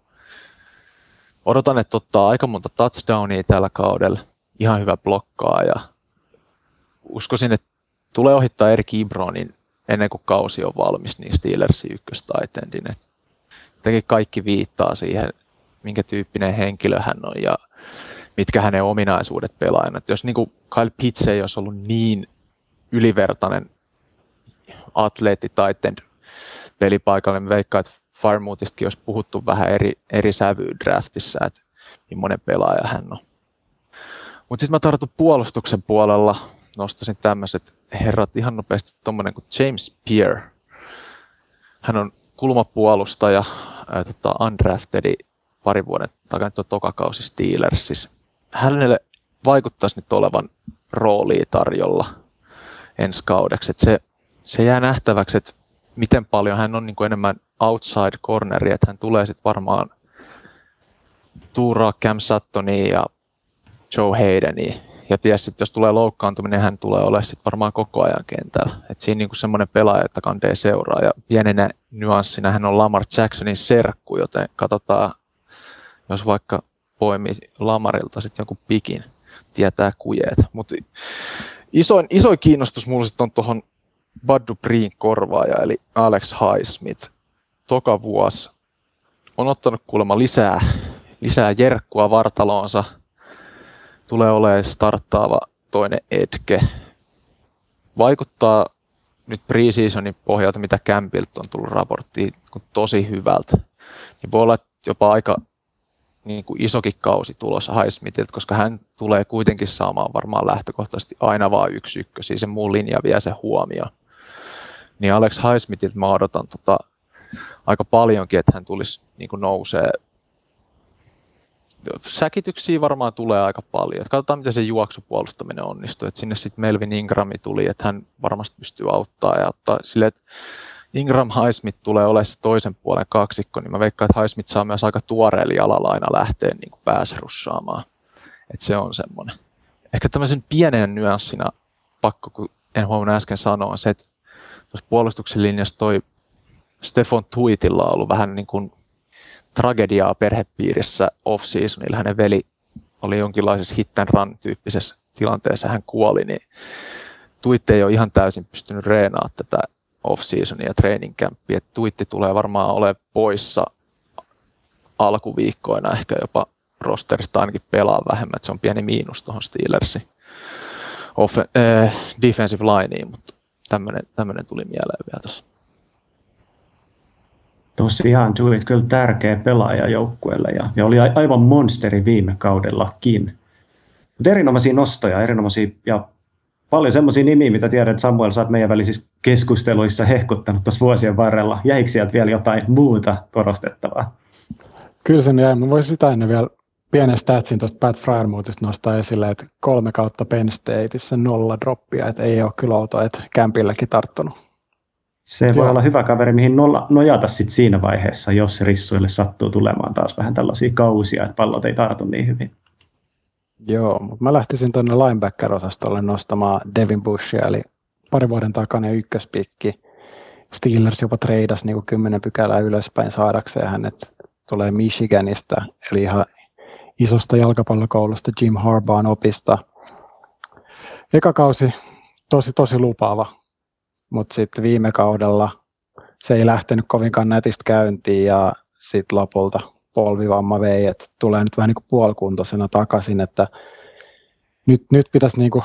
odotan, että ottaa aika monta touchdownia tällä kaudella, ihan hyvä blokkaa ja uskoisin, että tulee ohittaa Erik Ibronin ennen kuin kausi on valmis, niin Steelersin ykköstaitendin. Jotenkin kaikki viittaa siihen, minkä tyyppinen henkilö hän on ja mitkä hänen ominaisuudet pelaajana. Jos niin kuin Kyle Pitts ei olisi ollut niin ylivertainen atleetti tight pelipaikalle, niin veikkaan, että Farmouthistakin olisi puhuttu vähän eri, eri sävyyn draftissa, että millainen pelaaja hän on. Mutta sitten mä tartun puolustuksen puolella, nostasin tämmöiset herrat ihan nopeasti, tuommoinen kuin James Pierre. Hän on kulmapuolustaja, ää, tota, undraftedi pari vuoden takana tuo tokakausi Steelersissa. Hänelle vaikuttaisi nyt olevan roolia tarjolla ensi kaudeksi. Se, se jää nähtäväksi, että miten paljon hän on niin kuin enemmän outside corneri, että hän tulee sitten varmaan tuuraa Cam Suttonia ja Joe Haydenia. Ja ties, jos tulee loukkaantuminen, hän tulee olemaan sitten varmaan koko ajan kentällä. Et siinä niinku semmoinen pelaaja, että kandee seuraa. Ja pienenä nyanssina hän on Lamar Jacksonin serkku, joten katsotaan, jos vaikka poimii Lamarilta sitten jonkun pikin, tietää kujeet. Mutta isoin, isoin kiinnostus mulla sitten on tuohon Bud Dupreen korvaaja, eli Alex Highsmith toka vuosi on ottanut kuulemma lisää, lisää jerkkua vartaloonsa. Tulee olemaan starttaava toinen etke. Vaikuttaa nyt preseasonin pohjalta, mitä Campilta on tullut raporttiin, tosi hyvältä. Niin voi olla jopa aika niin kuin isokin kausi tulossa Highsmithilta, koska hän tulee kuitenkin saamaan varmaan lähtökohtaisesti aina vain yksi ykkösi, se muu linja vie se huomioon. Niin Alex Highsmithilta mä odotan tota aika paljonkin, että hän tulisi niin kuin nousee. Säkityksiä varmaan tulee aika paljon. Että katsotaan, miten se juoksupuolustaminen onnistuu. Että sinne sitten Melvin Ingrami tuli, että hän varmasti pystyy auttaa ja ottaa sille, että Ingram Highsmith tulee olemaan se toisen puolen kaksikko, niin mä veikkaan, että Highsmith saa myös aika tuoreella jalalla aina lähteä niin kuin pääsrussaamaan. Että se on semmoinen. Ehkä tämmöisen pienen nyanssina pakko, kun en huomannut äsken sanoa, on se, että tuossa puolustuksen linjassa toi Stefan Tuitilla on ollut vähän niin kuin tragediaa perhepiirissä off-seasonilla. Hänen veli oli jonkinlaisessa hit and run tyyppisessä tilanteessa, hän kuoli, niin Tuitti ei ole ihan täysin pystynyt reenaamaan tätä off-seasonia ja training campia. Tuitti tulee varmaan ole poissa alkuviikkoina, ehkä jopa rosterista ainakin pelaa vähemmän, että se on pieni miinus tuohon Steelersin off- äh, defensive lineen, mutta tämmöinen tuli mieleen vielä tuossa. Tosiaan Jewett kyllä tärkeä pelaaja joukkueelle ja, ja oli aivan monsteri viime kaudellakin. Mutta erinomaisia nostoja, erinomaisia ja paljon semmoisia nimiä, mitä tiedät, että Samuel, sä oot meidän välisissä keskusteluissa hehkuttanut tuossa vuosien varrella. Jäikö sieltä vielä jotain muuta korostettavaa? Kyllä sen jäi. Mä voisin sitä ennen vielä pienen statsin tuosta Pat Fryermuutista nostaa esille, että kolme kautta Penn Stateissa nolla droppia, että ei ole kyllä outoa, että kämpilläkin tarttunut. Se voi olla hyvä kaveri, mihin nolla, nojata sit siinä vaiheessa, jos rissuille sattuu tulemaan taas vähän tällaisia kausia, että pallot ei tartu niin hyvin. Joo, mutta mä lähtisin tuonne linebacker-osastolle nostamaan Devin Bushia, eli pari vuoden takainen ykköspikki. Steelers jopa treidas niin kuin kymmenen pykälää ylöspäin saadakseen hänet tulee Michiganista, eli ihan isosta jalkapallokoulusta Jim Harbaughn opista. Eka kausi tosi tosi lupaava, mutta sitten viime kaudella se ei lähtenyt kovinkaan nätistä käyntiin ja sitten lopulta polvivamma vei, että tulee nyt vähän niin kuin puolikuntoisena takaisin, että nyt, nyt pitäisi niin kuin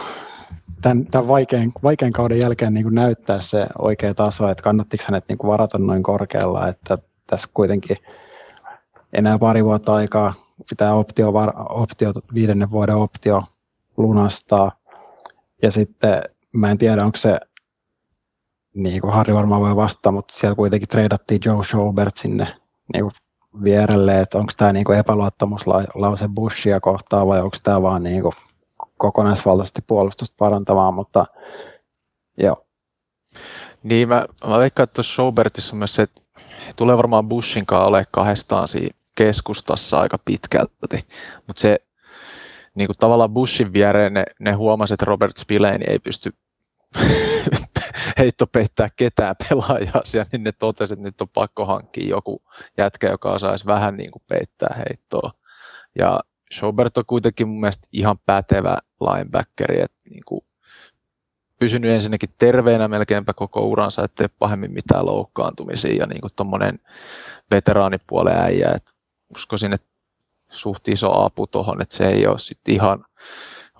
tämän, tämän vaikean, vaikean kauden jälkeen niin kuin näyttää se oikea taso, että kannattiko hänet niin kuin varata noin korkealla, että tässä kuitenkin enää pari vuotta aikaa pitää optio, optio viidennen vuoden optio lunastaa. Ja sitten mä en tiedä, onko se, niin kuin Harri varmaan voi vastata, mutta siellä kuitenkin treidattiin Joe Schobert sinne niin kuin vierelle, että onko tämä niin epäluottamuslause Bushia kohtaan vai onko tämä vaan niin kuin kokonaisvaltaisesti puolustusta parantavaa, mutta joo. Niin, mä, mä veikkaan, että tuossa Schaubertissa on myös se, että tulee varmaan Bushin kanssa ole kahdestaan siinä keskustassa aika pitkälti, mutta se niin kuin tavallaan Bushin viereen ne, ne huomasi, että Robert Spillane ei pysty heitto peittää ketään pelaajaa siellä, niin ne totesivat, että nyt on pakko hankkia joku jätkä, joka osaisi vähän niin kuin peittää heittoa. Ja Schobert on kuitenkin mun mielestä ihan pätevä linebackeri, että niin kuin pysynyt ensinnäkin terveenä melkeinpä koko uransa, ettei pahemmin mitään loukkaantumisia ja niin tuommoinen veteraanipuolen äijä, että uskoisin, että suht iso apu tuohon, että se ei ole sitten ihan,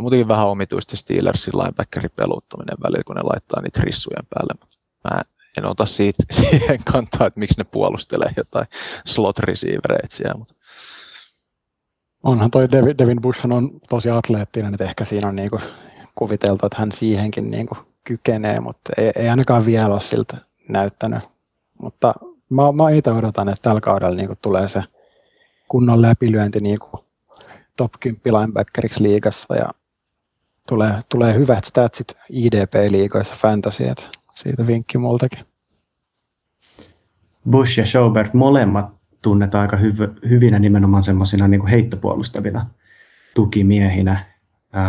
on muutenkin vähän omituista Steelersin linebackerin peluttaminen välillä, kun ne laittaa niitä rissujen päälle, mä en ota siitä, siihen kantaa, että miksi ne puolustelee jotain slot receivereitä siellä, mutta Onhan toi Devin Bushhan on tosi atleettinen, että ehkä siinä on niinku kuviteltu, että hän siihenkin niinku kykenee, mutta ei, ei ainakaan vielä ole siltä näyttänyt. Mutta mä, mä itse odotan, että tällä kaudella niinku tulee se kunnon läpilyönti niinku top 10 linebackeriksi liigassa ja tulee, tulee hyvät statsit IDP-liigoissa fantasy, siitä vinkki multakin. Bush ja Schobert molemmat tunnetaan aika hyv- hyvinä nimenomaan semmoisina niin heittopuolustavina tukimiehinä.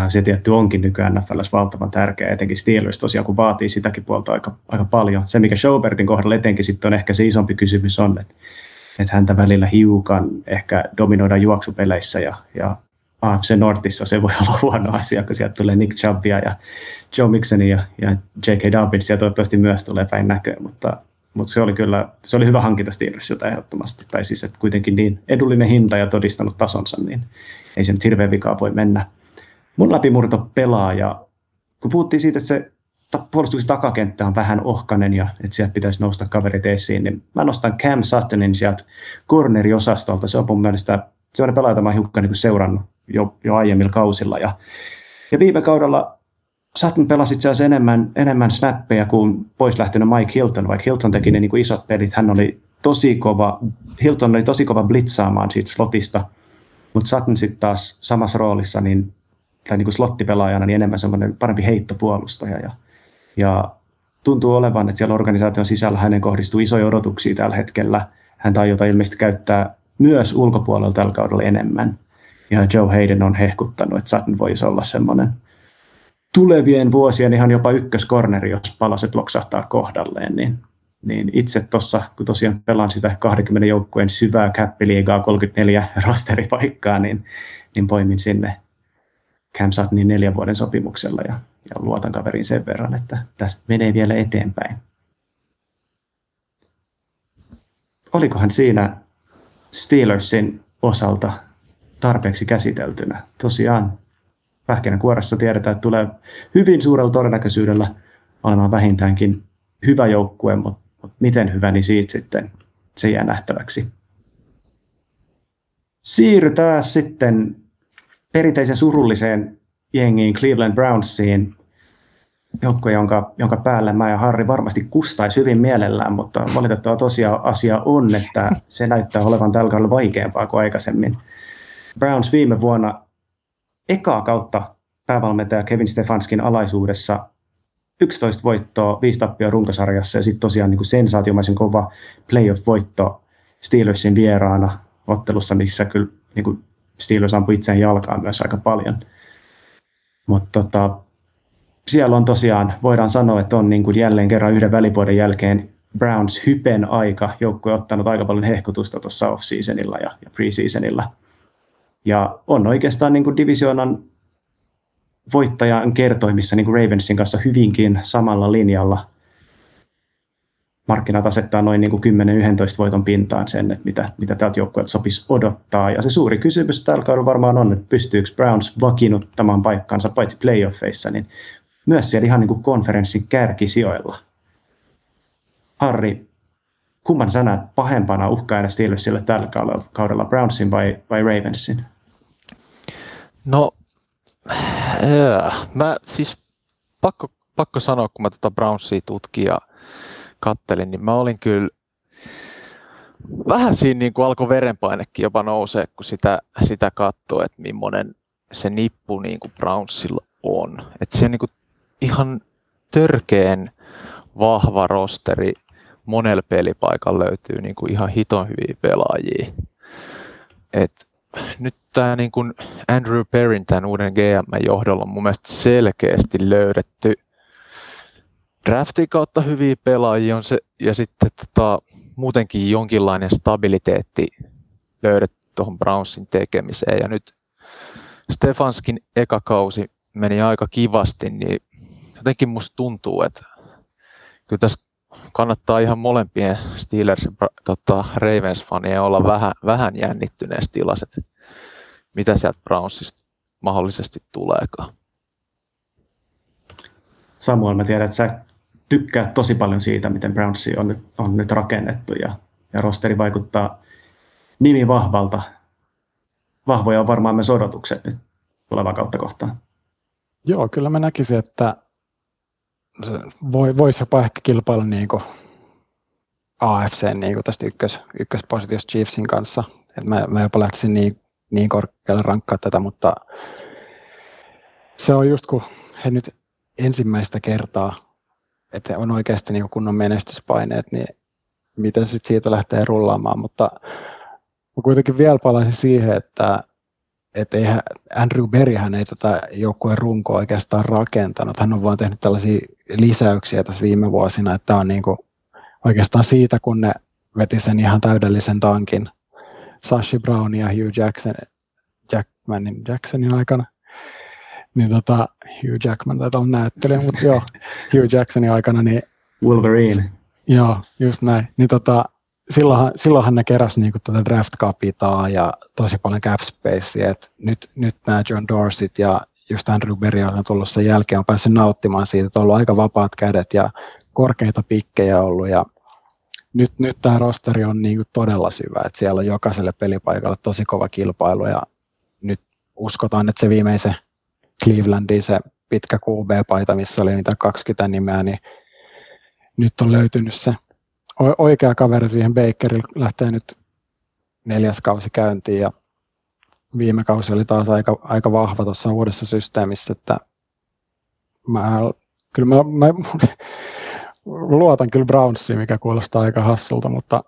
Se tietty onkin nykyään NFLs valtavan tärkeä, etenkin Steelers tosiaan, kun vaatii sitäkin puolta aika, aika paljon. Se, mikä Schaubertin kohdalla etenkin sitten on ehkä se isompi kysymys on, että, että häntä välillä hiukan ehkä dominoidaan juoksupeleissä ja, ja AFC Nortissa se voi olla huono asia, kun sieltä tulee Nick Chubbia ja Joe Mixonia ja, ja J.K. Dobbins ja toivottavasti myös tulee päin näköön, mutta mutta se oli kyllä se oli hyvä hankinta Steelersilta ehdottomasti. Tai siis, että kuitenkin niin edullinen hinta ja todistanut tasonsa, niin ei se nyt hirveän vikaa voi mennä. Mun läpimurto pelaaja, kun puhuttiin siitä, että se puolustuksen takakenttä on vähän ohkanen ja että sieltä pitäisi nousta kaverit esiin, niin mä nostan Cam Suttonin sieltä corneriosastolta. Se on mun mielestä sellainen pelaaja, jota mä hiukan niin seurannut jo, jo aiemmilla kausilla. Ja, ja viime kaudella Sutton pelasi itse asiassa enemmän, enemmän snappeja kuin pois lähtenyt Mike Hilton, vaikka Hilton teki ne niin kuin isot pelit. Hän oli tosi kova, Hilton oli tosi kova blitzaamaan siitä slotista, mutta Sutton sitten taas samassa roolissa, niin, tai niin kuin slottipelaajana, niin enemmän semmoinen parempi heittopuolustaja. Ja, ja tuntuu olevan, että siellä organisaation sisällä hänen kohdistuu isoja odotuksia tällä hetkellä. Hän tajota ilmeisesti käyttää myös ulkopuolella tällä kaudella enemmän. Ja Joe Hayden on hehkuttanut, että Sutton voisi olla semmoinen tulevien vuosien ihan jopa ykköskorneri, jos palaset loksahtaa kohdalleen, niin, niin itse tuossa, kun tosiaan pelaan sitä 20 joukkueen syvää käppiliigaa 34 rosteripaikkaa, niin, niin poimin sinne Cam Suttonin neljän vuoden sopimuksella ja, ja luotan kaverin sen verran, että tästä menee vielä eteenpäin. Olikohan siinä Steelersin osalta tarpeeksi käsiteltynä? Tosiaan kuoressa tiedetään, että tulee hyvin suurella todennäköisyydellä olemaan vähintäänkin hyvä joukkue, mutta, mutta miten hyvä, niin siitä sitten se jää nähtäväksi. Siirrytään sitten perinteisen surulliseen jengiin Cleveland Brownsiin, joukkue, jonka, jonka päälle mä ja Harri varmasti kustaisi hyvin mielellään, mutta valitettava tosiaan asia on, että se näyttää olevan tällä kaudella vaikeampaa kuin aikaisemmin. Browns viime vuonna ekaa kautta päävalmentaja Kevin Stefanskin alaisuudessa 11 voittoa, 5 tappia runkosarjassa ja sitten tosiaan niin kuin sensaatiomaisen kova playoff-voitto Steelersin vieraana ottelussa, missä kyllä niin kuin Steelers ampui itseään jalkaan myös aika paljon. Mutta tota, siellä on tosiaan, voidaan sanoa, että on niin kuin jälleen kerran yhden välivuoden jälkeen Browns hypen aika. Joukkue ottanut aika paljon hehkutusta tuossa off-seasonilla ja, ja pre-seasonilla. Ja on oikeastaan niin kuin divisioonan voittajan kertoimissa niin kuin Ravensin kanssa hyvinkin samalla linjalla. Markkinat asettaa noin niin kuin 10-11 voiton pintaan sen, että mitä, mitä tältä joukkueelta sopisi odottaa. Ja se suuri kysymys tällä kaudella varmaan on, että pystyykö Browns vakiinnuttamaan paikkansa paitsi playoffeissa, niin myös siellä ihan niin kuin konferenssin kärkisijoilla. Harri, kumman sä näet pahempana uhkaajana Steelersille tällä kaudella, Brownsin vai, vai Ravensin? No, äh, mä siis pakko, pakko sanoa, kun mä tota Brownsia tutkin ja kattelin, niin mä olin kyllä vähän siinä niin kuin alkoi verenpainekin jopa nousee, kun sitä, sitä katsoo, että millainen se nippu niin kuin Brownsilla on. Että se niin kuin ihan törkeen vahva rosteri. Monella pelipaikalla löytyy niin kuin ihan hiton hyviä pelaajia. Et nyt tämä niin kuin Andrew Perrin, tämän uuden GM-johdolla on mun mielestä selkeästi löydetty draftin kautta hyviä pelaajia on se, ja sitten tota, muutenkin jonkinlainen stabiliteetti löydetty tuohon Brownsin tekemiseen. Ja nyt Stefanskin eka kausi meni aika kivasti, niin jotenkin musta tuntuu, että kyllä tässä kannattaa ihan molempien Steelers ja tota, Ravens-fanien olla vähän, vähän jännittyneessä tilassa, että mitä sieltä Brownsista mahdollisesti tuleekaan. Samuel, mä tiedän, että sä tykkäät tosi paljon siitä, miten Brownsi on nyt, on nyt rakennettu ja, ja rosteri vaikuttaa nimi vahvalta. Vahvoja on varmaan myös odotukset nyt tulevaa kautta kohtaan. Joo, kyllä mä näkisin, että voi, voisi jopa ehkä kilpailla niin kuin AFC niin kuin tästä ykkös, ykköspositiosta Chiefsin kanssa. Et mä, mä jopa lähtisin niin, niin korkealle rankkaa tätä, mutta se on just kun he nyt ensimmäistä kertaa, että on oikeasti niin kunnon menestyspaineet, niin miten sitten siitä lähtee rullaamaan, mutta mä kuitenkin vielä palaisin siihen, että että eihän Andrew hän ei tätä joukkueen runkoa oikeastaan rakentanut. Hän on vain tehnyt tällaisia lisäyksiä tässä viime vuosina, että on niin kuin oikeastaan siitä, kun ne veti sen ihan täydellisen tankin Sashi Brown ja Hugh Jackson, Jackmanin, Jacksonin aikana, niin tota, Hugh Jackman taitaa olla näyttelijä, mutta joo, Hugh Jacksonin aikana, niin Wolverine. Joo, just näin. Niin tota, silloinhan, silloinhan ne keräsi niinku tätä draft capitaa ja tosi paljon cap spacea. Et nyt, nyt nämä John Dorsit ja just Andrew Berry on tullut sen jälkeen, on päässyt nauttimaan siitä, että on ollut aika vapaat kädet ja korkeita pikkejä ollut ja nyt, nyt tämä rosteri on niinku todella syvä, että siellä on jokaiselle pelipaikalle tosi kova kilpailu ja nyt uskotaan, että se viimeisen Clevelandin se pitkä QB-paita, missä oli niitä 20 nimeä, niin nyt on löytynyt se oikea kaveri siihen Bakerille lähtee nyt neljäs kausi käyntiin ja viime kausi oli taas aika, aika vahva tuossa uudessa systeemissä, että mä, kyllä mä, mä luotan kyllä Brownsiin, mikä kuulostaa aika hassulta, mutta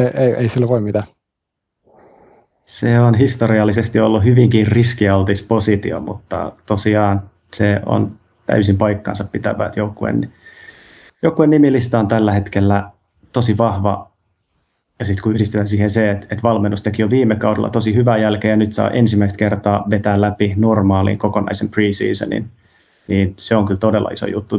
ei, ei, ei sillä voi mitään. Se on historiallisesti ollut hyvinkin riskialtis positio, mutta tosiaan se on täysin paikkansa pitävä, että joukkueen, joukkueen nimilista on tällä hetkellä tosi vahva. Ja sitten kun yhdistetään siihen se, että, että valmennus teki jo viime kaudella tosi hyvää jälkeä ja nyt saa ensimmäistä kertaa vetää läpi normaalin kokonaisen preseasonin, niin se on kyllä todella iso juttu.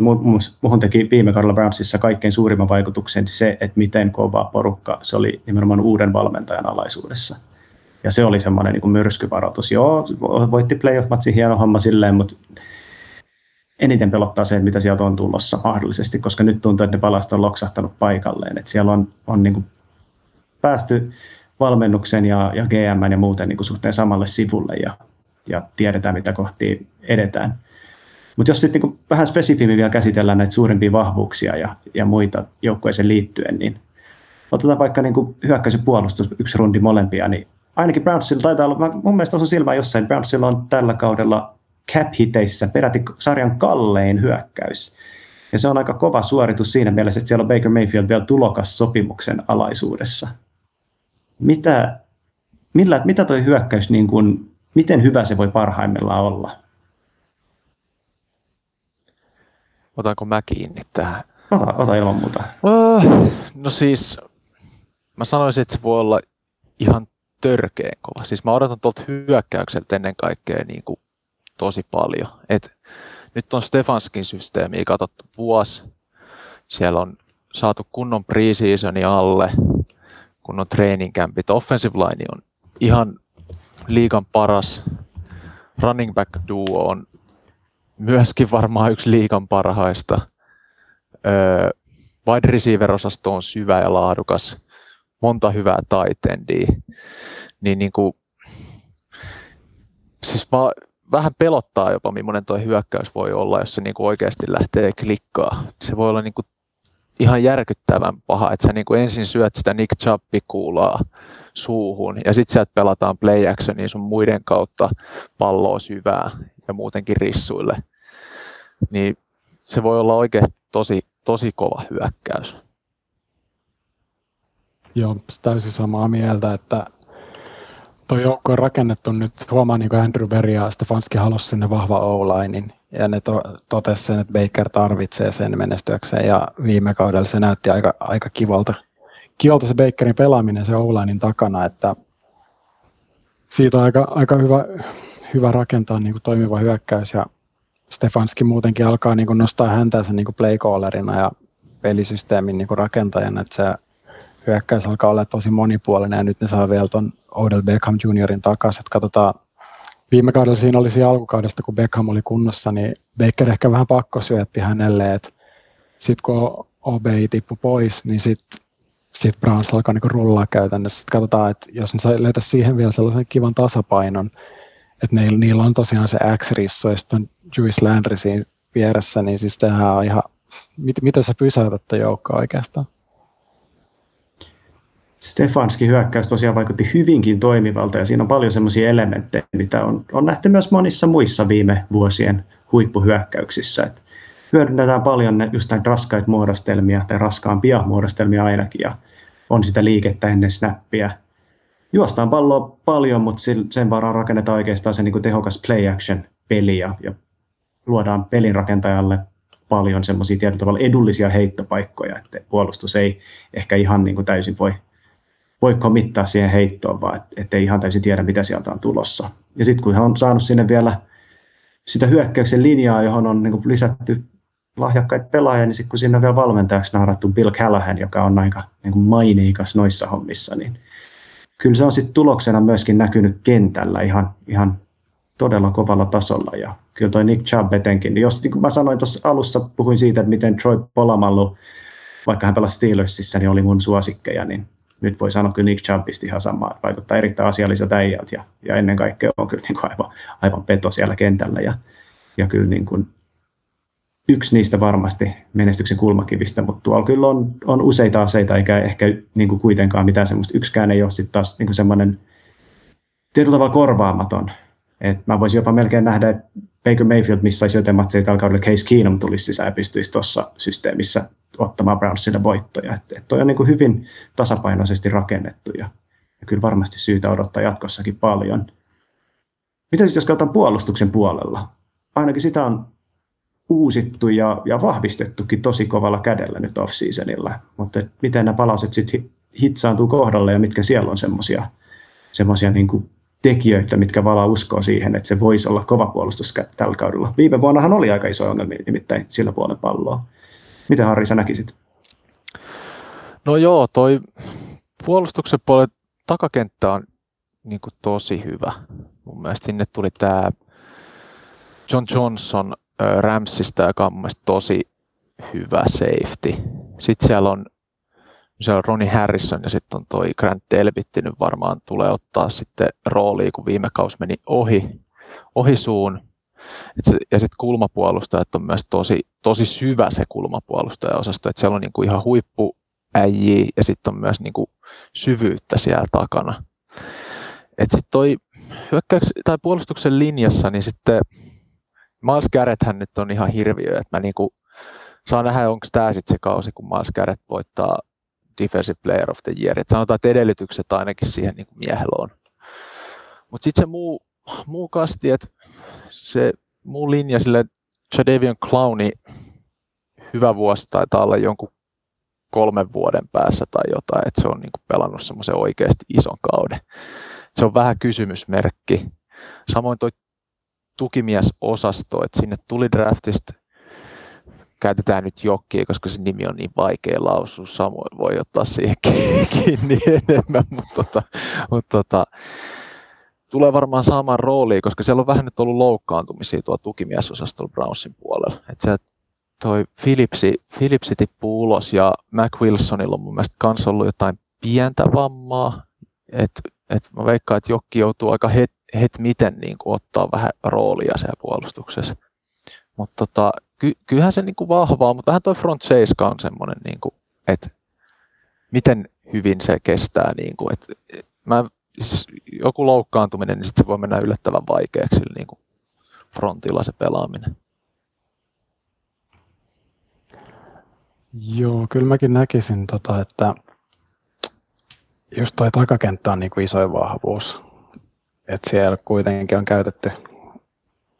Muhun teki viime kaudella Brownsissa kaikkein suurimman vaikutuksen se, että miten kova porukka se oli nimenomaan uuden valmentajan alaisuudessa. Ja se oli semmoinen niin myrskyvaroitus. Joo, voitti playoff-matsin hieno homma silleen, mutta eniten pelottaa se, mitä sieltä on tulossa mahdollisesti, koska nyt tuntuu, että ne palasta on loksahtanut paikalleen. Että siellä on, on niin kuin päästy valmennuksen ja, ja GM ja muuten niin kuin suhteen samalle sivulle ja, ja tiedetään, mitä kohti edetään. Mutta jos sitten niin vähän spesifimmin vielä käsitellään näitä suurimpia vahvuuksia ja, ja muita joukkueeseen liittyen, niin otetaan vaikka niin hyökkäys ja puolustus yksi rundi molempia, niin ainakin Brownsilla taitaa olla, mun mielestä on silmä jossain, Brownsilla on tällä kaudella cap-hiteissä peräti sarjan kallein hyökkäys. Ja se on aika kova suoritus siinä mielessä, että siellä on Baker Mayfield vielä tulokas sopimuksen alaisuudessa. Mitä, millä, mitä toi hyökkäys, niin kuin, miten hyvä se voi parhaimmillaan olla? Otanko mä kiinni tähän? Ota, ota ilman muuta. Uh, no siis, mä sanoisin, että se voi olla ihan törkeen kova. Siis mä odotan tuolta hyökkäykseltä ennen kaikkea niin kuin tosi paljon. Et nyt on Stefanskin systeemiä katsottu vuosi. Siellä on saatu kunnon preseasoni alle, kunnon training campit. Offensive line on ihan liikan paras. Running back duo on myöskin varmaan yksi liikan parhaista. Öö, wide receiver-osasto on syvä ja laadukas. Monta hyvää taitendia. Niin, niin kuin, siis mä, vähän pelottaa jopa, millainen tuo hyökkäys voi olla, jos se niin kuin oikeasti lähtee klikkaa. Se voi olla niin kuin ihan järkyttävän paha, että sä niin kuin ensin syöt sitä Nick Chubb-kuulaa suuhun ja sitten sieltä pelataan play actionia sun muiden kautta palloa syvää ja muutenkin rissuille. Niin se voi olla oikeasti tosi, tosi kova hyökkäys. Joo, täysin samaa mieltä, että tuo joukko on rakennettu nyt, huomaa niin kuin Andrew Berry ja Stefanski halusi sinne vahva o ja ne to, totesi sen, että Baker tarvitsee sen menestyäkseen, ja viime kaudella se näytti aika, aika kivalta, kivalta se Bakerin pelaaminen se o takana, että siitä on aika, aika hyvä, hyvä rakentaa niin kuin toimiva hyökkäys, ja Stefanski muutenkin alkaa niin kuin nostaa häntänsä niin kuin playcallerina ja pelisysteemin niin kuin rakentajana, että se hyökkäys alkaa olla tosi monipuolinen ja nyt ne saa vielä tuon Odell Beckham Juniorin takaisin. Että katsotaan, viime kaudella siinä oli siinä alkukaudesta, kun Beckham oli kunnossa, niin Baker ehkä vähän pakko syötti hänelle, että sitten kun OB tippui pois, niin sitten sit Browns alkaa niinku rullaa käytännössä. Sitten katsotaan, että jos ne löytä siihen vielä sellaisen kivan tasapainon, että niillä, niillä on tosiaan se X-rissu ja sitten Juice Landry siinä vieressä, niin siis tehdään ihan, mit, miten sä pysäytät joukkoa oikeastaan? Stefanski hyökkäys tosiaan vaikutti hyvinkin toimivalta ja siinä on paljon semmoisia elementtejä, mitä on, on nähty myös monissa muissa viime vuosien huippuhyökkäyksissä. Et hyödynnetään paljon ne, just näitä raskaita muodostelmia tai raskaampia muodostelmia ainakin ja on sitä liikettä ennen snappia. Juostaan palloa paljon, mutta sen varaan rakennetaan oikeastaan se niin tehokas play action peli ja, ja luodaan pelin rakentajalle paljon semmoisia tietyllä tavalla edullisia heittopaikkoja, että puolustus ei ehkä ihan niin kuin täysin voi voi komittaa siihen heittoon, vaan ettei ihan täysin tiedä, mitä sieltä on tulossa. Ja sitten kun hän on saanut sinne vielä sitä hyökkäyksen linjaa, johon on niin lisätty lahjakkaita pelaajia, niin sitten kun sinne on vielä valmentajaksi naarattu Bill Callahan, joka on aika niin kuin maineikas noissa hommissa, niin kyllä se on sitten tuloksena myöskin näkynyt kentällä ihan, ihan todella kovalla tasolla. Ja kyllä toi Nick Chubb etenkin, niin jos niin kuin mä sanoin tuossa alussa, puhuin siitä, että miten Troy Polamallu, vaikka hän pelasi Steelersissa, niin oli mun suosikkeja, niin nyt voi sanoa kyllä Nick Chubbista ihan samaa, vaikuttaa erittäin asialliset äijät ja, ja ennen kaikkea on kyllä niin kuin aivan, aivan peto siellä kentällä ja, ja kyllä niin kuin yksi niistä varmasti menestyksen kulmakivistä, mutta tuolla kyllä on, on useita aseita, eikä ehkä niin kuin kuitenkaan mitään semmoista, yksikään ei ole sitten taas niin kuin semmoinen tietyllä tavalla korvaamaton. Et mä voisin jopa melkein nähdä, että Baker Mayfield missaisi joten matseja tällä kaudella Case Keenum tulisi sisään ja pystyisi tuossa systeemissä ottamaan Brownsille voittoja. Että, että toi on niin kuin hyvin tasapainoisesti rakennettu ja, ja kyllä varmasti syytä odottaa jatkossakin paljon. Mitä sitten jos katsotaan puolustuksen puolella? Ainakin sitä on uusittu ja, ja vahvistettukin tosi kovalla kädellä nyt off-seasonilla. Mutta miten nämä palaset sitten hitsaantuu kohdalle ja mitkä siellä on semmoisia niin tekijöitä, mitkä valaa uskoa siihen, että se voisi olla kova puolustus tällä kaudella. Viime vuonnahan oli aika iso ongelma nimittäin sillä puolen palloa. Miten Harri sä näkisit? No joo, toi puolustuksen puolen takakenttä on niin kuin tosi hyvä. Mun mielestä sinne tuli tämä John Johnson Ramsista, joka on mun tosi hyvä safety. Sitten siellä on, siellä on Ronnie Harrison ja sitten on toi Grant Delbitti nyt varmaan tulee ottaa sitten roolia, kun viime kausi meni ohi, ohi suun. Et se, ja sitten kulmapuolustajat on myös tosi, tosi syvä se kulmapuolustajaosasto, että siellä on niinku ihan huippuäjiä ja sitten on myös niinku syvyyttä siellä takana. Et sitten toi hyökkäyks, tai puolustuksen linjassa, niin sitten Miles Garretthän nyt on ihan hirviö, että mä niinku saan nähdä, onko tämä sitten se kausi, kun Miles Garrett voittaa Defensive Player of the Year. Et sanotaan, että edellytykset ainakin siihen niin miehellä on. Mutta sitten se muu, muu kasti, että se muu linja sille Jadavion Clowni hyvä vuosi taitaa olla jonkun kolmen vuoden päässä tai jotain, että se on niin pelannut semmoisen oikeasti ison kauden. Se on vähän kysymysmerkki. Samoin tuo tukimiesosasto, että sinne tuli draftista, käytetään nyt jokkia, koska se nimi on niin vaikea lausua, samoin voi ottaa siihen kiinni enemmän, mutta, tota, mutta tota, tulee varmaan saamaan rooliin, koska siellä on vähän nyt ollut loukkaantumisia tuo tukimiesosastolla Brownsin puolella. Että se, toi Philipsi, Philipsi tippuu ulos ja Mac Wilsonilla on mun mielestä kans ollut jotain pientä vammaa. Et, et mä veikkaan, että Jokki joutuu aika het, het miten niin ottaa vähän roolia siellä puolustuksessa. Mutta tota, ky, kyllähän se niin kuin vahvaa, mutta vähän toi front 7 on semmoinen, niin kuin, että miten hyvin se kestää. Niin kuin, että mä siis joku loukkaantuminen, niin sit se voi mennä yllättävän vaikeaksi niin kuin frontilla se pelaaminen. Joo, kyllä mäkin näkisin, tota, että just toi takakenttä on niin kuin isoin vahvuus. että siellä kuitenkin on käytetty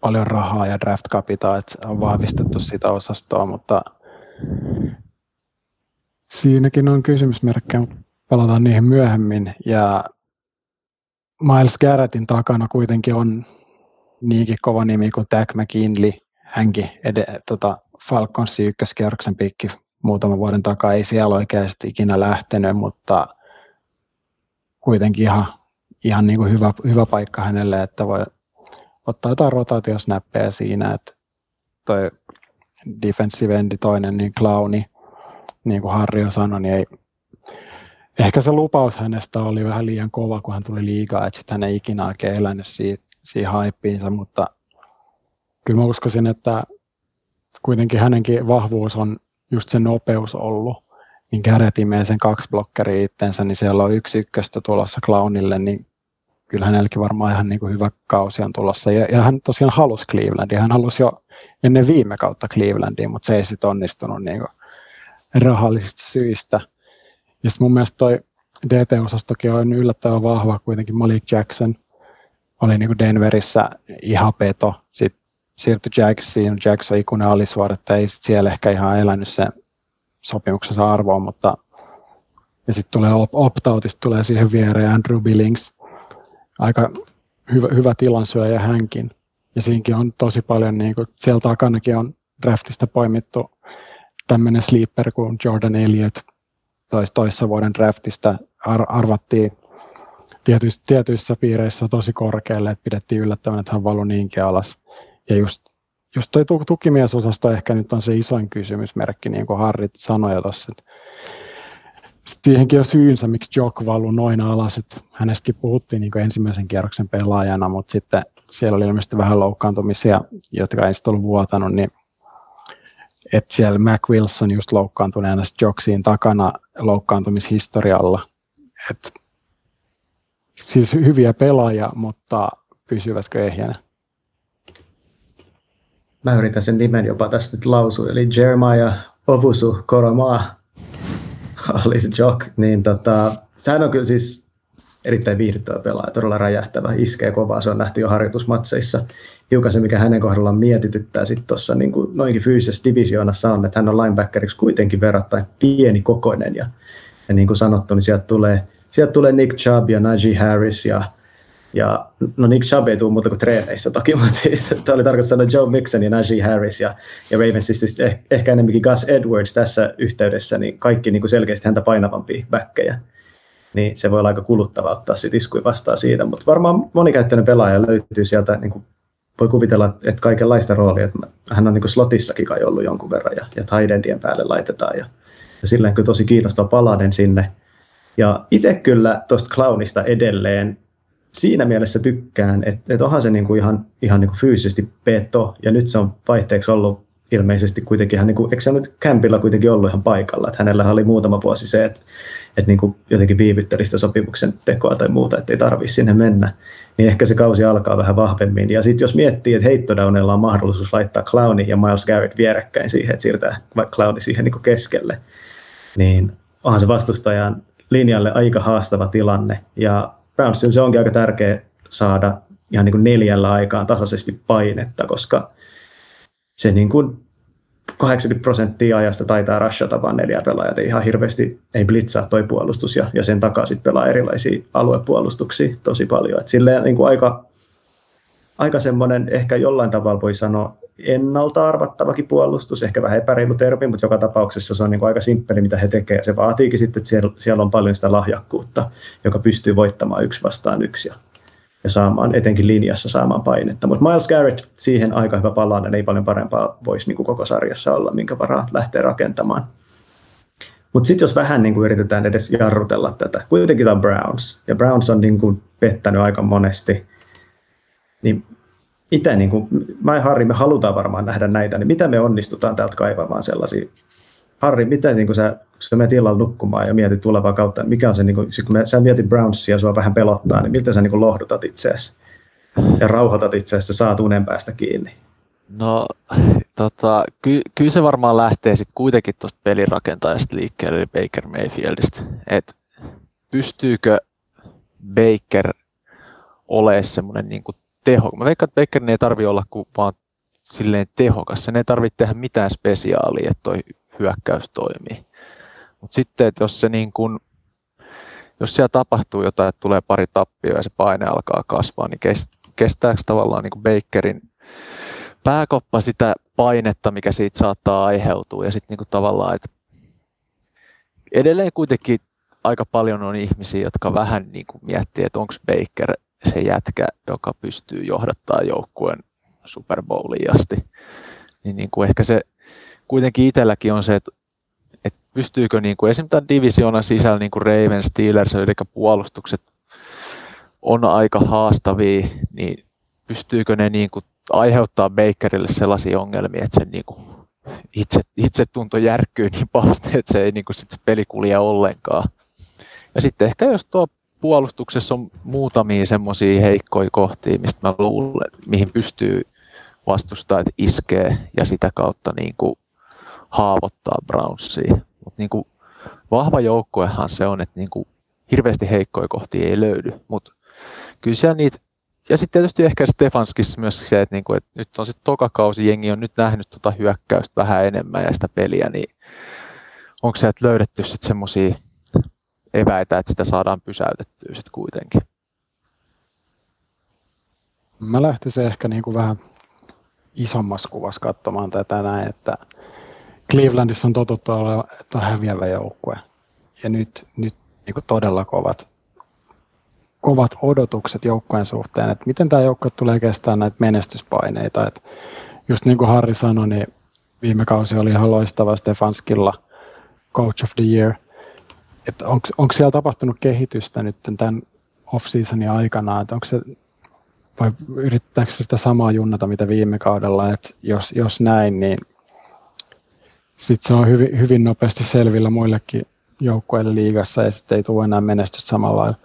paljon rahaa ja draft capitaa, että on vahvistettu sitä osastoa, mutta siinäkin on kysymysmerkkejä, palataan niihin myöhemmin. Ja Miles Garrettin takana kuitenkin on niinkin kova nimi kuin Jack McKinley. Hänkin ed- tota Falconsin ykköskierroksen pikki muutaman vuoden takaa ei siellä oikeasti ikinä lähtenyt, mutta kuitenkin ihan, ihan niin kuin hyvä, hyvä paikka hänelle, että voi ottaa jotain rotaatiosnäppejä siinä, että toi defensive endi toinen, niin clowni, niin kuin Harri jo sanoi, niin ei, ehkä se lupaus hänestä oli vähän liian kova, kun hän tuli liigaa, että sitten hän ei ikinä oikein elänyt siihen, siihen haippiinsa, mutta kyllä mä uskoisin, että kuitenkin hänenkin vahvuus on just se nopeus ollut, niin Garrett sen kaksi blokkeria itsensä, niin siellä on yksi ykköstä tulossa Clownille, niin kyllä hänelläkin varmaan ihan niin kuin hyvä kausi on tulossa. Ja, ja hän tosiaan halusi Clevelandia. Hän halusi jo ennen viime kautta Clevelandia, mutta se ei sitten onnistunut niin kuin rahallisista syistä. Ja sitten mun mielestä toi DT-osastokin on yllättävän vahva kuitenkin. Malik Jackson oli niin kuin Denverissä ihan peto. Sitten siirtyi Jagsiin. Jackson ikuinen alisuorittaja, ei sit siellä ehkä ihan elänyt sen sopimuksensa arvoon, mutta ja sitten tulee opt-outista tulee siihen viereen Andrew Billings, aika hyvä, hyvä tilansyöjä hänkin. Ja siinkin on tosi paljon, niin kuin, siellä takanakin on draftista poimittu tämmöinen sleeper kuin Jordan Elliott tois, toissa vuoden draftista ar- arvattiin tietyissä, tietyissä piireissä tosi korkealle, että pidettiin yllättävän, että hän valui niinkin alas. Ja just, just toi tukimiesosasto ehkä nyt on se isoin kysymysmerkki, niin kuin Harri sanoi jo tuossa, että siihenkin on syynsä, miksi Jock valuu noin alas, että hänestäkin puhuttiin niin ensimmäisen kierroksen pelaajana, mutta sitten siellä oli ilmeisesti vähän loukkaantumisia, jotka ei sitten ollut vuotanut, niin että siellä Mac Wilson just loukkaantuneena Jocksiin takana loukkaantumishistorialla. Et, siis hyviä pelaajia, mutta pysyvätkö ehjänä? mä yritän sen nimen jopa tässä nyt lausua, eli Jeremiah Ovusu Koromaa oli se Jock, niin tota, sehän on kyllä siis erittäin viihdyttävä pelaaja, todella räjähtävä, iskee kovaa, se on nähty jo harjoitusmatseissa. Hiukan se, mikä hänen kohdallaan mietityttää sitten tuossa niin noinkin fyysisessä divisioonassa on, että hän on linebackeriksi kuitenkin verrattain pieni kokoinen ja, ja niin kuin sanottu, niin sieltä tulee, sieltä tulee Nick Chubb ja Najee Harris ja ja no Nick Chubb ei tule muuta kuin treeneissä toki, mutta siis, tämä oli tarkoitus sanoa Joe Mixon ja Najee Harris ja, ja Ravensista siis eh, ehkä enemmänkin Gus Edwards tässä yhteydessä, niin kaikki niin kuin selkeästi häntä painavampia backkejä. Niin se voi olla aika kuluttava ottaa sitten iskuja vastaan siitä, mutta varmaan monikäyttöinen pelaaja löytyy sieltä, niin kuin voi kuvitella, että kaikenlaista roolia. Että hän on niin kuin slotissakin kai ollut jonkun verran ja, ja taidendien päälle laitetaan ja, ja silleen kyllä tosi kiinnostava palanen sinne. Ja itse kyllä tuosta clownista edelleen siinä mielessä tykkään, että, että onhan se niin kuin ihan, ihan niin kuin fyysisesti peto, ja nyt se on vaihteeksi ollut ilmeisesti kuitenkin, niin kuin, eikö se nyt Campilla kuitenkin ollut ihan paikalla, että hänellä oli muutama vuosi se, että, että niin kuin jotenkin viivytteli sitä sopimuksen tekoa tai muuta, että ei tarvitse sinne mennä, niin ehkä se kausi alkaa vähän vahvemmin. Ja sitten jos miettii, että heittodaunilla on mahdollisuus laittaa Clowni ja Miles Garrett vierekkäin siihen, että siirtää Clowni siihen niin kuin keskelle, niin onhan se vastustajan linjalle aika haastava tilanne. Ja Brownsilla se onkin aika tärkeä saada ihan niin kuin neljällä aikaan tasaisesti painetta, koska se niin kuin 80 prosenttia ajasta taitaa rashata vaan neljä pelaajat. Ihan hirveästi ei blitzaa toi puolustus ja, ja sen takaa sitten pelaa erilaisia aluepuolustuksia tosi paljon. Et silleen niin kuin aika, aika semmoinen ehkä jollain tavalla voi sanoa ennalta arvattavakin puolustus, ehkä vähän epäreilu termi, mutta joka tapauksessa se on niin kuin aika simppeli, mitä he tekevät. Se vaatiikin sitten, että siellä, siellä on paljon sitä lahjakkuutta, joka pystyy voittamaan yksi vastaan yksi ja, ja saamaan, etenkin linjassa saamaan painetta. Mutta Miles Garrett, siihen aika hyvä palanen, ei paljon parempaa voisi niin kuin koko sarjassa olla, minkä varaa lähtee rakentamaan. Mutta sitten jos vähän niin kuin yritetään edes jarrutella tätä, kuitenkin tämä Browns, ja Browns on niin kuin pettänyt aika monesti, niin itse, niin kuin, mä ja Harri, me halutaan varmaan nähdä näitä, niin mitä me onnistutaan täältä kaivamaan sellaisia? Harri, mitä niin kun sä, kun sä menet illalla nukkumaan ja mietit tulevaa kautta, mikä on se, niin kun, kun sä mietit Brownsia ja sua vähän pelottaa, niin miltä sä niin lohdutat itseäsi ja rauhoitat itseäsi, saat unen päästä kiinni? No, tota, ky- kyllä se varmaan lähtee sitten kuitenkin tuosta pelirakentajasta liikkeelle, eli Baker Mayfieldistä. Et pystyykö Baker olemaan semmoinen niin teho. Mä veikkaan, että Beckerin ei tarvi olla kuin vaan silleen tehokas. Sen ei tarvitse tehdä mitään spesiaalia, että toi hyökkäys toimii. Mutta sitten, että jos se niin kun, jos siellä tapahtuu jotain, että tulee pari tappioa ja se paine alkaa kasvaa, niin kestääkö tavallaan niin Bakerin pääkoppa sitä painetta, mikä siitä saattaa aiheutua. Ja sitten niin tavallaan, että edelleen kuitenkin aika paljon on ihmisiä, jotka vähän niin kuin miettii, että onko Baker se jätkä, joka pystyy johdattaa joukkueen Super Bowliin asti. Niin, niin kuin ehkä se kuitenkin itselläkin on se, että, että pystyykö niin kuin esimerkiksi tämän divisioonan sisällä niin kuin Ravens, Steelers, eli puolustukset on aika haastavia, niin pystyykö ne niin kuin aiheuttaa Bakerille sellaisia ongelmia, että se niin kuin itse, itse tunto järkkyy niin pahasti, että se ei niin kuin sit se peli kulje ollenkaan. Ja sitten ehkä jos tuo puolustuksessa on muutamia semmoisia heikkoja kohtia, mistä mä luulen, mihin pystyy vastustaa, että iskee ja sitä kautta niin kuin haavoittaa Brownsia. Mutta niin vahva joukkuehan se on, että niin kuin hirveästi heikkoja kohtia ei löydy, mutta kyllä siellä niitä ja sitten tietysti ehkä Stefanskissa myös se, että, niinku, että nyt on sitten toka kausi, jengi on nyt nähnyt tuota hyökkäystä vähän enemmän ja sitä peliä, niin onko se, että löydetty sitten semmoisia eväitä, että sitä saadaan pysäytettyä sitten kuitenkin. Mä lähtisin ehkä niin kuin vähän isommassa kuvassa katsomaan tätä näin, että Clevelandissa on totuttu olla, että on häviävä joukkue. Ja nyt, nyt niin kuin todella kovat, kovat odotukset joukkueen suhteen, että miten tämä joukkue tulee kestämään näitä menestyspaineita. Että just niin kuin Harri sanoi, niin viime kausi oli ihan loistava Stefanskilla Coach of the Year – että onko siellä tapahtunut kehitystä nyt tämän off-seasonin aikana, että onko se, vai yrittääkö se sitä samaa junnata, mitä viime kaudella, että jos, jos näin, niin sitten se on hyvin, hyvin nopeasti selvillä muillekin joukkueille liigassa ja sitten ei tule enää menestystä samalla lailla.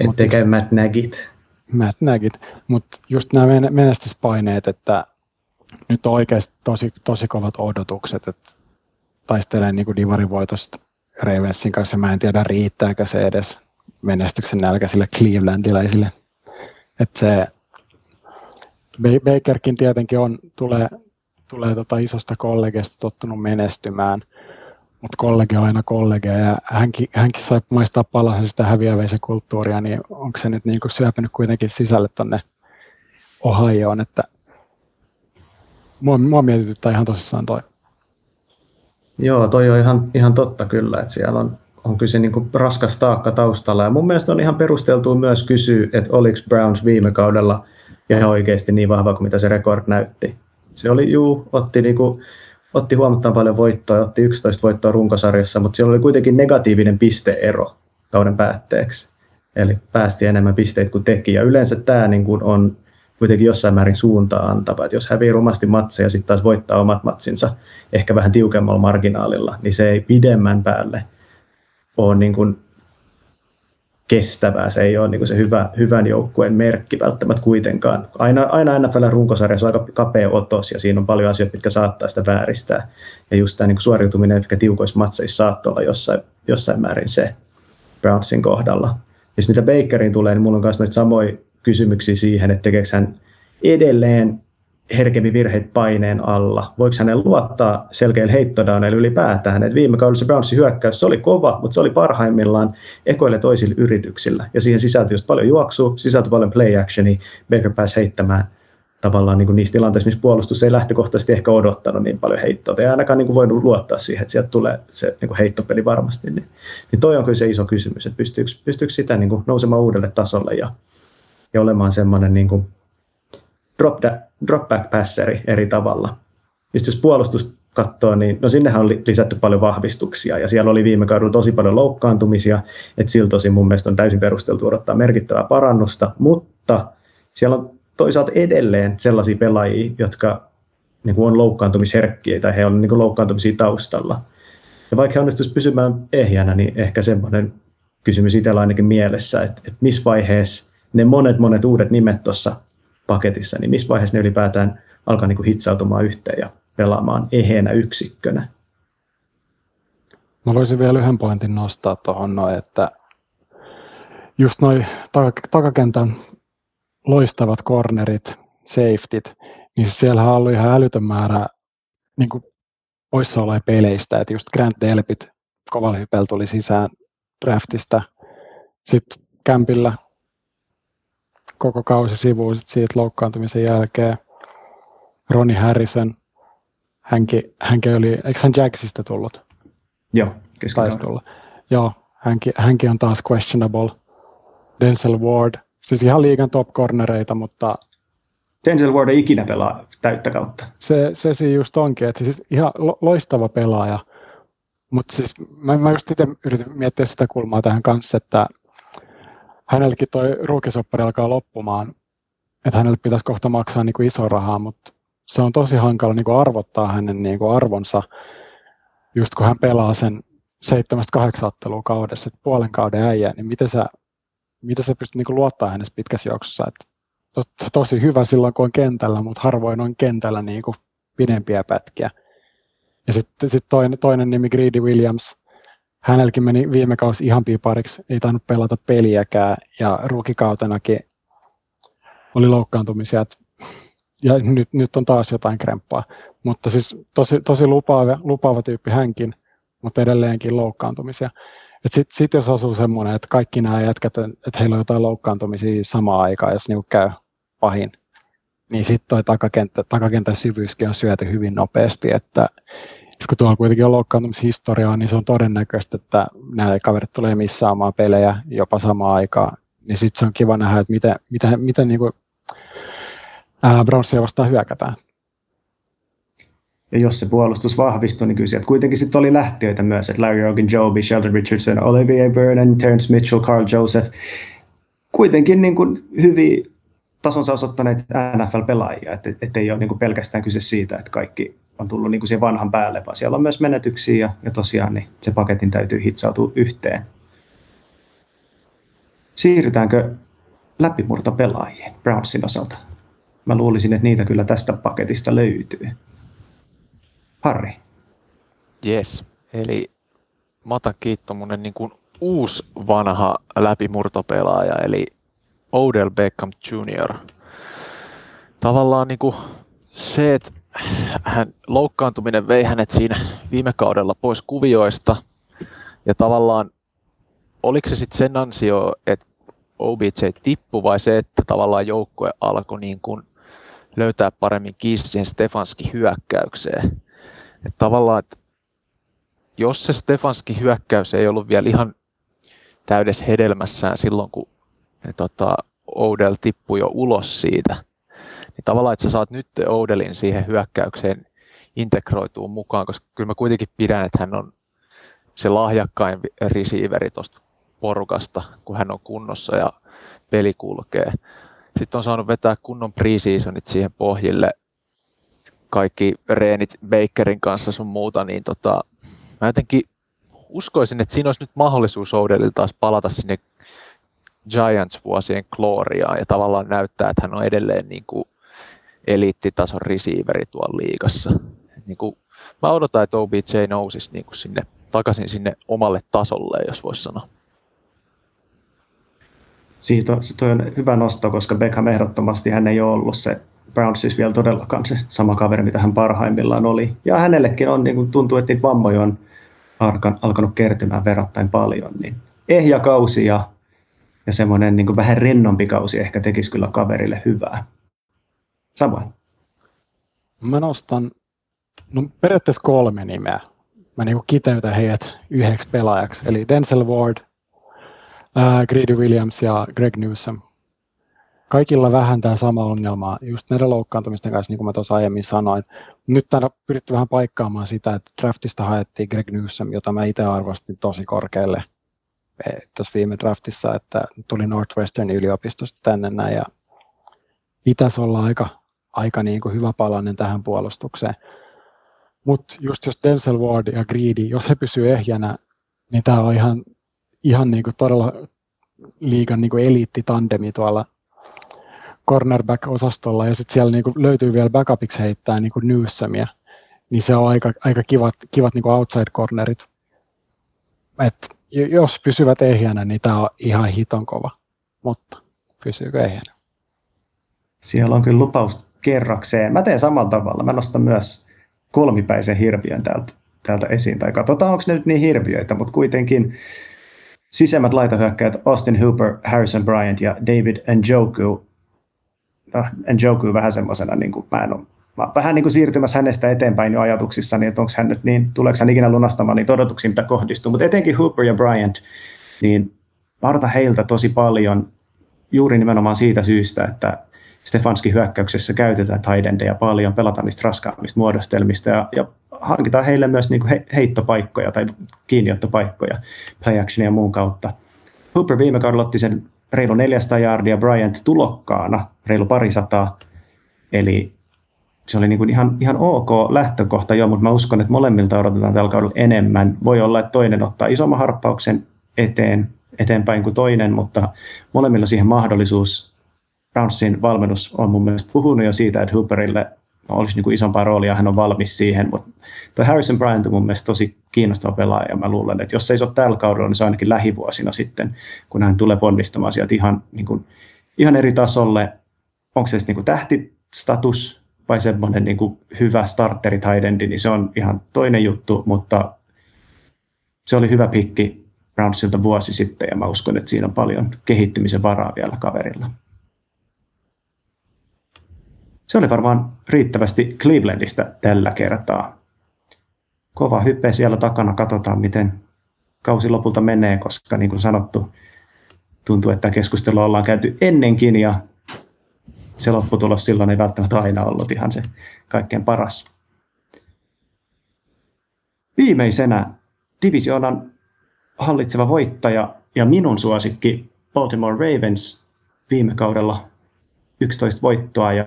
Ettei käy Matt Nagyt. Matt Nagyt, mutta just nämä menestyspaineet, että nyt on oikeasti tosi, tosi kovat odotukset, että taistelee niin kuin Divarin voitosta Ravensin kanssa. Mä en tiedä, riittääkö se edes menestyksen nälkäisille Clevelandilaisille. Että se Bakerkin tietenkin on, tulee, tulee tota isosta kollegesta tottunut menestymään, mutta kollegi on aina kollege ja hänkin, hänkin sai maistaa palasen sitä häviäväisen kulttuuria, niin onko se nyt niin kuin syöpynyt kuitenkin sisälle tuonne Ohioon, että mua, mua mietityttää ihan tosissaan toi. Joo, toi on ihan, ihan totta kyllä, että siellä on, on kyse niin kuin raskas taakka taustalla. Ja mun mielestä on ihan perusteltua myös kysyä, että oliko Browns viime kaudella ihan oikeasti niin vahva kuin mitä se rekord näytti. Se oli, juu, otti, niin kuin, otti huomattavan paljon voittoa, otti 11 voittoa runkosarjassa, mutta siellä oli kuitenkin negatiivinen pisteero kauden päätteeksi. Eli päästi enemmän pisteitä kuin teki. Ja yleensä tämä niin kuin on kuitenkin jossain määrin suuntaa antava. Että jos hävii rumasti matseja ja sitten taas voittaa omat matsinsa ehkä vähän tiukemmalla marginaalilla, niin se ei pidemmän päälle ole niin kuin kestävää. Se ei ole niin kuin se hyvä, hyvän joukkueen merkki välttämättä kuitenkaan. Aina, aina NFL runkosarjassa on aika kapea otos ja siinä on paljon asioita, mitkä saattaa sitä vääristää. Ja just tämä niin kuin suoriutuminen ehkä tiukoissa matseissa saattaa olla jossain, jossain määrin se Brownsin kohdalla. Ja mitä Bakerin tulee, niin mulla on myös noita samoja kysymyksiä siihen, että tekeekö hän edelleen herkemmin virheitä paineen alla. Voiko hänen luottaa selkeillä heittodowneilla ylipäätään? Et viime kaudella se Brownsin hyökkäys se oli kova, mutta se oli parhaimmillaan ekoille toisilla yrityksillä. Ja siihen sisältyi just paljon juoksua, sisältyi paljon play actionia. Baker pääsi heittämään tavallaan niin kuin niissä tilanteissa, missä puolustus ei lähtökohtaisesti ehkä odottanut niin paljon heittoa. Ei ainakaan niin kuin voinut luottaa siihen, että sieltä tulee se niin kuin heittopeli varmasti. Niin, niin toi on kyllä se iso kysymys, että pystyykö, pystyykö sitä niin kuin nousemaan uudelle tasolle ja ja olemaan semmoinen niin kuin drop, da, drop back passeri eri tavalla. Ja jos puolustus katsoo, niin no sinnehän on lisätty paljon vahvistuksia ja siellä oli viime kaudella tosi paljon loukkaantumisia, että siltä osin mun mielestä on täysin perusteltu odottaa merkittävää parannusta, mutta siellä on toisaalta edelleen sellaisia pelaajia, jotka niin kuin on loukkaantumisherkkiä tai he on niin kuin loukkaantumisia taustalla. Ja vaikka he onnistuisi pysymään ehjänä, niin ehkä semmoinen kysymys itsellä ainakin mielessä, että, että missä vaiheessa ne monet monet uudet nimet tuossa paketissa, niin missä vaiheessa ne ylipäätään alkaa niin kuin hitsautumaan yhteen ja pelaamaan eheenä yksikkönä? Mä voisin vielä yhden pointin nostaa tuohon noin, että just noin takakentän loistavat cornerit, safetyt, niin siellä on ollut ihan älytön määrä niin kuin poissaoloja peleistä, että just Grant Delpit kovalla hypellä tuli sisään draftista, sitten kämpillä koko kausi sivuun sit siitä loukkaantumisen jälkeen. Roni Harrison, hänkin, hänkin oli, eikö hän Jacksista tullut? Joo, tulla. Joo, hänkin, hänkin on taas questionable. Denzel Ward, siis ihan liigan top cornereita, mutta Denzel Ward ei ikinä pelaa täyttä kautta. Se, se siinä just onkin, että siis ihan loistava pelaaja, mutta siis mä, mä just itse yritin miettiä sitä kulmaa tähän kanssa, että hänellekin toi ruukisoppari alkaa loppumaan, että hänelle pitäisi kohta maksaa niin kuin iso rahaa, mutta se on tosi hankala niin kuin arvottaa hänen niin kuin arvonsa, just kun hän pelaa sen seitsemästä kahdeksan ottelua kaudessa, että puolen kauden äijä, niin miten sä, miten sä pystyt niin kuin luottaa hänessä pitkässä juoksussa, että to, to, tosi hyvä silloin, kun on kentällä, mutta harvoin on kentällä niin kuin pidempiä pätkiä. Ja sitten sit toinen, toinen nimi Greedy Williams, hänelläkin meni viime kausi ihan pipariksi, ei tainnut pelata peliäkään ja ruukikautenakin oli loukkaantumisia. Ja nyt, nyt on taas jotain kremppaa. Mutta siis tosi, tosi lupaava, lupaava tyyppi hänkin, mutta edelleenkin loukkaantumisia. Sitten sit jos asuu semmoinen, että kaikki nämä jätkät, että heillä on jotain loukkaantumisia samaan aikaan, jos niinku käy pahin, niin sitten toi takakenttä, takakentän syvyyskin on syöty hyvin nopeasti, että kun tuolla kuitenkin on loukkaantumishistoriaa, niin se on todennäköistä, että nämä kaverit tulee missaamaan pelejä jopa samaan aikaan. Niin sitten se on kiva nähdä, että miten, miten, miten niin kuin, ää, Brownsia vastaan hyökätään. Ja jos se puolustus vahvistui, niin kyllä sieltä kuitenkin sitten oli lähtiöitä myös, että Larry Hogan, Joby, Sheldon Richardson, Olivier Vernon, Terence Mitchell, Carl Joseph, kuitenkin niin kuin hyvin tasonsa osoittaneet NFL-pelaajia, että et ei ole niin kuin pelkästään kyse siitä, että kaikki on tullut niin kuin siihen vanhan päälle, vaan siellä on myös menetyksiä ja, ja tosiaan niin se paketin täytyy hitsautua yhteen. Siirrytäänkö läpimurtopelaajiin Brownsin osalta? mä luulisin, että niitä kyllä tästä paketista löytyy. Harri. Yes, eli Mata Kiittomunen niin kuin uusi vanha läpimurtopelaaja, eli Odell Beckham Jr. Tavallaan niin kuin se, että hän loukkaantuminen vei hänet siinä viime kaudella pois kuvioista, ja tavallaan oliko se sitten sen ansio, että OBJ tippui vai se, että tavallaan joukkue alkoi niin kuin löytää paremmin kiinni siihen Stefanski hyökkäykseen. Että tavallaan, että jos se Stefanski hyökkäys ei ollut vielä ihan täydessä hedelmässään silloin, kun tota, Odell tippui jo ulos siitä, niin tavallaan, että sä saat nyt Odelin siihen hyökkäykseen integroituu mukaan, koska kyllä mä kuitenkin pidän, että hän on se lahjakkain receiveri tuosta porukasta, kun hän on kunnossa ja peli kulkee. Sitten on saanut vetää kunnon preseasonit siihen pohjille, kaikki reenit Bakerin kanssa sun muuta, niin tota, mä jotenkin uskoisin, että siinä olisi nyt mahdollisuus Oudelilla taas palata sinne Giants-vuosien gloriaan ja tavallaan näyttää, että hän on edelleen niin kuin eliittitason receiveri tuolla liigassa. niin kuin, mä odotan, että OBJ nousisi niin kuin sinne, takaisin sinne omalle tasolle, jos voisi sanoa. Siitä toi on hyvä nosto, koska Beckham ehdottomasti hän ei ole ollut se Browns siis vielä todellakaan se sama kaveri, mitä hän parhaimmillaan oli. Ja hänellekin on, niin kuin tuntuu, että niitä vammoja on alkanut kertymään verrattain paljon. Niin ehjä kausi ja, ja semmoinen niin vähän rennompi kausi ehkä tekisi kyllä kaverille hyvää. Samoin. Mä nostan no, periaatteessa kolme nimeä. Mä niin kiteytän heidät yhdeksi pelaajaksi. Eli Denzel Ward, äh, Greedy Williams ja Greg Newsom. Kaikilla vähän tämä sama ongelma, just näiden loukkaantumisten kanssa, niin kuin mä tuossa aiemmin sanoin. Nyt täällä pyritty vähän paikkaamaan sitä, että draftista haettiin Greg Newsom, jota mä itse arvostin tosi korkealle tuossa viime draftissa, että tuli Northwestern yliopistosta tänne näin ja pitäisi olla aika, aika niin kuin hyvä palanen tähän puolustukseen. Mutta just jos Denzel Ward ja Greedy, jos he pysyvät ehjänä, niin tämä on ihan ihan niin kuin todella liigan niin eliittitandemi tuolla cornerback-osastolla ja sitten siellä niin kuin löytyy vielä backupiksi heittää niin kuin Newsomia, niin se on aika, aika kivat, kivat niin kuin outside cornerit. Et jos pysyvät ehjänä, niin tämä on ihan hiton kova, mutta pysyykö ehjänä? Siellä on kyllä lupaus kerrakseen. Mä teen samalla tavalla. Mä nostan myös kolmipäisen hirviön täältä, täältä esiin. Tai katsotaan, onko ne nyt niin hirviöitä, mutta kuitenkin sisemmät laitahyökkäjät Austin Hooper, Harrison Bryant ja David Njoku. No, Njoku vähän semmoisena, niin kuin mä en ole vähän niin kuin siirtymässä hänestä eteenpäin jo ajatuksissa, niin että onko hän nyt niin, tuleeko hän ikinä lunastamaan niitä odotuksia, mitä kohdistuu. Mutta etenkin Hooper ja Bryant, niin varta heiltä tosi paljon juuri nimenomaan siitä syystä, että Stefanski hyökkäyksessä käytetään taidendeja paljon, pelataan niistä raskaammista muodostelmista ja, ja hankitaan heille myös niin kuin he, heittopaikkoja tai kiinniottopaikkoja play action ja muun kautta. Hooper viime kaudella otti sen reilu 400 yardia, Bryant tulokkaana reilu parisataa, eli se oli niin kuin ihan, ihan ok lähtökohta jo, mutta mä uskon, että molemmilta odotetaan tällä kaudella enemmän. Voi olla, että toinen ottaa isomman harppauksen eteen, eteenpäin kuin toinen, mutta molemmilla siihen mahdollisuus. Brownsin valmennus on mun mielestä puhunut jo siitä, että Hooperille olisi niin kuin isompaa roolia, hän on valmis siihen, mutta tuo Harrison Bryant on mun mielestä tosi kiinnostava pelaaja, ja mä luulen, että jos se ei ole tällä kaudella, niin se ainakin lähivuosina sitten, kun hän tulee ponnistamaan sieltä ihan, niin kuin, ihan eri tasolle, onko se niin kuin tähtistatus vai semmoinen niin kuin hyvä starteri taidendi, niin se on ihan toinen juttu, mutta se oli hyvä pikki Brownsilta vuosi sitten, ja mä uskon, että siinä on paljon kehittymisen varaa vielä kaverilla. Se oli varmaan riittävästi Clevelandista tällä kertaa. Kova hyppe siellä takana, katsotaan miten kausi lopulta menee, koska niin kuin sanottu, tuntuu, että keskustelu ollaan käyty ennenkin ja se lopputulos silloin ei välttämättä aina ollut ihan se kaikkein paras. Viimeisenä divisioonan hallitseva voittaja ja minun suosikki Baltimore Ravens viime kaudella 11 voittoa ja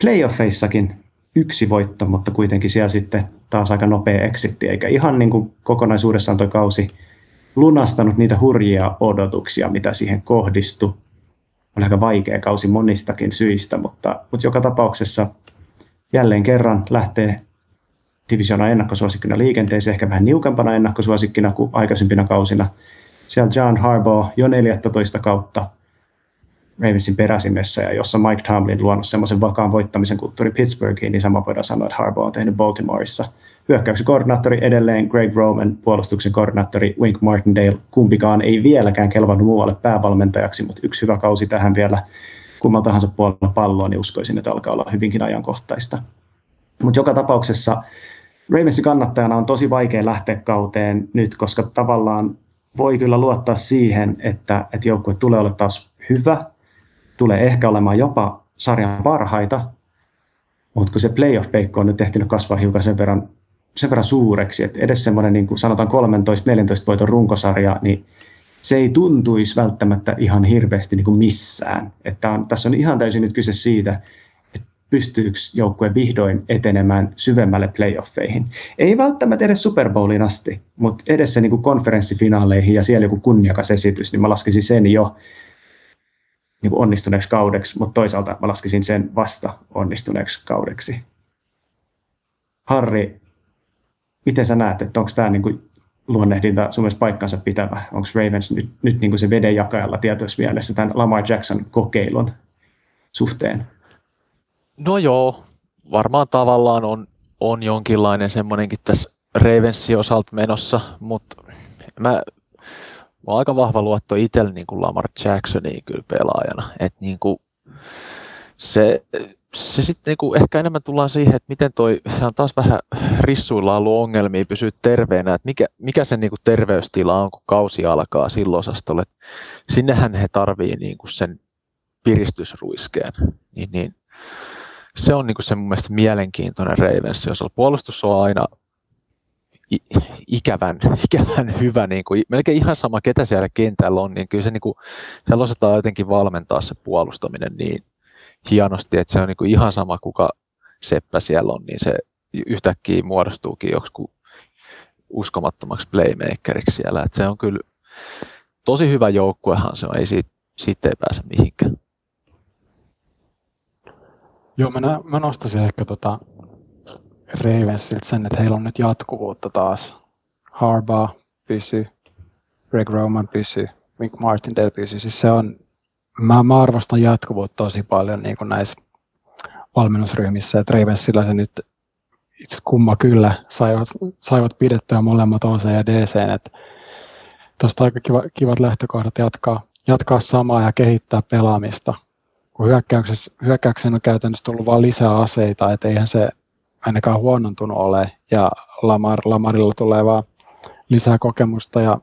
playoffeissakin yksi voitto, mutta kuitenkin siellä sitten taas aika nopea exitti, eikä ihan niin kuin kokonaisuudessaan tuo kausi lunastanut niitä hurjia odotuksia, mitä siihen kohdistui. Oli aika vaikea kausi monistakin syistä, mutta, mutta joka tapauksessa jälleen kerran lähtee divisioonan ennakkosuosikkina liikenteeseen, ehkä vähän niukempana ennakkosuosikkina kuin aikaisempina kausina. Siellä John Harbaugh jo 14 kautta Ravensin peräsimessä, ja jossa Mike Tomlin luonut semmoisen vakaan voittamisen kulttuurin Pittsburghiin, niin sama voidaan sanoa, että Harbaugh on tehnyt Baltimoreissa. Hyökkäyksen koordinaattori edelleen Greg Roman, puolustuksen koordinaattori Wink Martindale, kumpikaan ei vieläkään kelvannut muualle päävalmentajaksi, mutta yksi hyvä kausi tähän vielä kummalta tahansa puolella palloa, niin uskoisin, että alkaa olla hyvinkin ajankohtaista. Mutta joka tapauksessa Ravensin kannattajana on tosi vaikea lähteä kauteen nyt, koska tavallaan voi kyllä luottaa siihen, että, että joukkue tulee olla taas hyvä, tulee ehkä olemaan jopa sarjan parhaita, mutta kun se playoff-peikko on nyt ehtinyt kasvaa hiukan sen verran, sen verran suureksi, että edes semmoinen niin kuin sanotaan 13-14 voiton runkosarja, niin se ei tuntuisi välttämättä ihan hirveästi niin kuin missään. Että on, tässä on ihan täysin nyt kyse siitä, pystyykö joukkue vihdoin etenemään syvemmälle playoffeihin. Ei välttämättä edes Super Bowlin asti, mutta edes se niin konferenssifinaaleihin ja siellä joku kunniakas esitys, niin mä laskisin sen jo niin kuin onnistuneeksi kaudeksi, mutta toisaalta mä laskisin sen vasta onnistuneeksi kaudeksi. Harri, miten sä näet, että onko tämä niin luonnehdinta sun mielestä paikkansa pitävä? Onko Ravens nyt, nyt niin kuin se vedenjakajalla tietoisessa mielessä tämän Lamar Jackson kokeilun suhteen? No joo, varmaan tavallaan on, on jonkinlainen semmoinenkin tässä Ravensin osalta menossa, mutta mä, mä oon aika vahva luotto itsellä niin kuin Lamar Jacksoniin kyllä pelaajana. että niin kuin se, se sitten niin kuin ehkä enemmän tullaan siihen, että miten toi, se on taas vähän rissuilla ollut ongelmia pysyä terveenä, että mikä, mikä se niin kuin terveystila on, kun kausi alkaa silloin osastolle. Sinnehän he tarvii niin kuin sen piristysruiskeen. Niin, niin se on niin se mun mielestä mielenkiintoinen Ravens, jos puolustus on aina ikävän, ikävän hyvä, niin kuin, melkein ihan sama ketä siellä kentällä on, niin kyllä se, niin kuin, siellä osataan jotenkin valmentaa se puolustaminen niin hienosti, että se on niin kuin ihan sama kuka seppä siellä on, niin se yhtäkkiä muodostuukin joku uskomattomaksi playmakeriksi siellä, että se on kyllä tosi hyvä joukkuehan se on, ei siitä, siitä ei pääse mihinkään. Joo, mä, mä nostaisin ehkä tota Ravensilta sen, että heillä on nyt jatkuvuutta taas. Harbaugh pysyy, Greg Roman pysyy, Wink Martindale pysyy. Siis se on, mä, mä arvostan jatkuvuutta tosi paljon niin kuin näissä valmennusryhmissä, että Ravensilla se nyt itse kumma kyllä saivat, saivat pidettyä molemmat OC ja DC, tuosta aika kiva, kivat lähtökohdat jatkaa, jatkaa samaa ja kehittää pelaamista kun hyökkäyksen on käytännössä tullut vain lisää aseita, että eihän se ainakaan huonontunut ole, ja Lamar, Lamarilla tulee vaan lisää kokemusta ja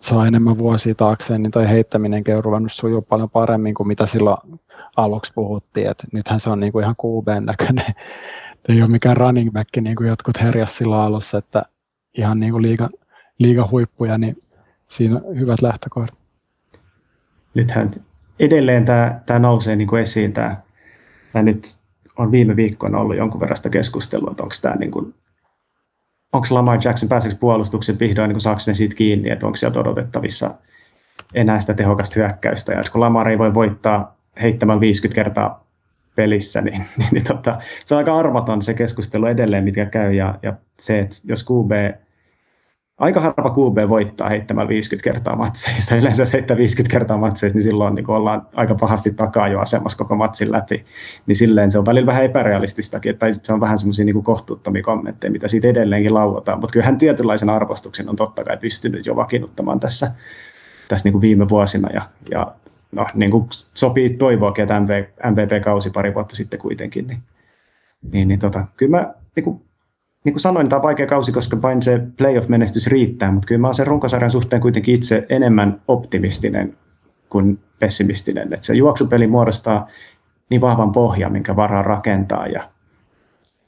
saa enemmän vuosia taakseen, niin toi heittäminenkin on ruvennut sujuu paljon paremmin kuin mitä silloin aluksi puhuttiin, että nythän se on niin kuin ihan QBn näköinen, ei ole mikään running back, niin kuin jotkut herjas silloin alussa, että ihan niin kuin liiga, liiga huippuja, niin siinä on hyvät lähtökohdat. Nythän edelleen tämä, tämä nousee niin kuin esiin. Tämä, tämä nyt on viime viikkoina ollut jonkun verran sitä keskustelua, että onko tämä niin kuin, onko Lamar Jackson, pääseekö puolustuksen vihdoin, niin saako ne siitä kiinni, että onko sieltä odotettavissa enää sitä tehokasta hyökkäystä. Ja kun Lamar ei voi voittaa heittämällä 50 kertaa pelissä, niin, niin, niin tota, se on aika arvaton se keskustelu edelleen, mitkä käy. Ja, ja se, että jos QB aika harva QB voittaa heittämällä 50 kertaa matseissa. Yleensä jos heittää 50 kertaa matseissa, niin silloin niin ollaan aika pahasti takaa jo asemassa koko matsin läpi. Niin silleen se on välillä vähän epärealististakin, että se on vähän semmoisia niin kohtuuttomia kommentteja, mitä siitä edelleenkin lauotaan. Mutta kyllähän tietynlaisen arvostuksen on totta kai pystynyt jo vakiinnuttamaan tässä, tässä niin kuin viime vuosina. Ja, ja no, niin kuin sopii toivoakin, että MVP-kausi pari vuotta sitten kuitenkin. Niin, niin, niin tota, kyllä mä niin kuin niin kuin sanoin, tämä on vaikea kausi, koska vain se playoff-menestys riittää, mutta kyllä mä olen sen runkosarjan suhteen kuitenkin itse enemmän optimistinen kuin pessimistinen. Että se juoksupeli muodostaa niin vahvan pohjan, minkä varaa rakentaa ja,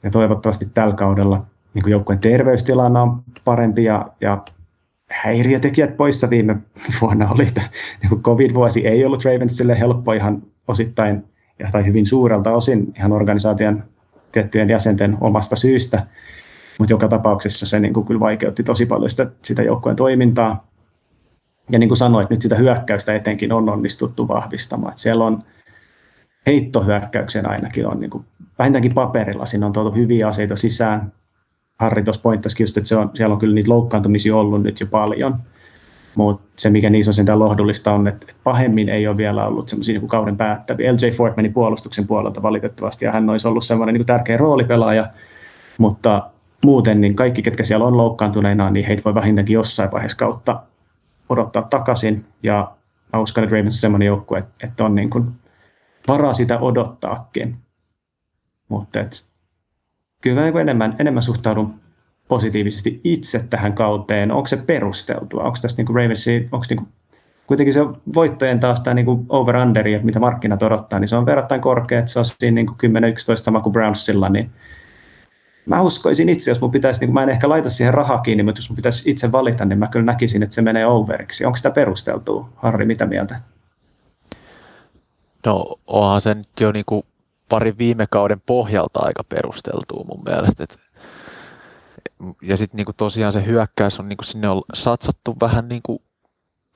ja toivottavasti tällä kaudella niin joukkueen terveystilana on parempi ja, ja häiriötekijät poissa viime vuonna oli. Niin COVID-vuosi ei ollut Ravensille helppo ihan osittain ja tai hyvin suurelta osin ihan organisaation tiettyjen jäsenten omasta syystä. Mutta joka tapauksessa se niin kuin kyllä vaikeutti tosi paljon sitä, sitä joukkueen toimintaa. ja niin kuin sanoit, nyt sitä hyökkäystä etenkin on onnistuttu vahvistamaan. Että siellä on heittohyökkäyksen ainakin on niin kuin, vähintäänkin paperilla, siinä on tuotu hyviä asioita sisään. Harri tuossa pointtasikin että se on, siellä on kyllä niitä loukkaantumisia ollut nyt jo paljon. Mutta se, mikä niissä on sen lohdullista on, että pahemmin ei ole vielä ollut semmoisia niin kauden päättäviä. LJ Ford meni puolustuksen puolelta valitettavasti, ja hän olisi ollut semmoinen niin tärkeä roolipelaaja, mutta muuten niin kaikki, ketkä siellä on loukkaantuneina, niin heitä voi vähintäänkin jossain vaiheessa kautta odottaa takaisin. Ja mä uskon, että Ravens on semmoinen joukkue, että on niin kuin varaa sitä odottaakin. Mutta kyllä mä niin enemmän, enemmän suhtaudun positiivisesti itse tähän kauteen. Onko se perusteltua? Onko tässä niin Ravensi, onko niin kuitenkin se voittojen taas tämä niin over-under, mitä markkinat odottaa, niin se on verrattain korkea, että se on siinä niin 10-11 sama kuin Brownsilla, niin mä uskoisin itse, jos mun pitäisi, niin mä en ehkä laita siihen rahaa kiinni, mutta jos mun pitäisi itse valita, niin mä kyllä näkisin, että se menee overiksi. Onko sitä perusteltua? Harri, mitä mieltä? No onhan se nyt jo niin kuin pari viime kauden pohjalta aika perusteltua mun mielestä. Et, ja sitten niin tosiaan se hyökkäys on niin kuin sinne on satsattu vähän niin kuin,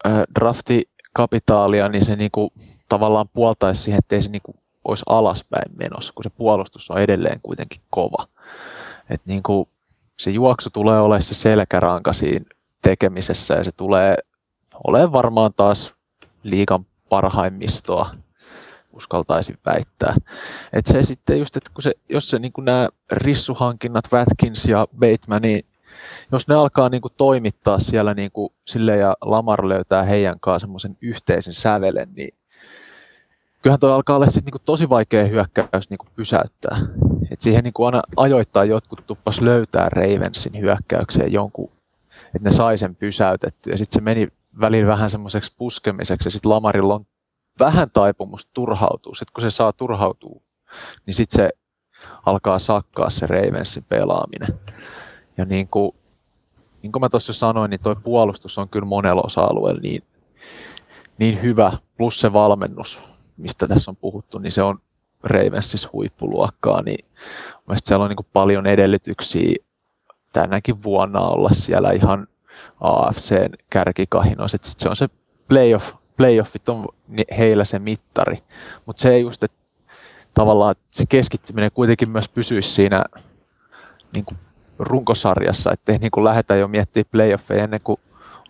äh, draftikapitaalia, niin se niin kuin, tavallaan puoltaisi siihen, että ei se niin kuin, olisi alaspäin menossa, kun se puolustus on edelleen kuitenkin kova. Et niin kuin, se juoksu tulee olemaan se selkäranka siinä tekemisessä ja se tulee olemaan varmaan taas liikan parhaimmistoa uskaltaisin väittää. Et se sitten just, että kun se, jos se niin nämä rissuhankinnat, Watkins ja Bateman, niin jos ne alkaa niin toimittaa siellä niin kuin sille ja Lamar löytää heidän kanssa semmoisen yhteisen sävelen, niin kyllähän toi alkaa olla niin tosi vaikea hyökkäys niin pysäyttää. Et siihen niin aina ajoittain jotkut tuppas löytää Ravensin hyökkäykseen jonkun, että ne sai sen pysäytettyä. Ja sitten se meni välillä vähän semmoiseksi puskemiseksi ja sitten Lamarilla on vähän taipumus turhautuu. Sitten kun se saa turhautua, niin sitten se alkaa sakkaa se Ravensin pelaaminen. Ja niin kuin, niin kuin mä tuossa sanoin, niin tuo puolustus on kyllä monella osa-alueella niin, niin hyvä, plus se valmennus, mistä tässä on puhuttu, niin se on Ravensissa huippuluokkaa, niin mielestäni siellä on niin paljon edellytyksiä tänäkin vuonna olla siellä ihan AFCn kärkikahinoissa. Se on se playoff playoffit on heillä se mittari, mutta se just, että tavallaan se keskittyminen kuitenkin myös pysyisi siinä niin kuin runkosarjassa, ettei niin kuin lähdetä jo miettiä playoffeja ennen kuin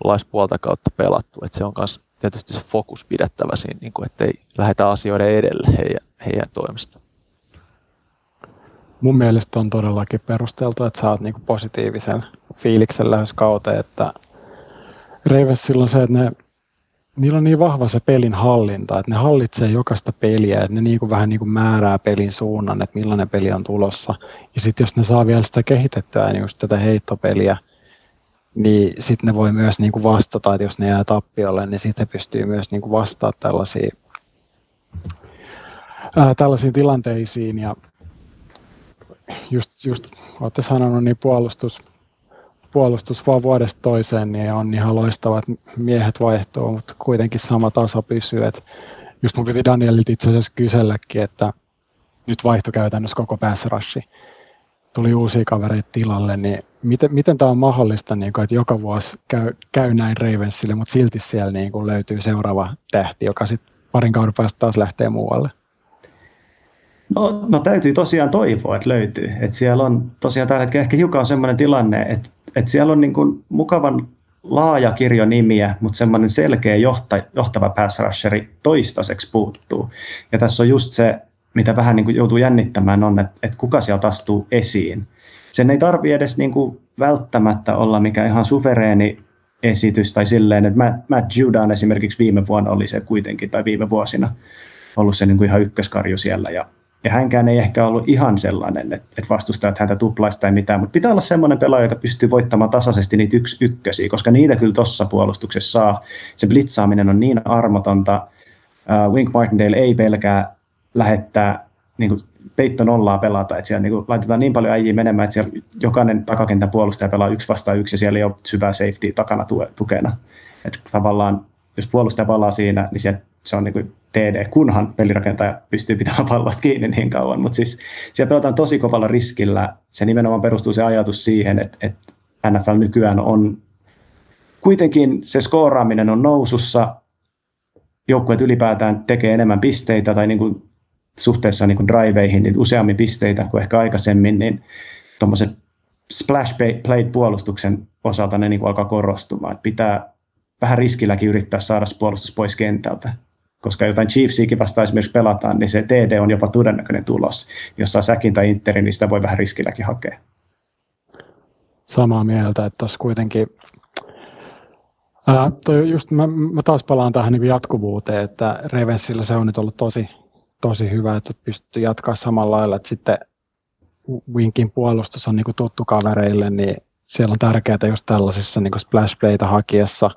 ollaan puolta kautta pelattu, että se on myös tietysti se fokus pidettävä siinä, niin kuin, ettei lähdetä asioiden edelle heidän, heidän toimesta. Mun mielestä on todellakin perusteltu, että sä oot niin positiivisen fiiliksen lähes kauteen, että Ravensilla on se, että ne niillä on niin vahva se pelin hallinta, että ne hallitsee jokaista peliä, että ne niin kuin vähän niin kuin määrää pelin suunnan, että millainen peli on tulossa. Ja sitten jos ne saa vielä sitä kehitettyä, niin just tätä heittopeliä, niin sitten ne voi myös niin kuin vastata, että jos ne jää tappiolle, niin sitten pystyy myös niin kuin vastaamaan tällaisiin, ää, tällaisiin tilanteisiin. Ja just, just olette sanonut, niin puolustus, puolustus vaan vuodesta toiseen, niin on ihan loistavat miehet vaihtuu, mutta kuitenkin sama taso pysyy. Et just mun piti Danielilta itse asiassa kyselläkin, että nyt vaihtui käytännössä koko rushi. Tuli uusia kavereita tilalle, niin miten, miten tämä on mahdollista, niin kuin, että joka vuosi käy, käy näin Ravensille, mutta silti siellä niin kuin löytyy seuraava tähti, joka sitten parin kauden päästä taas lähtee muualle? No, no täytyy tosiaan toivoa, että löytyy. Et siellä on tosiaan tällä hetkellä ehkä hiukan on sellainen tilanne, että, että siellä on niin kuin mukavan laaja kirjo nimiä, mutta semmoinen selkeä johta, johtava pass rusheri toistaiseksi puuttuu. Ja tässä on just se, mitä vähän niin kuin joutuu jännittämään, on, että, että kuka sieltä astuu esiin. Sen ei tarvi edes niin kuin välttämättä olla mikä ihan suvereeni esitys tai silleen, että Matt, Matt Judan esimerkiksi viime vuonna oli se kuitenkin, tai viime vuosina ollut se niin kuin ihan ykköskarju siellä ja ja hänkään ei ehkä ollut ihan sellainen, että, että vastustajat häntä tuplaista tai mitään, mutta pitää olla semmoinen pelaaja, joka pystyy voittamaan tasaisesti niitä yksi ykkösiä, koska niitä kyllä tuossa puolustuksessa saa. Se blitzaaminen on niin armotonta. Uh, Wink Martindale ei pelkää lähettää niin kuin peitto nollaa pelata, että siellä niin kuin, laitetaan niin paljon äijiä menemään, että siellä jokainen takakentän puolustaja pelaa yksi vastaan yksi ja siellä ei ole syvää safety takana tukena. Että tavallaan jos puolustaja palaa siinä, niin siellä se on niin kuin TD, kunhan pelirakentaja pystyy pitämään pallosta kiinni niin kauan. Mutta siis siellä pelataan tosi kovalla riskillä. Se nimenomaan perustuu se ajatus siihen, että, että NFL nykyään on kuitenkin se skooraaminen on nousussa, joukkueet ylipäätään tekee enemmän pisteitä tai niin kuin suhteessa niin kuin driveihin niin useammin pisteitä kuin ehkä aikaisemmin, niin tuommoiset splash play puolustuksen osalta ne niin kuin alkaa korostumaan. Että pitää vähän riskilläkin yrittää saada puolustus pois kentältä. Koska jotain Chiefsiäkin vasta esimerkiksi pelataan, niin se TD on jopa todennäköinen tulos. Jos saa säkin tai interin, niin sitä voi vähän riskilläkin hakea. Samaa mieltä, että tuossa kuitenkin Ää, toi just mä, mä, taas palaan tähän niin jatkuvuuteen, että Ravensilla se on nyt ollut tosi, tosi hyvä, että pystyy jatkaa samalla lailla, että sitten Winkin puolustus on niin tuttu kavereille, niin siellä on tärkeää just tällaisissa niin splash hakiessa,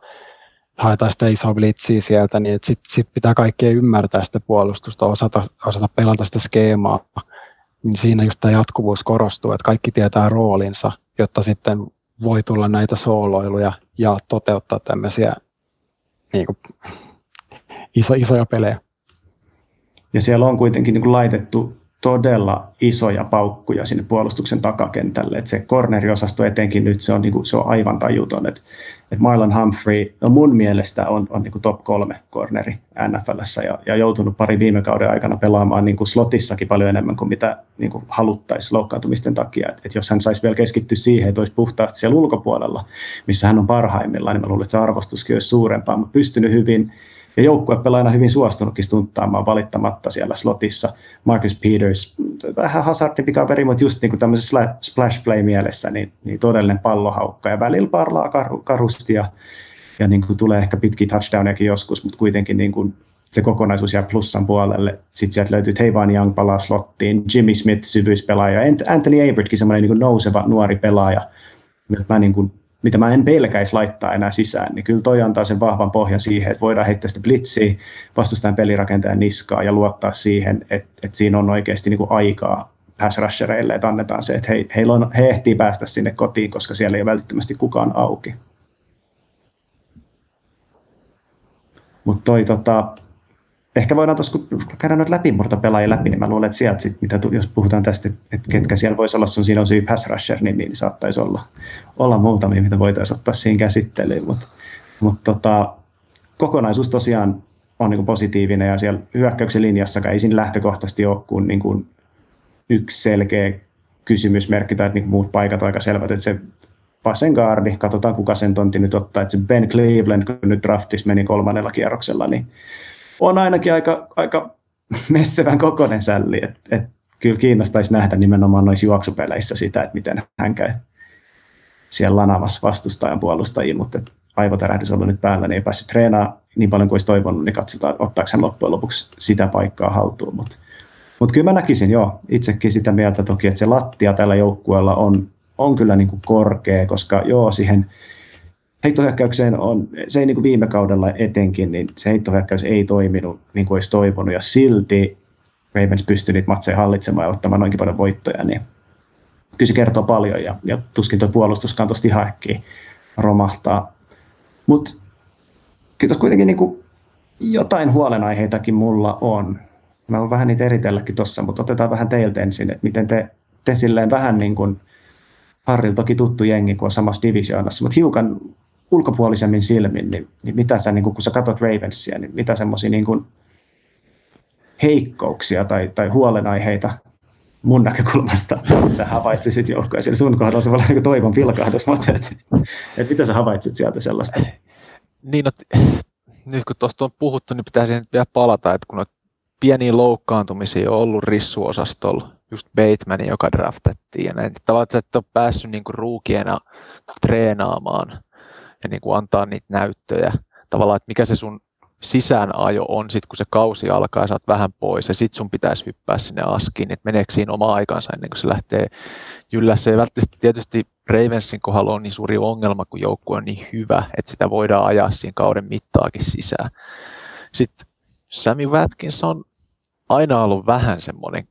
haetaan sitä isoa blitsiä sieltä, niin sitten sit pitää kaikkien ymmärtää sitä puolustusta, osata, osata pelata sitä skeemaa, niin siinä just tämä jatkuvuus korostuu, että kaikki tietää roolinsa, jotta sitten voi tulla näitä sooloiluja ja toteuttaa tämmöisiä niin kuin, iso, isoja pelejä. Ja siellä on kuitenkin niin kuin laitettu todella isoja paukkuja sinne puolustuksen takakentälle. Et se corneriosasto etenkin nyt se on, niinku, se on aivan tajuton. Et, et Marlon Humphrey no mun mielestä on, on niinku top kolme corneri NFLssä ja, ja joutunut pari viime kauden aikana pelaamaan niinku slotissakin paljon enemmän kuin mitä niinku haluttaisiin loukkaantumisten takia. Et, et jos hän saisi vielä keskittyä siihen, että olisi puhtaasti siellä ulkopuolella, missä hän on parhaimmillaan, niin mä luulen, että se arvostuskin olisi suurempaa, mutta pystynyt hyvin ja joukkue pelaa aina hyvin suostunutkin stunttaamaan valittamatta siellä slotissa. Marcus Peters, vähän hazardimpi kaveri, mutta just niin kuin tämmöisessä splash play mielessä, niin, niin todellinen pallohaukka ja välillä parlaa kar- karusti ja, ja niin kuin tulee ehkä pitkiä touchdowniakin joskus, mutta kuitenkin niin kuin se kokonaisuus jää plussan puolelle. Sitten sieltä löytyy Teivan Young palaa slottiin, Jimmy Smith syvyyspelaaja, Anthony Averettkin semmoinen niin nouseva nuori pelaaja, mä niin kuin mitä mä en pelkäisi laittaa enää sisään, niin kyllä toi antaa sen vahvan pohjan siihen, että voidaan heittää sitä blitsiä vastustajan pelirakentajan niskaa ja luottaa siihen, että, että siinä on oikeasti niin kuin aikaa pass rushereille, että annetaan se, että he, heillä on, he ehtii päästä sinne kotiin, koska siellä ei ole välittömästi kukaan auki. Mutta toi tota, ehkä voidaan tuossa, kun käydään noita läpimurtopelaajia läpi, niin mä luulen, että sieltä sit, mitä, jos puhutaan tästä, että ketkä siellä voisi olla sun siinä siinä pass rusher, niin, niin saattaisi olla, olla muutamia, mitä voitaisiin ottaa siinä käsittelyyn, mutta mut tota, kokonaisuus tosiaan on niin positiivinen ja siellä hyökkäyksen linjassakaan ei siinä lähtökohtaisesti ole kuin, niin kuin yksi selkeä kysymysmerkki tai niin muut paikat aika selvät, että se vasen guardi, katsotaan kuka sen tonti nyt ottaa, että se Ben Cleveland, kun nyt draftissa meni kolmannella kierroksella, niin on ainakin aika, aika messevän kokoinen sälli, että et, kyllä kiinnostaisi nähdä nimenomaan noissa juoksupeleissä sitä, että miten hän käy siellä lanavassa vastustajan puolustajia, mutta aivotärähdys on ollut nyt päällä, niin ei päässyt treenaamaan niin paljon kuin olisi toivonut, niin katsotaan, ottaako hän loppujen lopuksi sitä paikkaa haltuun. Mutta mut kyllä mä näkisin jo itsekin sitä mieltä toki, että se lattia tällä joukkueella on, on kyllä niin kuin korkea, koska joo, siihen heittohyökkäykseen on, se ei niin kuin viime kaudella etenkin, niin se heittohyökkäys ei toiminut niin kuin olisi toivonut, ja silti Ravens pystyi niitä matseja hallitsemaan ja ottamaan noinkin paljon voittoja, niin kyllä se kertoo paljon, ja, ja tuskin tuo puolustuskaan tuosta ihan äkkiä romahtaa. Mutta kyllä kuitenkin niin kuin jotain huolenaiheitakin mulla on. Mä voin vähän niitä eritelläkin tuossa, mutta otetaan vähän teiltä ensin, että miten te, te silleen vähän niin kuin Harril toki tuttu jengi, kun on samassa divisioonassa, mutta hiukan ulkopuolisemmin silmin, niin, niin mitä sä, niin kun, kun sä katsot Ravensia, niin mitä semmoisia niin heikkouksia tai, tai huolenaiheita mun näkökulmasta sä havaitsit joukkoja. Siellä sun kohdalla se voi olla niin toivon pilkahdus, mutta et, et mitä sä havaitsit sieltä sellaista? Niin, no, nyt kun tuosta on puhuttu, niin pitäisi nyt vielä palata, että kun on pieniä loukkaantumisia on ollut rissuosastolla, just Bateman, joka draftettiin ja näin. Tavallaan, että et ole päässyt niin ruukiena treenaamaan ja niin kuin antaa niitä näyttöjä. Tavallaan, että mikä se sun sisäänajo on sit kun se kausi alkaa ja sä oot vähän pois ja sit sun pitäisi hyppää sinne askiin, että meneekö siinä oma aikansa ennen kuin se lähtee jyllä. Se ei välttämättä tietysti Ravensin kohdalla on niin suuri ongelma, kun joukkue on niin hyvä, että sitä voidaan ajaa siinä kauden mittaakin sisään. Sitten Sammy Watkins on aina ollut vähän semmoinen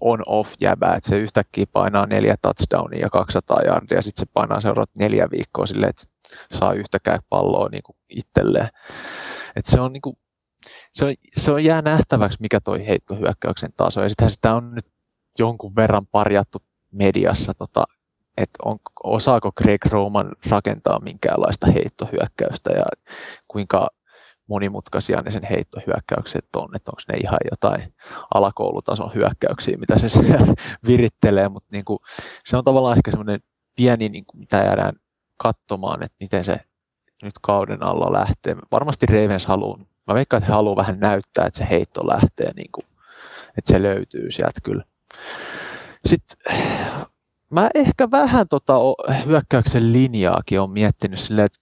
on-off jäbä, että se yhtäkkiä painaa neljä touchdownia ja 200 yardia, ja sitten se painaa seuraavat neljä viikkoa silleen, että saa yhtäkään palloa niin kuin itselleen. Et se on, niin kuin, se, on, se on jää nähtäväksi, mikä toi heittohyökkäyksen taso, ja sittenhän sitä on nyt jonkun verran parjattu mediassa tota että on, osaako Greg Roman rakentaa minkäänlaista heittohyökkäystä ja kuinka monimutkaisia ne sen heittohyökkäykset on, että onko ne ihan jotain alakoulutason hyökkäyksiä, mitä se siellä virittelee, mutta niin kuin, se on tavallaan ehkä semmoinen pieni, niin kuin, mitä jäädään katsomaan, että miten se nyt kauden alla lähtee. Varmasti Ravens haluaa, mä veikkaan, että he haluaa vähän näyttää, että se heitto lähtee, niin kuin, että se löytyy sieltä kyllä. Sitten mä ehkä vähän tota hyökkäyksen linjaakin on miettinyt silleen, että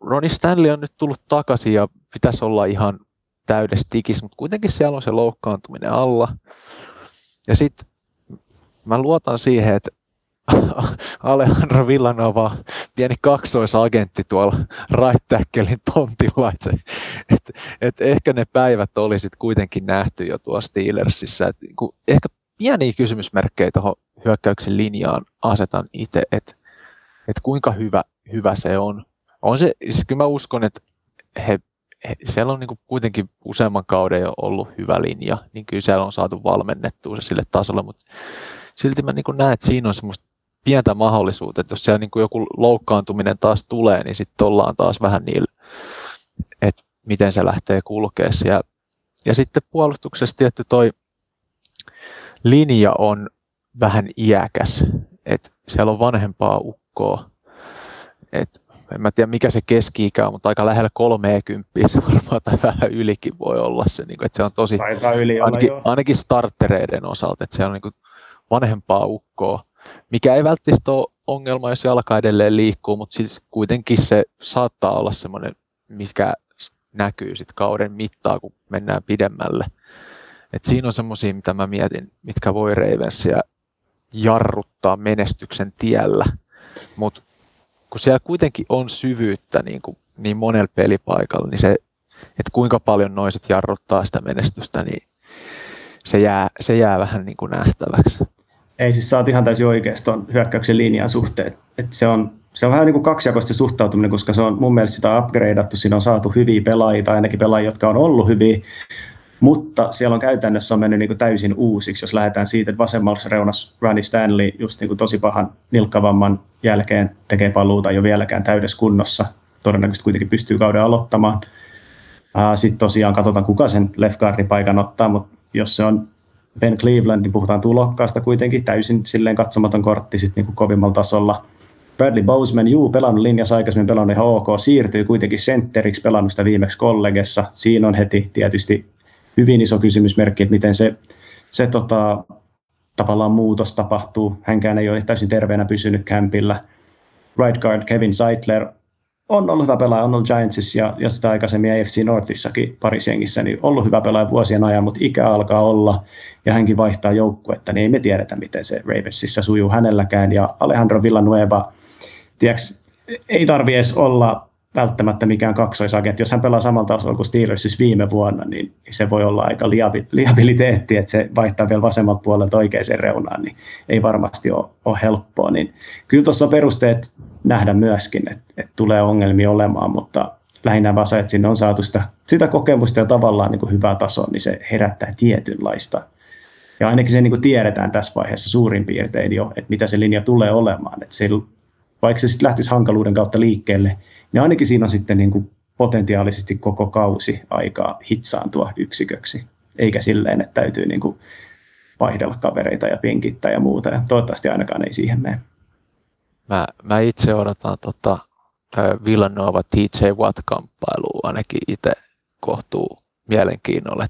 Ronnie Stanley on nyt tullut takaisin ja pitäisi olla ihan täydessä tikissä, mutta kuitenkin siellä on se loukkaantuminen alla. Ja sitten mä luotan siihen, että Alejandro Villanova, pieni kaksoisagentti tuolla tacklein tontilla, että, et, et ehkä ne päivät olisi kuitenkin nähty jo tuossa Steelersissa. Et, kun ehkä pieniä kysymysmerkkejä tuohon hyökkäyksen linjaan asetan itse, että et kuinka hyvä, hyvä se on. On se, siis kyllä mä uskon, että he, he, siellä on niin kuitenkin useamman kauden jo ollut hyvä linja, niin kyllä siellä on saatu valmennettua se sille tasolle, mutta silti mä niin näen, että siinä on semmoista pientä mahdollisuutta, että jos siellä niin joku loukkaantuminen taas tulee, niin sitten ollaan taas vähän niillä, että miten se lähtee kulkea siellä. Ja sitten puolustuksessa tietty toi linja on vähän iäkäs, että siellä on vanhempaa ukkoa, että en mä tiedä mikä se keski-ikä on, mutta aika lähellä 30 se varmaan tai vähän ylikin voi olla se, niin kuin, että se on tosi, yli ainakin, ainakin startereiden osalta, että siellä on niin kuin vanhempaa ukkoa, mikä ei välttämättä ole ongelma, jos jalka edelleen liikkuu, mutta siis kuitenkin se saattaa olla semmoinen, mikä näkyy sitten kauden mittaa, kun mennään pidemmälle. Et siinä on semmoisia, mitä mä mietin, mitkä voi Ravensia jarruttaa menestyksen tiellä, mutta kun siellä kuitenkin on syvyyttä niin, kuin, niin monella pelipaikalla, niin se, että kuinka paljon noiset jarruttaa sitä menestystä, niin se jää, se jää vähän niin kuin nähtäväksi. Ei siis oot ihan täysin oikeassa tuon hyökkäyksen linjan suhteen. että se, on, se on vähän niin kuin kaksijakoista suhtautuminen, koska se on mun mielestä sitä upgradeattu, siinä on saatu hyviä pelaajia, tai ainakin pelaajia, jotka on ollut hyviä, mutta siellä on käytännössä on mennyt niin kuin täysin uusiksi, jos lähdetään siitä, että vasemmassa reunassa Ronnie Stanley just niin kuin tosi pahan nilkkavamman jälkeen tekee paluuta jo vieläkään täydessä kunnossa. Todennäköisesti kuitenkin pystyy kauden aloittamaan. Sitten tosiaan katsotaan, kuka sen left paikan ottaa, mutta jos se on Ben Cleveland, niin puhutaan tulokkaasta kuitenkin, täysin silleen katsomaton kortti sitten niin kuin kovimmalla tasolla. Bradley Boseman, juu, pelannut linjassa aikaisemmin, pelannut ok, siirtyy kuitenkin sentteriksi, pelannut sitä viimeksi kollegessa. Siinä on heti tietysti hyvin iso kysymysmerkki, että miten se, se tota, tavallaan muutos tapahtuu. Hänkään ei ole täysin terveenä pysynyt kämpillä. Right guard Kevin Seidler on ollut hyvä pelaaja, on ollut Giantsissa ja, ja sitä aikaisemmin AFC Northissakin parisjengissä, niin ollut hyvä pelaaja vuosien ajan, mutta ikä alkaa olla ja hänkin vaihtaa joukkuetta, niin ei me tiedetä, miten se Ravensissa sujuu hänelläkään. Ja Alejandro Villanueva, tiedätkö, ei tarvi edes olla välttämättä mikään kaksoisagentti. Jos hän pelaa samalla tasolla kuin Steelers viime vuonna, niin se voi olla aika liabiliteetti, että se vaihtaa vielä vasemmalta puolelta oikeaan reunaan, niin ei varmasti ole, ole helppoa. Niin kyllä tuossa on perusteet nähdä myöskin, että, että tulee ongelmia olemaan, mutta lähinnä vaan se, että sinne on saatu sitä, sitä kokemusta ja tavallaan niin kuin hyvää tasoa, niin se herättää tietynlaista. Ja ainakin se niin kuin tiedetään tässä vaiheessa suurin piirtein jo, että mitä se linja tulee olemaan. Että se, vaikka se sitten lähtisi hankaluuden kautta liikkeelle, niin ainakin siinä on sitten niin kuin potentiaalisesti koko kausi aikaa hitsaantua yksiköksi, eikä silleen, että täytyy niin kuin vaihdella kavereita ja pinkittää ja muuta, ja toivottavasti ainakaan ei siihen mene. Mä, mä itse odotan tota, Villanova TJ Watt-kamppailua ainakin itse kohtuu mielenkiinnolla.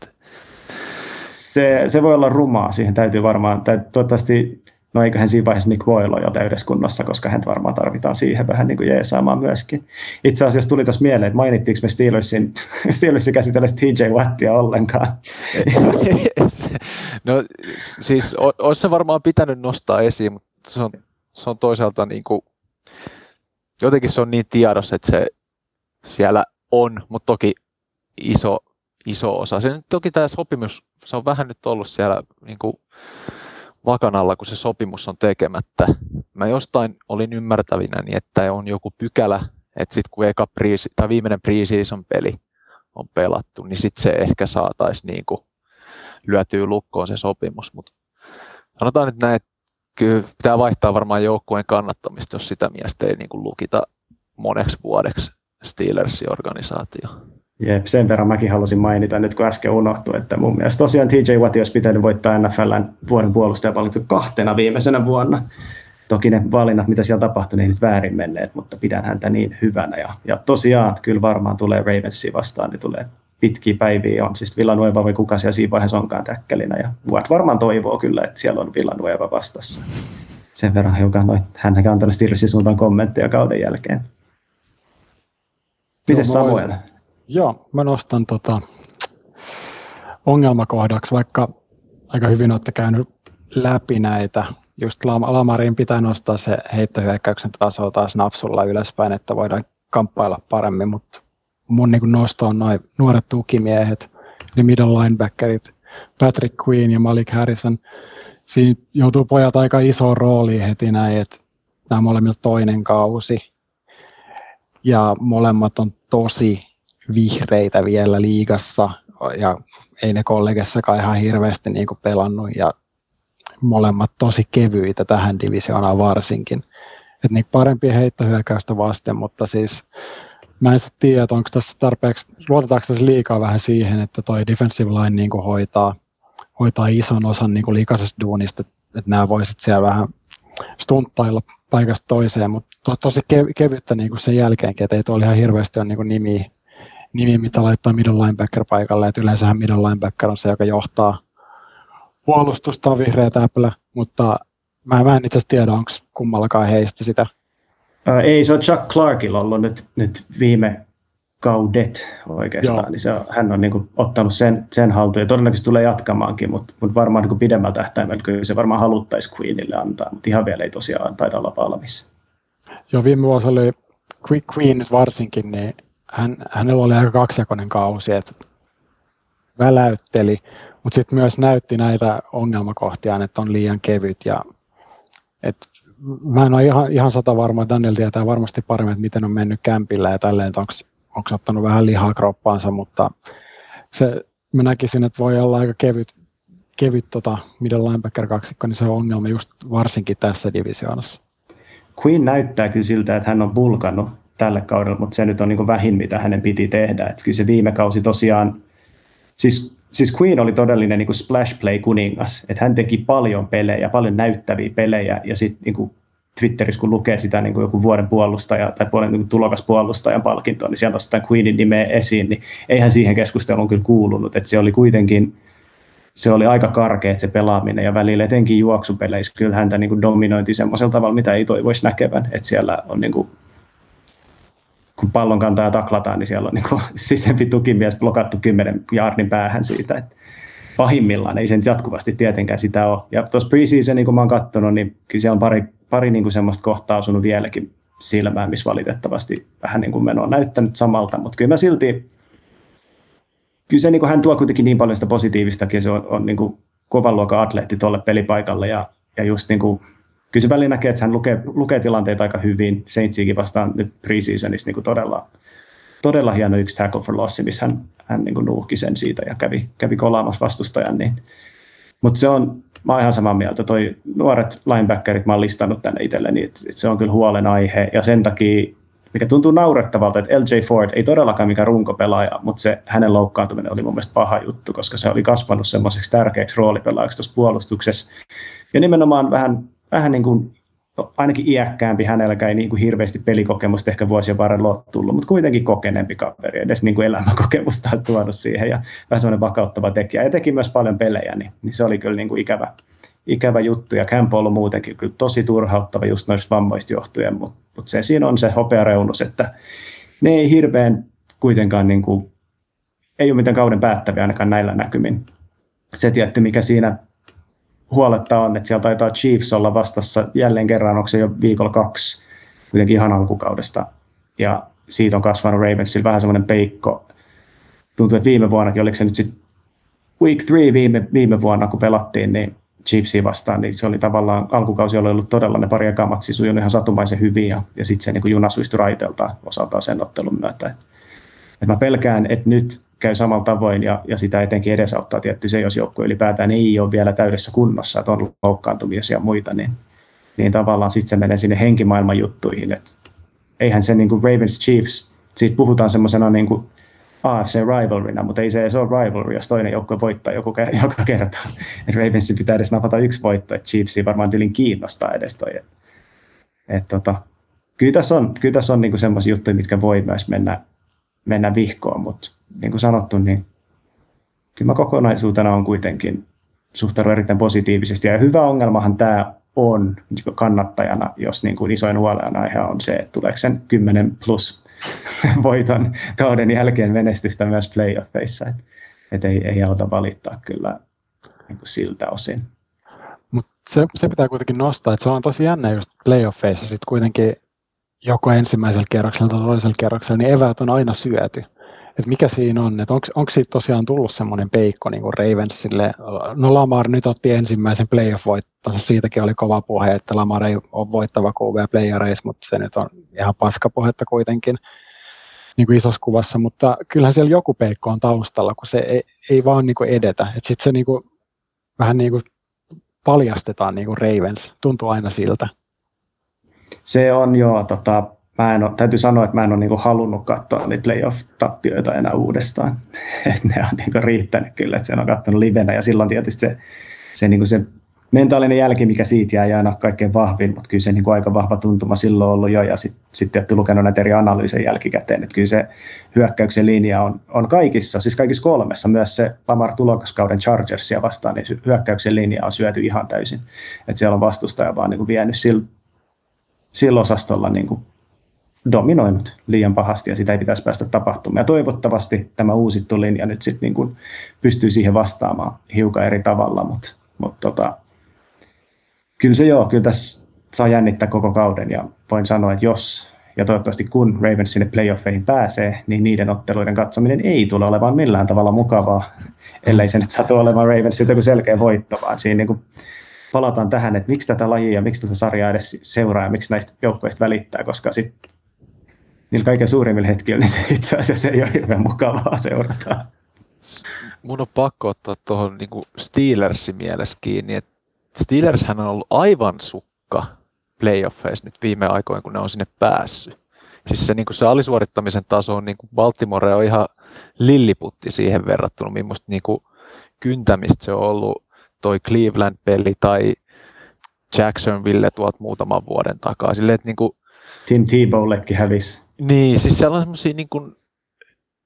Se, se voi olla rumaa, siihen täytyy varmaan, tai toivottavasti no eiköhän siinä vaiheessa Nick Boyle ole jo täydessä koska hän varmaan tarvitaan siihen vähän niin kuin jeesaamaan myöskin. Itse asiassa tuli tuossa mieleen, että mainittiinko me Steelersin, Steelersin käsitellä TJ Wattia ollenkaan? no siis olisi se varmaan pitänyt nostaa esiin, mutta se on, se on toisaalta niin kuin, jotenkin se on niin tiedossa, että se siellä on, mutta toki iso, iso osa. Se, toki tämä sopimus, se on vähän nyt ollut siellä niin kuin, vakan alla, kun se sopimus on tekemättä. Mä jostain olin ymmärtävinä, niin että on joku pykälä, että sitten kun eka priisi, tai viimeinen preseason peli on pelattu, niin sitten se ehkä saataisiin niin kuin lyötyä lukkoon se sopimus. Mutta sanotaan nyt näin, että kyllä pitää vaihtaa varmaan joukkueen kannattamista, jos sitä miestä ei niin kuin lukita moneksi vuodeksi Steelersin organisaatio. Jep, sen verran mäkin halusin mainita nyt, kun äsken unohtui, että mun mielestä tosiaan TJ Watt olisi pitänyt voittaa NFLn vuoden puolustajapalkinto kahtena viimeisenä vuonna. Toki ne valinnat, mitä siellä tapahtui, niin nyt väärin menneet, mutta pidän häntä niin hyvänä. Ja, ja tosiaan, kyllä varmaan tulee Ravensiin vastaan, niin tulee pitkiä päiviä on siis Villanueva vai kuka siellä siinä vaiheessa onkaan täkkälinä. Ja Watt varmaan toivoo kyllä, että siellä on Villanueva vastassa. Sen verran hiukan noin, hän on antanut Stillersin suuntaan kommentteja kauden jälkeen. Miten Samuel? Joo, mä nostan tota ongelmakohdaksi, vaikka aika hyvin olette käynyt läpi näitä. Just Lamarin pitää nostaa se heittohyökkäyksen taso taas napsulla ylöspäin, että voidaan kamppailla paremmin, mutta mun niin nosto on noin nuoret tukimiehet, eli middle linebackerit, Patrick Queen ja Malik Harrison. Siinä joutuu pojat aika iso rooli heti näin, että nämä molemmilta toinen kausi. Ja molemmat on tosi vihreitä vielä liigassa ja ei ne kollegessakaan ihan hirveästi niin kuin pelannut ja molemmat tosi kevyitä tähän divisioonaan varsinkin. Et niin parempia heittohyökkäystä vasten, mutta siis mä en tiedä, että onko tässä tarpeeksi, luotetaanko tässä liikaa vähän siihen, että toi defensive line niin kuin hoitaa, hoitaa ison osan niin liikaisesta duunista, että, että nämä voisit siellä vähän stunttailla paikasta toiseen, mutta to, tosi kevyttä niin kuin sen jälkeenkin, että ei tuolla ihan hirveästi ole niin kuin nimiä, nimi, mitä laittaa middle linebacker paikalle. Et yleensähän middle linebacker on se, joka johtaa puolustusta, on vihreä täplä, mutta mä, mä en itse asiassa tiedä, onko kummallakaan heistä sitä. Ää, ei, se on Chuck Clarkilla ollut nyt, nyt viime kaudet oikeastaan, Joo. niin se on, hän on niin kuin, ottanut sen, sen haltuun ja todennäköisesti tulee jatkamaankin, mutta, mutta varmaan niin kuin pidemmällä tähtäimellä kyllä se varmaan haluttaisi Queenille antaa, mutta ihan vielä ei tosiaan taida olla valmis. Joo, viime vuosi oli Queen varsinkin, niin hän, hänellä oli aika kaksijakoinen kausi, että väläytteli, mutta sitten myös näytti näitä ongelmakohtia, että on liian kevyt ja et mä en ole ihan, ihan sata varma, Daniel tietää varmasti paremmin, että miten on mennyt kämpillä ja tälleen, että onko ottanut vähän lihaa kroppaansa, mutta se, mä näkisin, että voi olla aika kevyt, kevyt tota, middle linebacker kaksikko, niin se on ongelma just varsinkin tässä divisioonassa. Queen näyttää kyllä siltä, että hän on bulkannut tälle kaudelle, mutta se nyt on niin vähin, mitä hänen piti tehdä. Että kyllä se viime kausi tosiaan, siis, siis Queen oli todellinen niin splash play kuningas, että hän teki paljon pelejä, paljon näyttäviä pelejä, ja sitten niin Twitterissä, kun lukee sitä niin kuin joku vuoden puolustaja tai puolen niin tulokas puolustajan palkintoa, niin siellä nostetaan Queenin nimeä esiin, niin eihän siihen keskusteluun kyllä kuulunut, että se oli kuitenkin, se oli aika karkea se pelaaminen ja välillä etenkin juoksupeleissä kyllä häntä niin kuin dominointi semmoisella tavalla, mitä ei toivoisi näkevän, että siellä on niin kuin kun pallon kantaa taklataan, niin siellä on niin sisempi tukimies blokattu kymmenen jaardin päähän siitä. Että pahimmillaan ei sen jatkuvasti tietenkään sitä ole. Ja tuossa preseason, niin kun mä oon katsonut, niin kyllä siellä on pari, pari niin semmoista kohtaa osunut vieläkin silmään, missä valitettavasti vähän niin kuin meno on näyttänyt samalta, mutta kyllä mä silti, kyllä se, niin kuin hän tuo kuitenkin niin paljon sitä positiivistakin, se on, on niin kuin kovan luokan atleetti tuolle pelipaikalle ja, ja just niin kuin kyllä se väliin näkee, että hän lukee, lukee tilanteita aika hyvin. Saintsiikin vastaan nyt preseasonissa niin todella, todella hieno yksi tackle for loss, missä hän, hän niin nuuhki sen siitä ja kävi, kävi kolaamassa vastustajan. Niin. Mutta se on, mä oon ihan samaa mieltä, toi nuoret linebackerit mä oon listannut tänne itselleni, että, että se on kyllä huolenaihe ja sen takia mikä tuntuu naurettavalta, että LJ Ford ei todellakaan mikään runkopelaaja, mutta se hänen loukkaantuminen oli mun mielestä paha juttu, koska se oli kasvanut semmoiseksi tärkeäksi roolipelaajaksi tuossa puolustuksessa. Ja nimenomaan vähän vähän niin kuin, no, ainakin iäkkäämpi, hänelläkään ei niin kuin hirveästi pelikokemusta ehkä vuosien varrella ole tullut, mutta kuitenkin kokeneempi kaveri, edes niin kuin elämänkokemusta on tuonut siihen ja vähän semmoinen vakauttava tekijä. Ja teki myös paljon pelejä, niin, niin se oli kyllä niin kuin ikävä, ikävä juttu. Ja Camp on ollut muutenkin kyllä tosi turhauttava just noista vammoista johtuen, mutta, mutta se siinä on se hopeareunus, että ne ei hirveän kuitenkaan niin kuin, ei ole mitään kauden päättäviä ainakaan näillä näkymin. Se tietty, mikä siinä huoletta on, että siellä taitaa Chiefs olla vastassa jälleen kerran, onko se jo viikolla kaksi, kuitenkin ihan alkukaudesta. Ja siitä on kasvanut Ravensilla vähän semmoinen peikko. Tuntuu, että viime vuonnakin, oliko se nyt sitten week three viime, viime vuonna, kun pelattiin, niin Chiefsia vastaan, niin se oli tavallaan alkukausi, oli ollut todella ne pari matsi sujunut ihan satumaisen hyvin ja, ja sitten se niin juna suistui raitelta osaltaan sen ottelun myötä. Et, et mä pelkään, että nyt käy samalla tavoin ja, ja sitä etenkin edesauttaa tietty se, jos joukkue ylipäätään ei ole vielä täydessä kunnossa, että on loukkaantumisia ja muita, niin niin tavallaan sitten se menee sinne henkimaailman juttuihin. Et eihän se niin kuin Ravens Chiefs, siitä puhutaan semmoisena niin kuin AFC rivalryna, mutta ei se ole rivalry, jos toinen joukkue voittaa joku, joka kerta. Ravensin pitää edes napata yksi voitto, että Chiefsia varmaan tylin kiinnostaa edes toi. Et, et tota, kyllä tässä on, kyllä tässä on niinku semmoisia juttuja, mitkä voi myös mennä, mennä vihkoon, mutta niin kuin sanottu, niin kyllä mä kokonaisuutena on kuitenkin suhtaudun erittäin positiivisesti. Ja hyvä ongelmahan tämä on kannattajana, jos niin kuin isoin huolenaihe on se, että tuleeko sen 10 plus voiton kauden jälkeen menestystä myös playoffeissa. Et, ei, ei auta valittaa kyllä niin kuin siltä osin. Mutta se, se pitää kuitenkin nostaa, että se on tosi jännä just playoffeissa sitten kuitenkin joko ensimmäisellä kierroksella tai toisella kierroksella, niin eväät on aina syöty että mikä siinä on, että onko siitä tosiaan tullut semmoinen peikko niin kuin Ravensille, no Lamar nyt otti ensimmäisen playoff-voittonsa, siitäkin oli kova puhe, että Lamar ei ole voittava QV playereissa, mutta se nyt on ihan paskapuhetta kuitenkin niin kuin isossa kuvassa, mutta kyllähän siellä joku peikko on taustalla, kun se ei, ei vaan niin kuin edetä, että sitten se niin kuin, vähän niin kuin paljastetaan niin kuin Ravens, tuntuu aina siltä. Se on joo, tota, mä en ole, täytyy sanoa, että mä en ole niin halunnut katsoa niitä playoff-tappioita enää uudestaan. Et ne on niin riittänyt kyllä, että sen on katsonut livenä. Ja silloin tietysti se, se, niin se mentaalinen jälki, mikä siitä jää, aina kaikkein vahvin, mutta kyllä se niin aika vahva tuntuma silloin ollut jo, ja sitten sit olette lukenut näitä eri analyysejä jälkikäteen, että kyllä se hyökkäyksen linja on, on kaikissa, siis kaikissa kolmessa, myös se Lamar tulokaskauden Chargersia vastaan, niin hyökkäyksen linja on syöty ihan täysin, että siellä on vastustaja vaan niin vienyt sillä, sillä osastolla niin kuin dominoinut liian pahasti ja sitä ei pitäisi päästä tapahtumaan. Ja toivottavasti tämä uusittu linja nyt sitten niin kuin pystyy siihen vastaamaan hiukan eri tavalla, mutta, mutta tota, kyllä se joo, kyllä tässä saa jännittää koko kauden ja voin sanoa, että jos ja toivottavasti kun Ravens sinne playoffeihin pääsee, niin niiden otteluiden katsominen ei tule olemaan millään tavalla mukavaa, ellei se nyt satu olemaan Ravensilta joku selkeä voitto, vaan siinä niin kuin palataan tähän, että miksi tätä lajia ja miksi tätä sarjaa edes seuraa ja miksi näistä joukkoista välittää, koska sitten niillä kaiken suurimmilla hetkillä, niin se itse asiassa ei ole hirveän mukavaa seurata. Mun on pakko ottaa tuohon niin Steelersin mielessä kiinni, että Steelershän on ollut aivan sukka playoffeissa nyt viime aikoina, kun ne on sinne päässyt. Siis se, niin se alisuorittamisen taso on niin kuin Baltimore on ihan lilliputti siihen verrattuna, millaista niin kuin kyntämistä se on ollut toi Cleveland-peli tai Jacksonville tuolta muutaman vuoden takaa. Silleen, että niin kuin, Tim Tebowllekin hävisi. Niin, siis siellä on semmoisia niin kuin,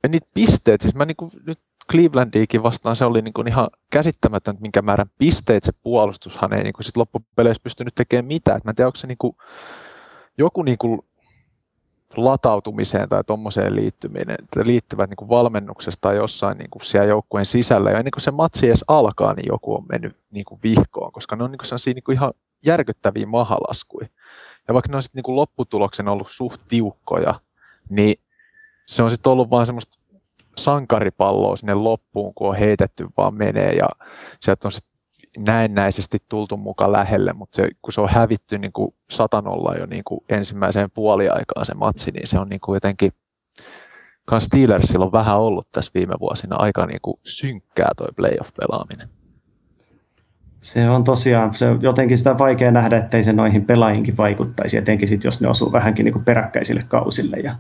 niitä pisteet, siis mä niin kuin, nyt Clevelandiikin vastaan se oli niin kuin ihan käsittämätön, minkä määrän pisteet se puolustushan ei niin kuin sit loppupeleissä pystynyt tekemään mitään. Et mä en tiedä, onko se niin kuin, joku niin kuin latautumiseen tai tuommoiseen liittyminen, liittyvät niin kuin valmennuksesta tai jossain niin kuin siellä joukkueen sisällä. Ja ennen kuin se matsi edes alkaa, niin joku on mennyt niin kuin vihkoon, koska ne on niin kuin niin kuin ihan järkyttäviä mahalaskuja. Ja vaikka ne on sitten niin kuin lopputuloksen ollut suht tiukkoja, niin se on sitten ollut vaan semmoista sankaripalloa sinne loppuun, kun on heitetty vaan menee ja sieltä on sitten näennäisesti tultu mukaan lähelle, mutta se, kun se on hävitty niin kuin satanolla jo niin kuin ensimmäiseen puoliaikaan se matsi, niin se on niin kuin jotenkin kans Steelersilla on vähän ollut tässä viime vuosina aika niin kuin synkkää toi playoff-pelaaminen. Se on tosiaan, se on jotenkin sitä vaikea nähdä, ettei se noihin pelaajiinkin vaikuttaisi, etenkin sit, jos ne osuu vähänkin niin kuin peräkkäisille kausille. Ja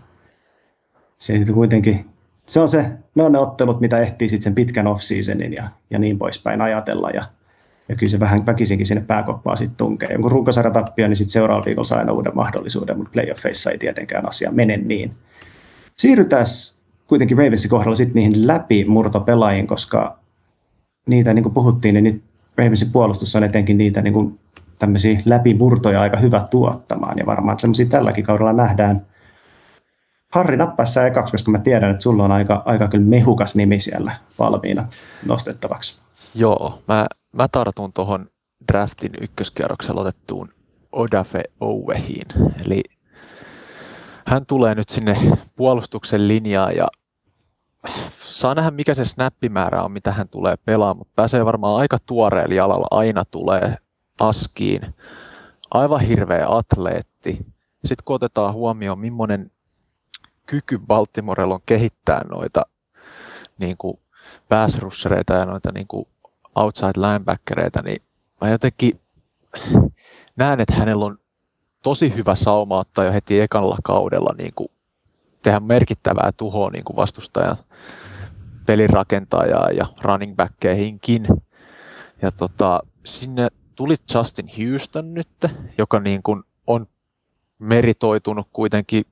se kuitenkin, se on se, ne on ne ottelut, mitä ehtii sitten sen pitkän off-seasonin ja, ja niin poispäin ajatella. Ja, ja kyllä se vähän väkisinkin sinne pääkoppaa sitten tunkee. Kun runkosarja tappia, niin sitten seuraavalla viikolla saa aina uuden mahdollisuuden, mutta playoffeissa ei tietenkään asia mene niin. Siirrytään kuitenkin Ravensin kohdalla sitten niihin läpi murtopelaajiin, koska niitä, niin kuin puhuttiin, niin Ravensin puolustus on etenkin niitä niin kuin tämmöisiä läpimurtoja aika hyvä tuottamaan, ja varmaan semmoisia tälläkin kaudella nähdään. Harri nappaissa ekaksi, koska mä tiedän, että sulla on aika, aika kyllä mehukas nimi siellä valmiina nostettavaksi. Joo, mä, mä tartun tuohon draftin ykköskierroksella otettuun Odafe Owehiin, eli hän tulee nyt sinne puolustuksen linjaan ja saa nähdä mikä se snappimäärä on, mitä hän tulee pelaamaan, mutta pääsee varmaan aika tuoreella jalalla, aina tulee askiin. Aivan hirveä atleetti. Sitten kun otetaan huomioon, millainen kyky Baltimorella on kehittää noita niin kuin pass rushereita ja noita niin kuin outside linebackereita, niin mä jotenkin näen, että hänellä on tosi hyvä sauma ottaa jo heti ekalla kaudella niin kuin tehdä merkittävää tuhoa niin kuin vastustajan pelirakentajaa ja running backkeihinkin. Ja tota, sinne tuli Justin Houston nyt, joka niin kuin on meritoitunut kuitenkin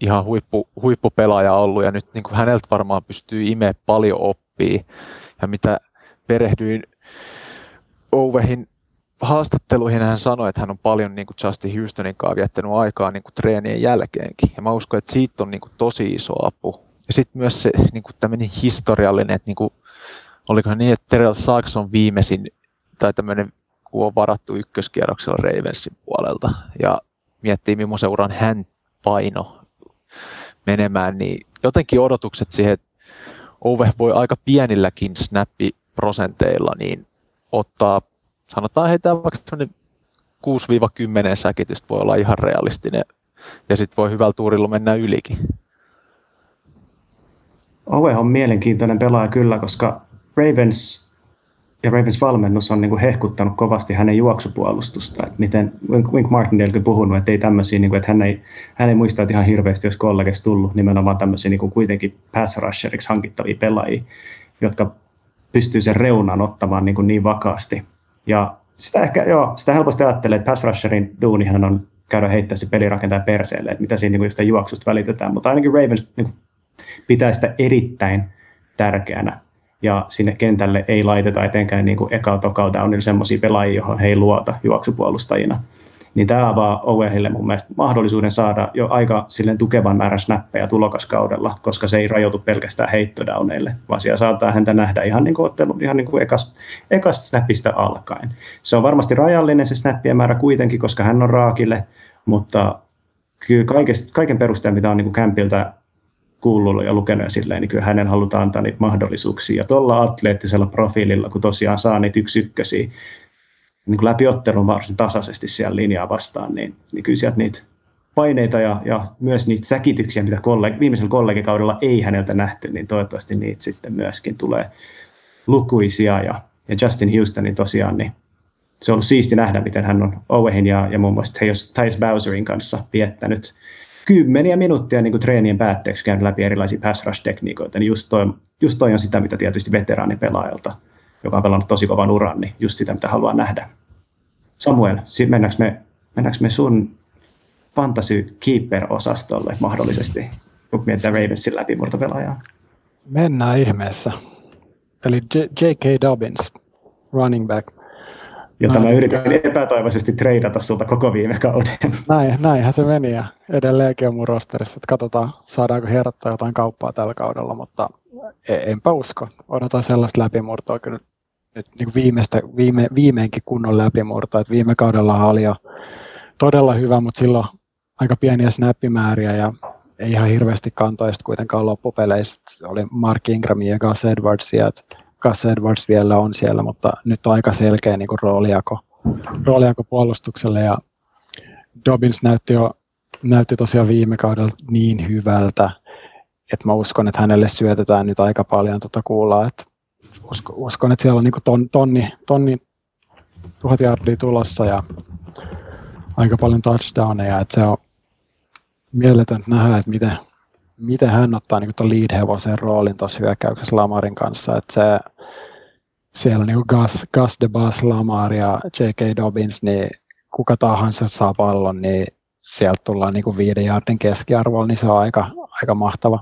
ihan huippu, huippupelaaja ollut ja nyt niin kuin häneltä varmaan pystyy imeä paljon oppia. Ja mitä perehdyin Ovehin haastatteluihin hän sanoi, että hän on paljon niin kuin Justin Houstonin kanssa viettänyt aikaa niin kuin treenien jälkeenkin. Ja mä uskon, että siitä on niin kuin tosi iso apu. Ja sitten myös se niin kuin tämmöinen historiallinen, että niin kuin, olikohan niin, että Terrell Sachs on viimeisin, tai tämmöinen, kun on varattu ykköskierroksella Ravensin puolelta, ja miettii, millaisen uran hän paino menemään, niin jotenkin odotukset siihen, että Ove voi aika pienilläkin snappiprosenteilla niin ottaa sanotaan heitä vaikka 6-10 säkitystä voi olla ihan realistinen ja sitten voi hyvällä tuurilla mennä ylikin. Owe on mielenkiintoinen pelaaja kyllä, koska Ravens ja Ravens valmennus on niin kuin hehkuttanut kovasti hänen juoksupuolustusta. Että miten Wink Martindalekin puhunut, että ei tämmöisiä, niin kuin, että hän ei, hän ei muista että ihan hirveästi, jos kollegista tullut nimenomaan tämmöisiä niin kuin kuitenkin pass rusheriksi hankittavia pelaajia, jotka pystyy sen reunan ottamaan niin, kuin niin vakaasti. Ja sitä ehkä, joo, sitä helposti ajattelee, että pass rusherin duunihan on käydä heittää se pelirakentaja perseelle, että mitä siinä niin sitä juoksusta välitetään, mutta ainakin Ravens niin pitää sitä erittäin tärkeänä. Ja sinne kentälle ei laiteta etenkään niin kuin eka tokal downilla semmoisia pelaajia, johon he ei luota juoksupuolustajina niin tämä avaa Owehille mun mielestä mahdollisuuden saada jo aika silleen tukevan määrän snappeja tulokaskaudella, koska se ei rajoitu pelkästään heittodowneille, vaan siellä saattaa häntä nähdä ihan niin kuin, ottelu, ihan niin kuin ekasta, ekasta snapista alkaen. Se on varmasti rajallinen se snappien määrä kuitenkin, koska hän on raakille, mutta kyllä kaikest, kaiken perusteella, mitä on niin kuin kämpiltä kuullut ja lukenut ja silleen, niin kyllä hänen halutaan antaa niitä mahdollisuuksia. Ja tuolla atleettisella profiililla, kun tosiaan saa niitä yksi ykkösiä, niin läpi ottelun varsin tasaisesti siellä linjaa vastaan, niin, niin kyllä sieltä niitä paineita ja, ja myös niitä säkityksiä, mitä kolleg- viimeisellä kollegikaudella ei häneltä nähty, niin toivottavasti niitä sitten myöskin tulee lukuisia. Ja, ja Justin Houstonin tosiaan, niin se on ollut siisti nähdä, miten hän on Owehin ja, ja muun muassa Thais Bowserin kanssa viettänyt kymmeniä minuuttia niin kuin treenien päätteeksi käynyt läpi erilaisia pass rush-tekniikoita, niin just toi, just toi on sitä, mitä tietysti veteraanipelaajalta, joka on pelannut tosi kovan uran, niin just sitä, mitä haluaa nähdä. Samuel, mennäänkö me, mennäänkö me sun fantasy keeper-osastolle mahdollisesti, kun mietitään Ravensin läpimurtopelaajaa? Mennään ihmeessä. Eli J.K. Dobbins, running back. Jota mä yritin epätoivoisesti treidata sulta koko viime kauden. Näin, näinhän se meni ja edelleenkin on mun rosterissa, että katsotaan saadaanko herättää jotain kauppaa tällä kaudella, mutta enpä usko. Odotan sellaista läpimurtoa kyllä nyt niin viimeistä, viime, viimeinkin kunnon läpimurto. että viime kaudella oli jo todella hyvä, mutta silloin aika pieniä snappimääriä ja ei ihan hirveästi kantoista kuitenkaan loppupeleissä. Oli Mark Ingram ja Gus Edwards, ja Gus Edwards vielä on siellä, mutta nyt on aika selkeä niin kuin roolijako, roolijako puolustukselle ja Dobbins näytti jo näytti tosiaan viime kaudella niin hyvältä, että mä uskon, että hänelle syötetään nyt aika paljon tuota kuulla, että uskon, uskon, että siellä on niin ton, tonni, tonni tuhat jardia tulossa ja aika paljon touchdowneja, että se on mieletöntä nähdä, että miten, miten hän ottaa niin tuon lead-hevosen roolin tuossa hyökkäyksessä Lamarin kanssa, että se, siellä niin Gus, Gus de Bas, Lamar ja J.K. Dobbins, niin kuka tahansa saa pallon, niin sieltä tullaan niin viiden jardin keskiarvolla, niin se on aika, aika mahtava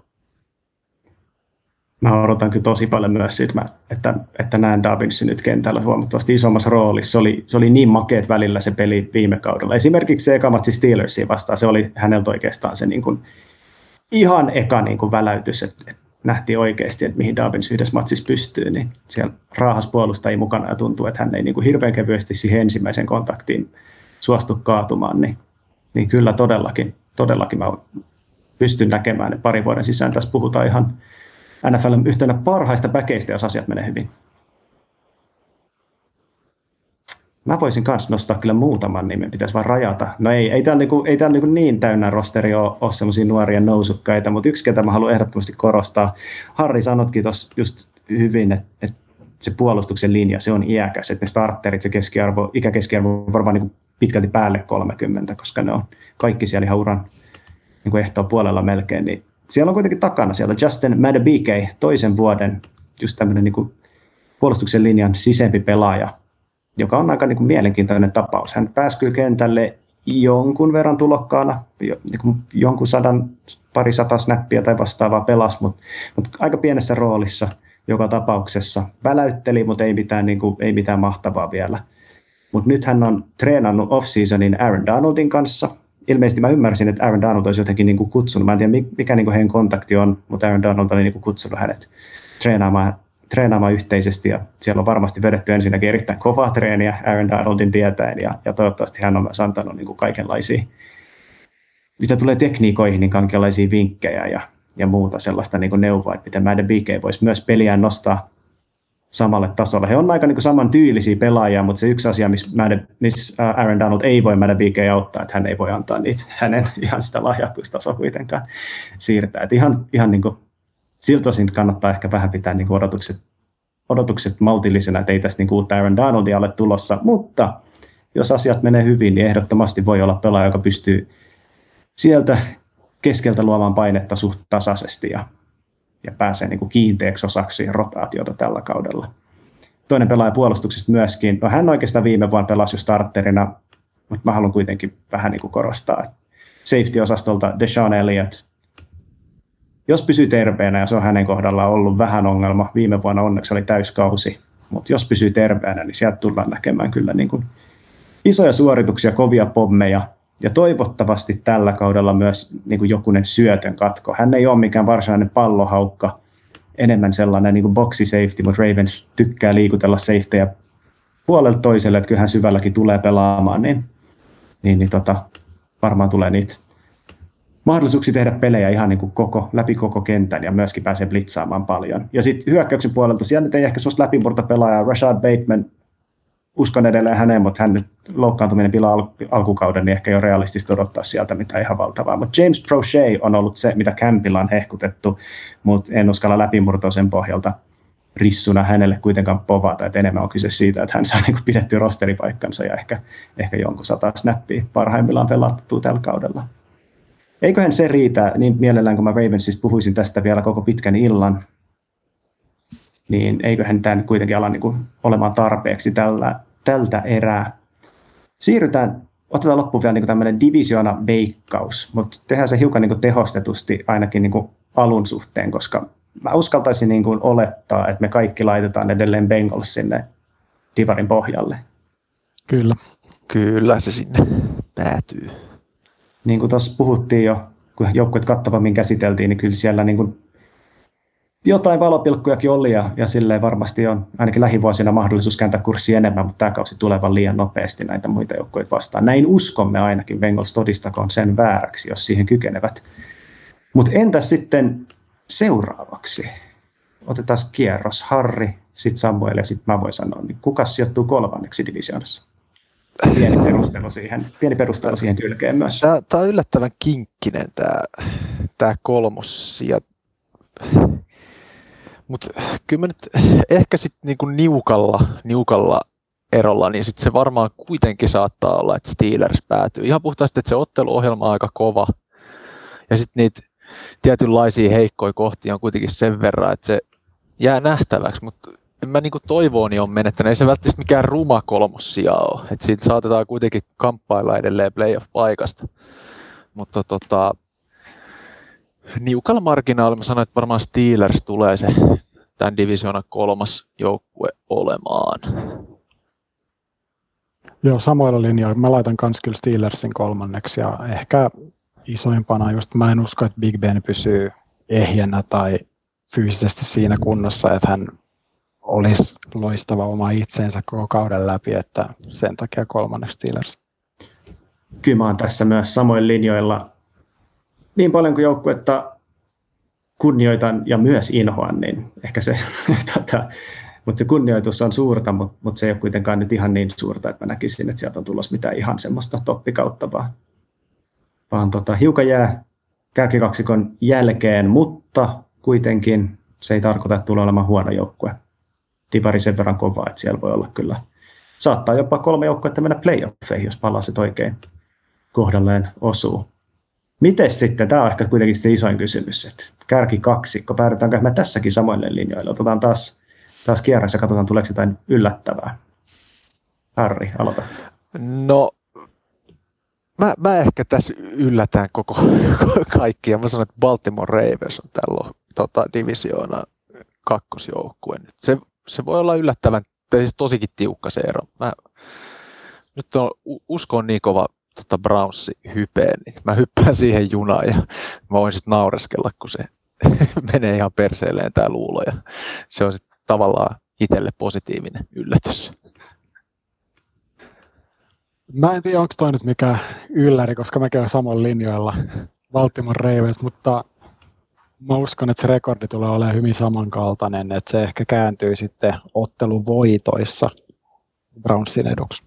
mä odotan kyllä tosi paljon myös siitä, että, että näen Davinsin nyt kentällä huomattavasti isommassa roolissa. Se oli, se oli niin makeet välillä se peli viime kaudella. Esimerkiksi se eka matsi Steelersia vastaan, se oli häneltä oikeastaan se niin kuin, ihan eka niin kuin väläytys, että, nähtiin oikeasti, että mihin Davins yhdessä matsissa pystyy, niin siellä raahas puolustajia mukana ja tuntuu, että hän ei niin kuin hirveän kevyesti siihen ensimmäisen kontaktiin suostu kaatumaan, niin, niin kyllä todellakin, todellakin mä pystyn näkemään, että parin vuoden sisään tässä puhutaan ihan NFLn yhtenä parhaista päkeistä, jos asiat menee hyvin. Mä voisin myös nostaa kyllä muutaman nimen, pitäisi vaan rajata. No ei, ei täällä niinku, ei täällä niinku niin täynnä rosteri ole, ole sellaisia nuoria nousukkaita, mutta yksi, ketä mä haluan ehdottomasti korostaa. Harri sanotkin tuossa just hyvin, että, että se puolustuksen linja, se on iäkäs, että ne starterit, se keskiarvo, ikäkeskiarvo on varmaan niin pitkälti päälle 30, koska ne on kaikki siellä ihan uran niin ehtoa puolella melkein, niin siellä on kuitenkin takana siellä Justin Madabike, toisen vuoden just tämmöinen niin puolustuksen linjan sisempi pelaaja, joka on aika niin kuin mielenkiintoinen tapaus. Hän pääsi kyllä kentälle jonkun verran tulokkaana, niin jonkun sadan, pari sata snappia tai vastaavaa pelas, mutta, mutta aika pienessä roolissa joka tapauksessa. Väläytteli, mutta ei mitään, niin kuin, ei mitään mahtavaa vielä. Mutta nyt hän on treenannut off-seasonin Aaron Donaldin kanssa. Ilmeisesti mä ymmärsin, että Aaron Donald olisi jotenkin niin kuin kutsunut, mä en tiedä mikä niin kuin heidän kontakti on, mutta Aaron Donald oli niin kuin kutsunut hänet treenaamaan treenaamaan yhteisesti ja siellä on varmasti vedetty ensinnäkin erittäin kovaa treeniä Aaron Donaldin tietäen ja, ja toivottavasti hän on myös antanut niin kuin kaikenlaisia, mitä tulee tekniikoihin, niin kaikenlaisia vinkkejä ja, ja muuta sellaista niin kuin neuvoa, että miten Madden BK voisi myös peliään nostaa samalle tasolle. He on aika niin saman tyylisiä pelaajia, mutta se yksi asia, missä, missä Aaron Donald ei voi Madden BK auttaa, että hän ei voi antaa niitä hänen ihan sitä lahjakkuustasoa kuitenkaan siirtää. Että ihan, ihan niin kuin siltä osin kannattaa ehkä vähän pitää niin odotukset, odotukset maltillisena, että ei tästä niin uutta Aaron Donaldia ole tulossa, mutta jos asiat menee hyvin, niin ehdottomasti voi olla pelaaja, joka pystyy sieltä keskeltä luomaan painetta suht tasaisesti ja, ja pääsee niin kuin kiinteäksi osaksi rotaatiota tällä kaudella. Toinen pelaaja puolustuksesta myöskin. No hän oikeastaan viime vuonna pelasi jo starterina, mutta mä haluan kuitenkin vähän niin kuin korostaa. Safety-osastolta Deshaun Elliott, jos pysyy terveenä, ja se on hänen kohdallaan ollut vähän ongelma, viime vuonna onneksi oli täyskausi, mutta jos pysyy terveenä, niin sieltä tullaan näkemään kyllä niin kuin isoja suorituksia, kovia pommeja, ja toivottavasti tällä kaudella myös niin kuin jokunen syötön katko. Hän ei ole mikään varsinainen pallohaukka, enemmän sellainen niin kuin boxi safety, mutta Ravens tykkää liikutella safetyä puolelta toiselle, että kyllähän syvälläkin tulee pelaamaan, niin, niin, niin tota, varmaan tulee niitä mahdollisuuksia tehdä pelejä ihan niin kuin koko, läpi koko kentän ja myöskin pääsee blitzaamaan paljon. Ja sitten hyökkäyksen puolelta, siellä nyt ei ehkä sellaista läpimurta pelaajaa, Rashad Bateman, uskon edelleen häneen, mutta hän nyt loukkaantuminen pilaa al- alkukauden, niin ehkä ei ole realistista odottaa sieltä mitään ihan valtavaa. Mutta James Prochet on ollut se, mitä Campilla on hehkutettu, mutta en uskalla läpimurtoa sen pohjalta rissuna hänelle kuitenkaan povata, että enemmän on kyse siitä, että hän saa niin pidetty rosteripaikkansa ja ehkä, ehkä jonkun sata snappia parhaimmillaan pelattu tällä kaudella. Eiköhän se riitä, niin mielellään kun mä Ravensista puhuisin tästä vielä koko pitkän illan, niin eiköhän tämä kuitenkin ala niin olemaan tarpeeksi tällä, tältä erää. Siirrytään, otetaan loppuun vielä niin tämmöinen divisioona veikkaus, mutta tehdään se hiukan niin kuin tehostetusti ainakin niin kuin alun suhteen, koska mä uskaltaisin niin kuin olettaa, että me kaikki laitetaan edelleen Bengals sinne Divarin pohjalle. Kyllä. Kyllä se sinne päätyy niin kuin tuossa puhuttiin jo, kun joukkueet kattavammin käsiteltiin, niin kyllä siellä niin kuin jotain valopilkkujakin oli ja, ja silleen varmasti on ainakin lähivuosina mahdollisuus kääntää kurssi enemmän, mutta tämä kausi tulevan liian nopeasti näitä muita joukkoja vastaan. Näin uskomme ainakin, Bengals todistakoon sen vääräksi, jos siihen kykenevät. Mutta entäs sitten seuraavaksi? Otetaan kierros. Harri, sitten Samuel ja sitten mä voin sanoa, niin kuka sijoittuu kolmanneksi divisioonassa? pieni perustelu siihen, pieni perustelu siihen kylkeen myös. Tämä, tämä on yllättävän kinkkinen tämä, tämä kolmos. Ja... Mutta kyllä mä nyt ehkä sitten niinku niukalla, niukalla erolla, niin sitten se varmaan kuitenkin saattaa olla, että Steelers päätyy. Ihan puhtaasti, että se otteluohjelma on aika kova. Ja sitten niitä tietynlaisia heikkoja kohtia on kuitenkin sen verran, että se jää nähtäväksi, mutta en mä niinku toivooni on menettänyt. Ei se välttämättä mikään ruma kolmossia ole. Et siitä saatetaan kuitenkin kamppailla edelleen playoff-paikasta. Mutta tota, niukalla marginaalilla mä sanoin, että varmaan Steelers tulee se tämän divisioonan kolmas joukkue olemaan. Joo, samoilla linjoilla. Mä laitan kans kyllä Steelersin kolmanneksi ja ehkä isoimpana just mä en usko, että Big Ben pysyy ehjänä tai fyysisesti siinä kunnossa, että hän olisi loistava oma itsensä koko kauden läpi, että sen takia kolmanneksi Steelers. Kyllä mä oon tässä myös samoin linjoilla. Niin paljon kuin joukkuetta kunnioitan ja myös inhoan, niin ehkä se, tota, mutta se kunnioitus on suurta, mutta, mutta se ei ole kuitenkaan nyt ihan niin suurta, että mä näkisin, että sieltä on tulossa mitään ihan semmoista toppikautta, vaan, vaan tota, hiukan jää kärkikaksikon jälkeen, mutta kuitenkin se ei tarkoita, että tulee olemaan huono joukkue divari sen verran kova, että siellä voi olla kyllä, saattaa jopa kolme joukkoa mennä playoffeihin, jos palaset oikein kohdalleen osuu. Miten sitten, tämä on ehkä kuitenkin se isoin kysymys, että kärki kaksikko, päädytäänkö me tässäkin samoille linjoille, otetaan taas, taas kierros ja katsotaan tuleeko jotain yllättävää. Harri, aloita. No, mä, mä ehkä tässä yllätän koko kaikkia. Mä sanon, että Baltimore Ravens on tällä tota, divisioona kakkosjoukkue. Se, se voi olla yllättävän, tai siis tosikin tiukka se ero. Mä, nyt on, usko on niin kova tota Brownsi hypeen, niin mä hyppään siihen junaan ja mä voin sitten naureskella, kun se menee ihan perseelleen tämä luulo ja se on sitten tavallaan itselle positiivinen yllätys. Mä en tiedä, onko toi nyt mikä ylläri, koska mäkin olen samalla linjoilla Baltimore Ravens, mutta mä uskon, että se rekordi tulee olemaan hyvin samankaltainen, että se ehkä kääntyy sitten otteluvoitoissa Brownsin eduksi.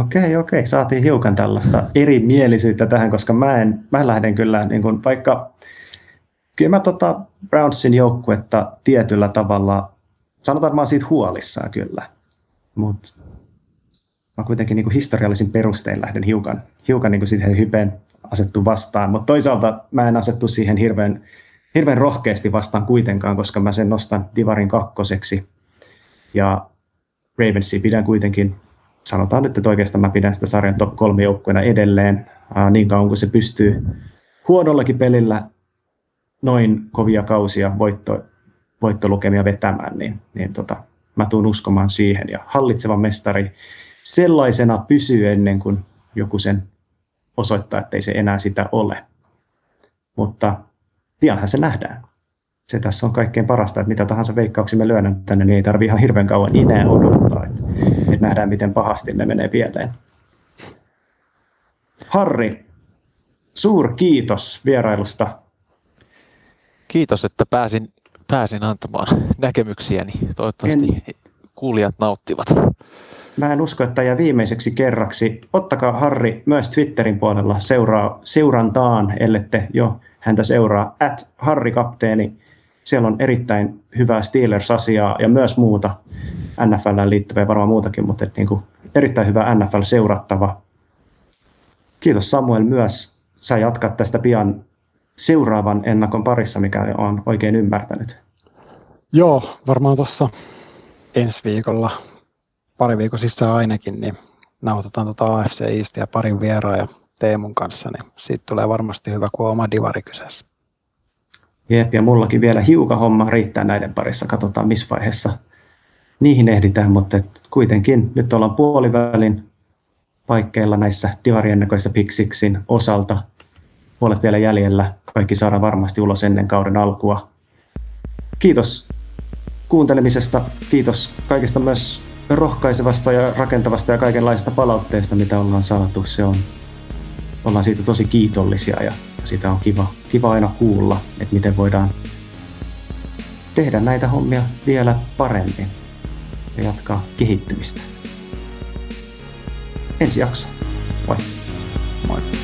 Okei, okei. Saatiin hiukan tällaista erimielisyyttä tähän, koska mä, en, mä lähden kyllä, niin kuin, vaikka kyllä mä tota Brownsin joukkuetta tietyllä tavalla, sanotaan, että mä oon siitä huolissaan kyllä, mutta mä kuitenkin niin historiallisin perustein lähden hiukan, hiukan niin kuin siihen hypeen asettu vastaan, mutta toisaalta mä en asettu siihen hirveän, hirveän rohkeasti vastaan kuitenkaan, koska mä sen nostan Divarin kakkoseksi ja Ravensia pidän kuitenkin sanotaan nyt, että oikeastaan mä pidän sitä sarjan top kolme joukkueena edelleen niin kauan kuin se pystyy huonollakin pelillä noin kovia kausia voitto, voittolukemia vetämään, niin, niin tota, mä tuun uskomaan siihen. Ja hallitseva mestari sellaisena pysyy ennen kuin joku sen osoittaa, että ei se enää sitä ole. Mutta pianhan se nähdään. Se tässä on kaikkein parasta, että mitä tahansa veikkauksia me lyödään tänne, niin ei tarvitse ihan hirveän kauan inää odottaa. Että että nähdään, miten pahasti ne menee pieleen. Harri, suur kiitos vierailusta. Kiitos, että pääsin, pääsin antamaan näkemyksiäni. Toivottavasti en, kuulijat nauttivat. Mä en usko, että jää viimeiseksi kerraksi. Ottakaa Harri myös Twitterin puolella seuraa, seurantaan, ellette jo häntä seuraa. At Harri Kapteeni. Siellä on erittäin hyvää Steelers-asiaa ja myös muuta NFL liittyvää varmaan muutakin, mutta niin kuin erittäin hyvä NFL seurattava. Kiitos Samuel myös. Sä jatkat tästä pian seuraavan ennakon parissa, mikä on oikein ymmärtänyt. Joo, varmaan tuossa ensi viikolla, pari viikon sisään ainakin, niin nauhoitetaan tuota AFC Eastia parin vieraan ja Teemun kanssa, niin siitä tulee varmasti hyvä, kun on oma divari kyseessä. Jep, ja mullakin vielä hiukan homma riittää näiden parissa. Katsotaan, missä vaiheessa niihin ehditään, mutta et kuitenkin nyt ollaan puolivälin paikkeilla näissä divariennakoissa Pixixin osalta. Puolet vielä jäljellä. Kaikki saadaan varmasti ulos ennen kauden alkua. Kiitos kuuntelemisesta. Kiitos kaikista myös rohkaisevasta ja rakentavasta ja kaikenlaisesta palautteesta, mitä ollaan saatu. Se on, ollaan siitä tosi kiitollisia ja sitä on kiva, kiva aina kuulla, että miten voidaan tehdä näitä hommia vielä paremmin ja jatkaa kehittymistä. Ensi jakso. Moi. Moi.